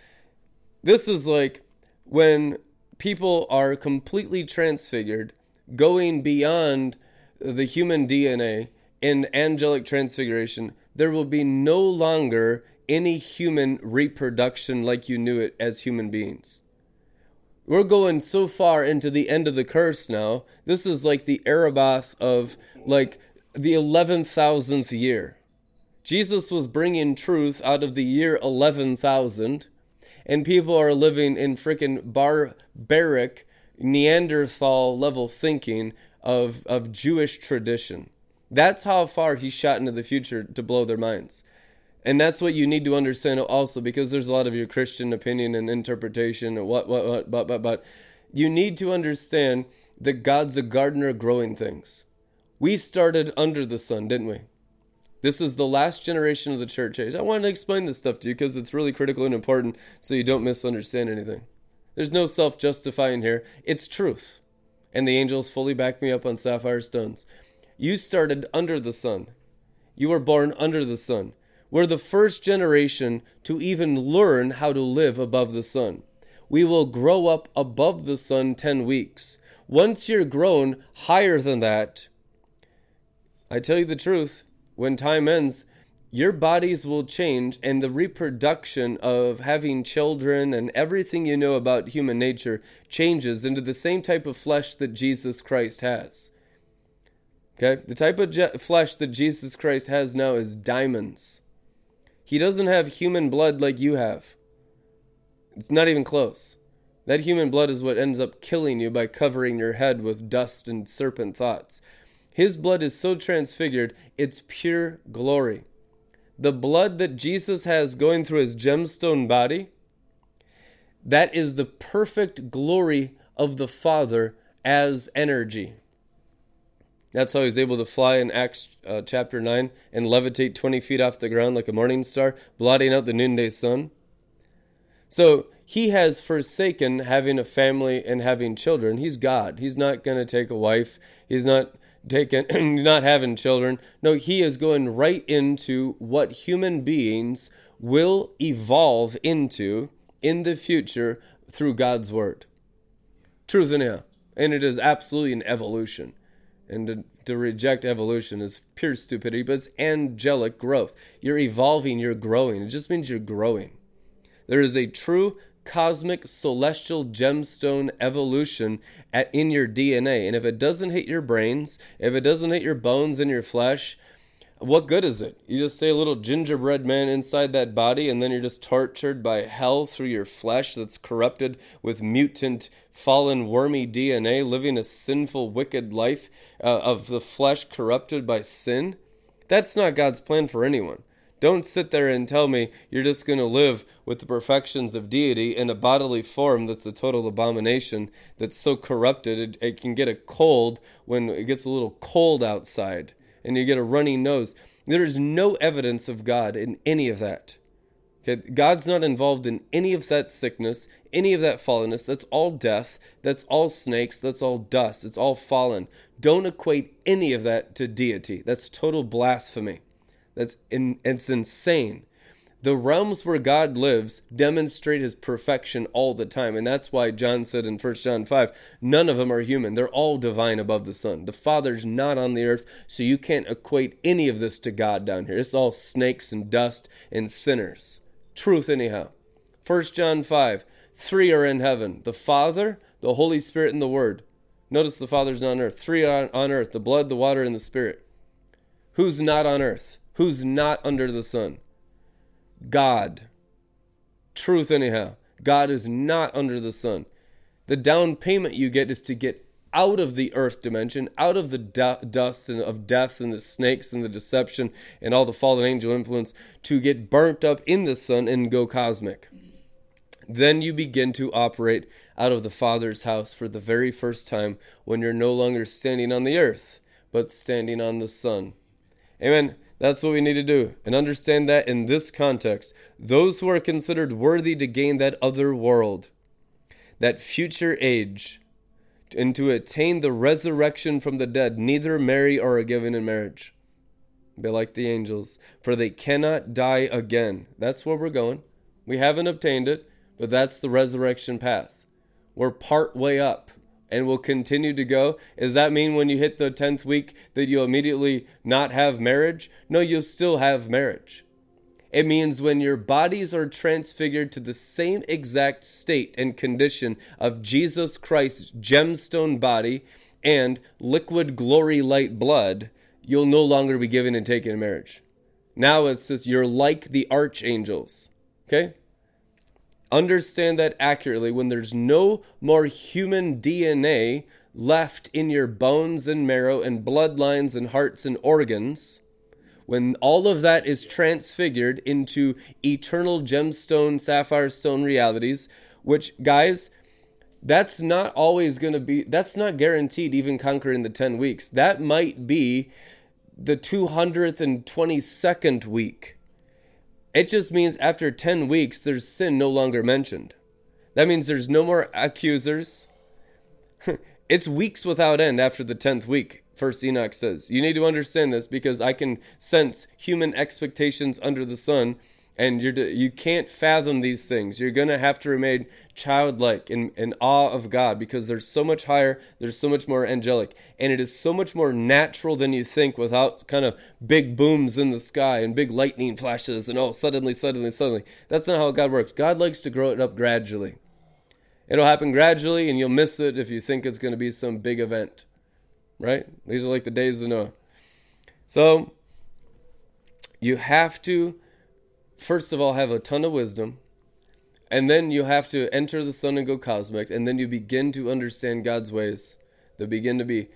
This is like when people are completely transfigured, going beyond the human DNA in angelic transfiguration. There will be no longer any human reproduction like you knew it as human beings. We're going so far into the end of the curse now. This is like the Aravot of like the 11,000th year. Jesus was bringing truth out of the year 11,000, and people are living in freaking barbaric Neanderthal level thinking of, of Jewish tradition. That's how far he shot into the future to blow their minds. And that's what you need to understand also because there's a lot of your Christian opinion and interpretation and what, what, what, but, but, but. You need to understand that God's a gardener growing things. We started under the sun, didn't we? This is the last generation of the church age. I wanted to explain this stuff to you because it's really critical and important so you don't misunderstand anything. There's no self justifying here, it's truth. And the angels fully back me up on sapphire stones. You started under the sun, you were born under the sun. We're the first generation to even learn how to live above the sun. We will grow up above the sun 10 weeks. Once you're grown higher than that, I tell you the truth, when time ends, your bodies will change, and the reproduction of having children and everything you know about human nature changes into the same type of flesh that Jesus Christ has. Okay? The type of je- flesh that Jesus Christ has now is diamonds. He doesn't have human blood like you have. It's not even close. That human blood is what ends up killing you by covering your head with dust and serpent thoughts. His blood is so transfigured, it's pure glory. The blood that Jesus has going through his gemstone body, that is the perfect glory of the Father as energy. That's how he's able to fly in Acts uh, chapter 9 and levitate 20 feet off the ground like a morning star, blotting out the noonday sun. So he has forsaken having a family and having children. He's God. He's not going to take a wife. He's not taking *clears throat* not having children. No, he is going right into what human beings will evolve into in the future through God's word. Truth anyhow. And it is absolutely an evolution. And to, to reject evolution is pure stupidity, but it's angelic growth. You're evolving, you're growing. It just means you're growing. There is a true cosmic celestial gemstone evolution at, in your DNA. And if it doesn't hit your brains, if it doesn't hit your bones and your flesh, what good is it? You just say a little gingerbread man inside that body, and then you're just tortured by hell through your flesh that's corrupted with mutant, fallen, wormy DNA, living a sinful, wicked life uh, of the flesh corrupted by sin. That's not God's plan for anyone. Don't sit there and tell me you're just going to live with the perfections of deity in a bodily form that's a total abomination, that's so corrupted it, it can get a cold when it gets a little cold outside and you get a runny nose. There is no evidence of God in any of that. Okay, God's not involved in any of that sickness, any of that fallenness. That's all death. That's all snakes. That's all dust. It's all fallen. Don't equate any of that to deity. That's total blasphemy. That's in, it's insane. The realms where God lives demonstrate his perfection all the time. And that's why John said in 1 John 5 none of them are human. They're all divine above the sun. The Father's not on the earth, so you can't equate any of this to God down here. It's all snakes and dust and sinners. Truth, anyhow. 1 John 5 three are in heaven the Father, the Holy Spirit, and the Word. Notice the Father's not on earth. Three are on earth the blood, the water, and the Spirit. Who's not on earth? Who's not under the sun? God. Truth, anyhow. God is not under the sun. The down payment you get is to get out of the earth dimension, out of the dust and of death and the snakes and the deception and all the fallen angel influence, to get burnt up in the sun and go cosmic. Then you begin to operate out of the Father's house for the very first time when you're no longer standing on the earth, but standing on the sun. Amen. That's what we need to do. And understand that in this context, those who are considered worthy to gain that other world, that future age, and to attain the resurrection from the dead, neither marry or are given in marriage. Be like the angels, for they cannot die again. That's where we're going. We haven't obtained it, but that's the resurrection path. We're part way up and will continue to go. Does that mean when you hit the 10th week that you'll immediately not have marriage? No, you'll still have marriage. It means when your bodies are transfigured to the same exact state and condition of Jesus Christ's gemstone body and liquid glory light blood, you'll no longer be given and taken in marriage. Now it's just you're like the archangels. Okay? Understand that accurately when there's no more human DNA left in your bones and marrow and bloodlines and hearts and organs, when all of that is transfigured into eternal gemstone, sapphire stone realities, which, guys, that's not always going to be, that's not guaranteed even conquering the 10 weeks. That might be the 222nd week. It just means after 10 weeks, there's sin no longer mentioned. That means there's no more accusers. *laughs* it's weeks without end after the 10th week, First Enoch says. You need to understand this because I can sense human expectations under the sun and you're you can't fathom these things. You're gonna have to remain childlike in, in awe of God because there's so much higher, there's so much more angelic, and it is so much more natural than you think without kind of big booms in the sky and big lightning flashes and oh suddenly, suddenly, suddenly. That's not how God works. God likes to grow it up gradually. It'll happen gradually and you'll miss it if you think it's gonna be some big event. Right? These are like the days of Noah. So you have to first of all have a ton of wisdom and then you have to enter the sun and go cosmic and then you begin to understand god's ways they begin to be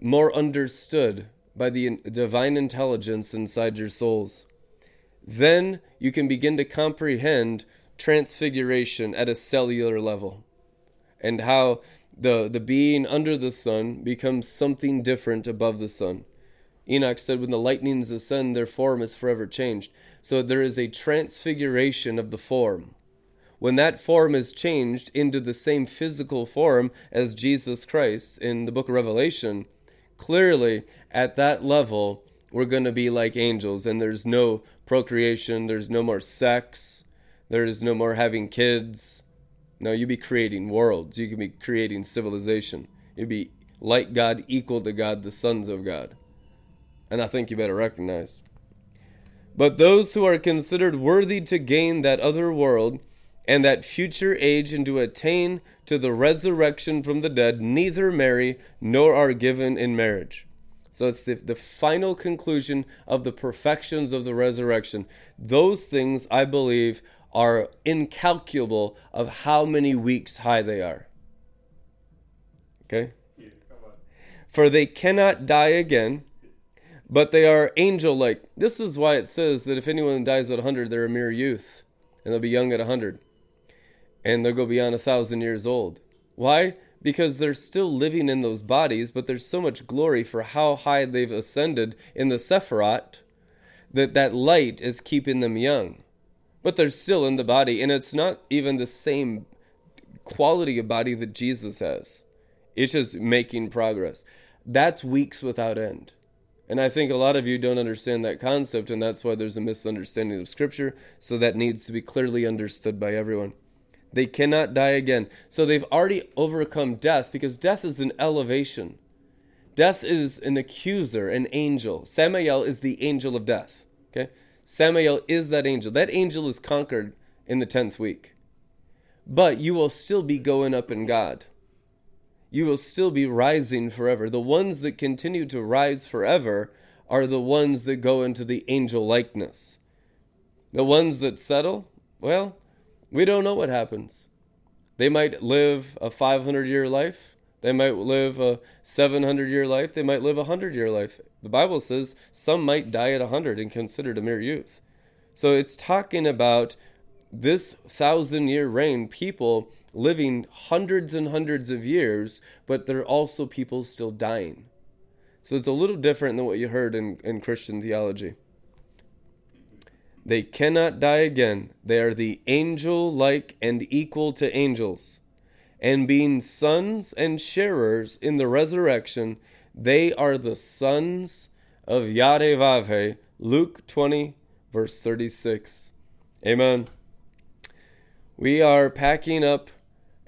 more understood by the divine intelligence inside your souls. Then you can begin to comprehend transfiguration at a cellular level and how the, the being under the sun becomes something different above the sun. Enoch said when the lightnings ascend their form is forever changed so there is a transfiguration of the form. When that form is changed into the same physical form as Jesus Christ in the book of Revelation, clearly at that level, we're going to be like angels, and there's no procreation, there's no more sex, there is no more having kids. No, you'd be creating worlds, you can be creating civilization. You'd be like God, equal to God, the sons of God. And I think you better recognize. But those who are considered worthy to gain that other world and that future age and to attain to the resurrection from the dead neither marry nor are given in marriage. So it's the, the final conclusion of the perfections of the resurrection. Those things, I believe, are incalculable of how many weeks high they are. Okay? For they cannot die again but they are angel like. This is why it says that if anyone dies at 100, they're a mere youth, and they'll be young at 100, and they'll go beyond a thousand years old. Why? Because they're still living in those bodies, but there's so much glory for how high they've ascended in the Sephirot that that light is keeping them young. But they're still in the body, and it's not even the same quality of body that Jesus has. It's just making progress. That's weeks without end. And I think a lot of you don't understand that concept, and that's why there's a misunderstanding of Scripture. So that needs to be clearly understood by everyone. They cannot die again. So they've already overcome death because death is an elevation. Death is an accuser, an angel. Samael is the angel of death. Okay? Samael is that angel. That angel is conquered in the 10th week. But you will still be going up in God you will still be rising forever. The ones that continue to rise forever are the ones that go into the angel likeness. The ones that settle, well, we don't know what happens. They might live a 500 year life. They might live a 700 year life. They might live a 100 year life. The Bible says some might die at 100 and considered a mere youth. So it's talking about this thousand year reign, people living hundreds and hundreds of years, but there are also people still dying. So it's a little different than what you heard in, in Christian theology. They cannot die again. They are the angel like and equal to angels. And being sons and sharers in the resurrection, they are the sons of Yadevavhe. Luke 20, verse 36. Amen. We are packing up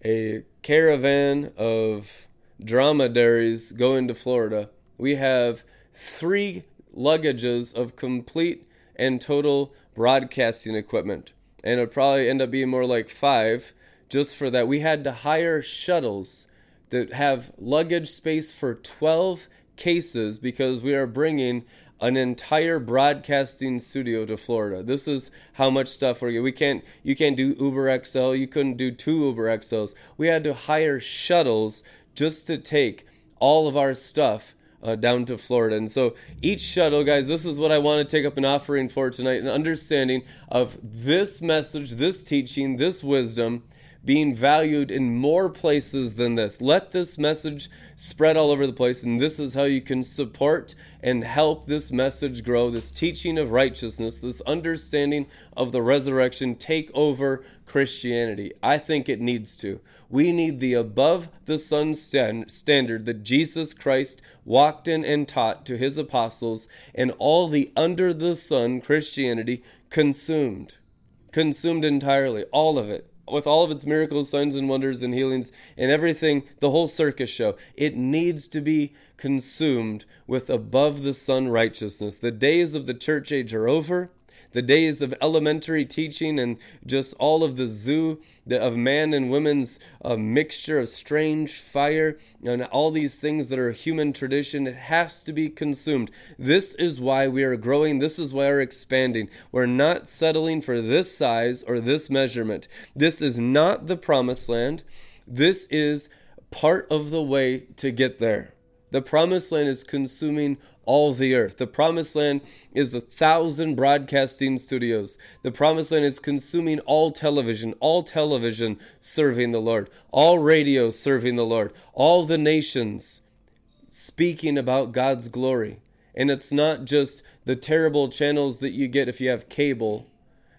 a caravan of dromedaries going to Florida. We have three luggages of complete and total broadcasting equipment. And it'll probably end up being more like five just for that. We had to hire shuttles that have luggage space for 12 cases because we are bringing an entire broadcasting studio to Florida. This is how much stuff we're. We can't you can't do Uber XL. You couldn't do two Uber XLs. We had to hire shuttles just to take all of our stuff uh, down to Florida. And so each shuttle, guys, this is what I want to take up an offering for tonight an understanding of this message, this teaching, this wisdom being valued in more places than this. Let this message spread all over the place, and this is how you can support and help this message grow, this teaching of righteousness, this understanding of the resurrection take over Christianity. I think it needs to. We need the above the sun stand, standard that Jesus Christ walked in and taught to his apostles, and all the under the sun Christianity consumed. Consumed entirely, all of it with all of its miracles, signs, and wonders, and healings, and everything, the whole circus show, it needs to be consumed with above the sun righteousness. The days of the church age are over the days of elementary teaching and just all of the zoo of man and women's uh, mixture of strange fire and all these things that are human tradition, it has to be consumed. This is why we are growing. This is why we're expanding. We're not settling for this size or this measurement. This is not the promised land. This is part of the way to get there. The promised land is consuming all the earth. The promised land is a thousand broadcasting studios. The promised land is consuming all television, all television serving the Lord, all radio serving the Lord, all the nations speaking about God's glory. And it's not just the terrible channels that you get if you have cable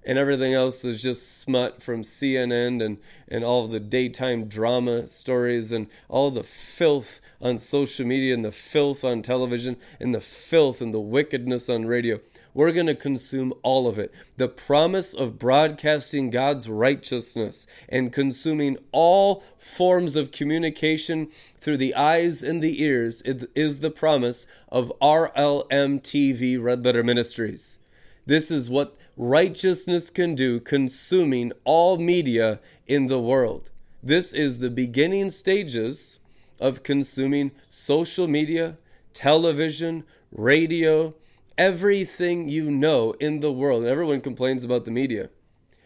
and everything else is just smut from CNN and, and all the daytime drama stories and all the filth on social media and the filth on television and the filth and the wickedness on radio. We're going to consume all of it. The promise of broadcasting God's righteousness and consuming all forms of communication through the eyes and the ears is the promise of RLM TV Red Letter Ministries. This is what righteousness can do, consuming all media in the world. This is the beginning stages of consuming social media, television, radio, everything you know in the world. Everyone complains about the media.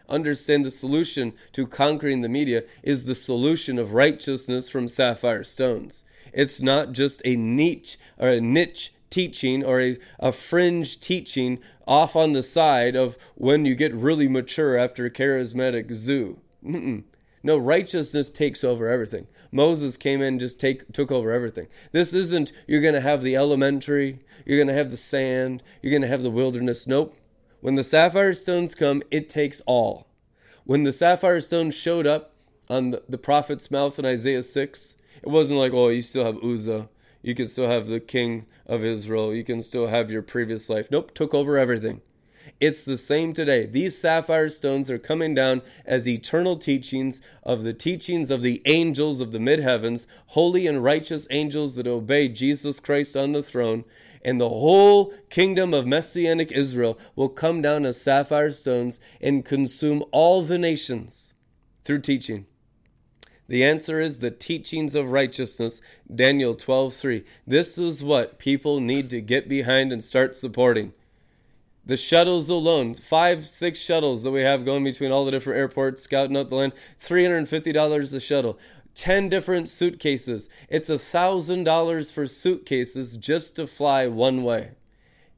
Understand the solution to conquering the media is the solution of righteousness from sapphire stones. It's not just a niche or a niche teaching or a, a fringe teaching off on the side of when you get really mature after charismatic zoo. Mm-mm. No, righteousness takes over everything. Moses came in just take took over everything. This isn't you're going to have the elementary, you're going to have the sand, you're going to have the wilderness. Nope. When the sapphire stones come, it takes all. When the sapphire stones showed up on the, the prophet's mouth in Isaiah 6, it wasn't like, oh, you still have Uzziah you can still have the king of Israel. You can still have your previous life. Nope, took over everything. It's the same today. These sapphire stones are coming down as eternal teachings of the teachings of the angels of the mid heavens, holy and righteous angels that obey Jesus Christ on the throne. And the whole kingdom of Messianic Israel will come down as sapphire stones and consume all the nations through teaching. The answer is the teachings of righteousness, Daniel 12:3. This is what people need to get behind and start supporting. The shuttles alone, five, six shuttles that we have going between all the different airports, scouting out the land, $350 a shuttle. 10 different suitcases. It's $1,000 for suitcases just to fly one way.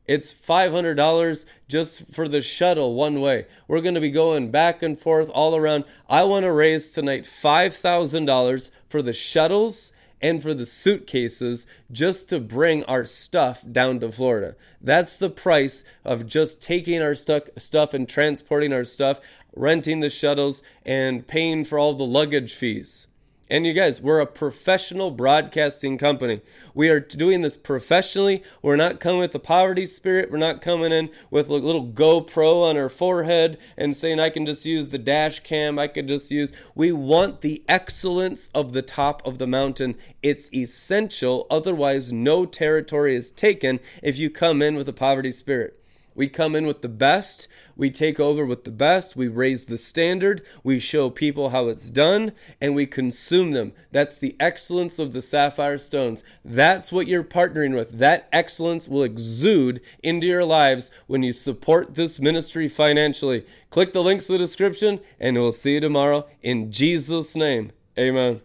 It's $500 just for the shuttle one way. We're going to be going back and forth all around. I want to raise tonight $5,000 for the shuttles and for the suitcases just to bring our stuff down to Florida. That's the price of just taking our stuff and transporting our stuff, renting the shuttles, and paying for all the luggage fees. And you guys, we're a professional broadcasting company. We are doing this professionally. We're not coming with the poverty spirit. We're not coming in with a little GoPro on our forehead and saying, I can just use the dash cam. I could just use. We want the excellence of the top of the mountain. It's essential. Otherwise, no territory is taken if you come in with a poverty spirit. We come in with the best, we take over with the best, we raise the standard, we show people how it's done, and we consume them. That's the excellence of the sapphire stones. That's what you're partnering with. That excellence will exude into your lives when you support this ministry financially. Click the links in the description, and we'll see you tomorrow in Jesus' name. Amen.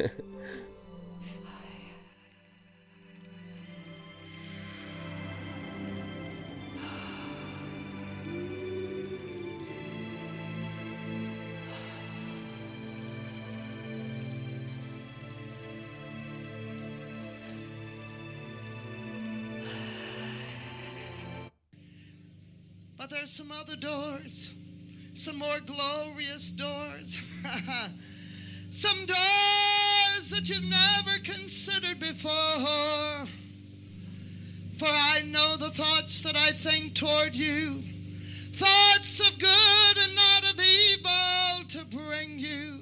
Amen. *laughs* some other doors, some more glorious doors, *laughs* some doors that you've never considered before. For I know the thoughts that I think toward you, thoughts of good and not of evil, to bring you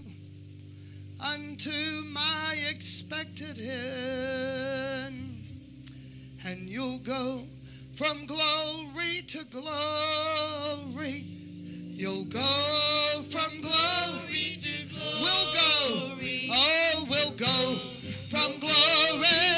unto my expected end. And you'll go from glory to glory, you'll go. From glory to glory, we'll go. Oh, we'll go. From glory.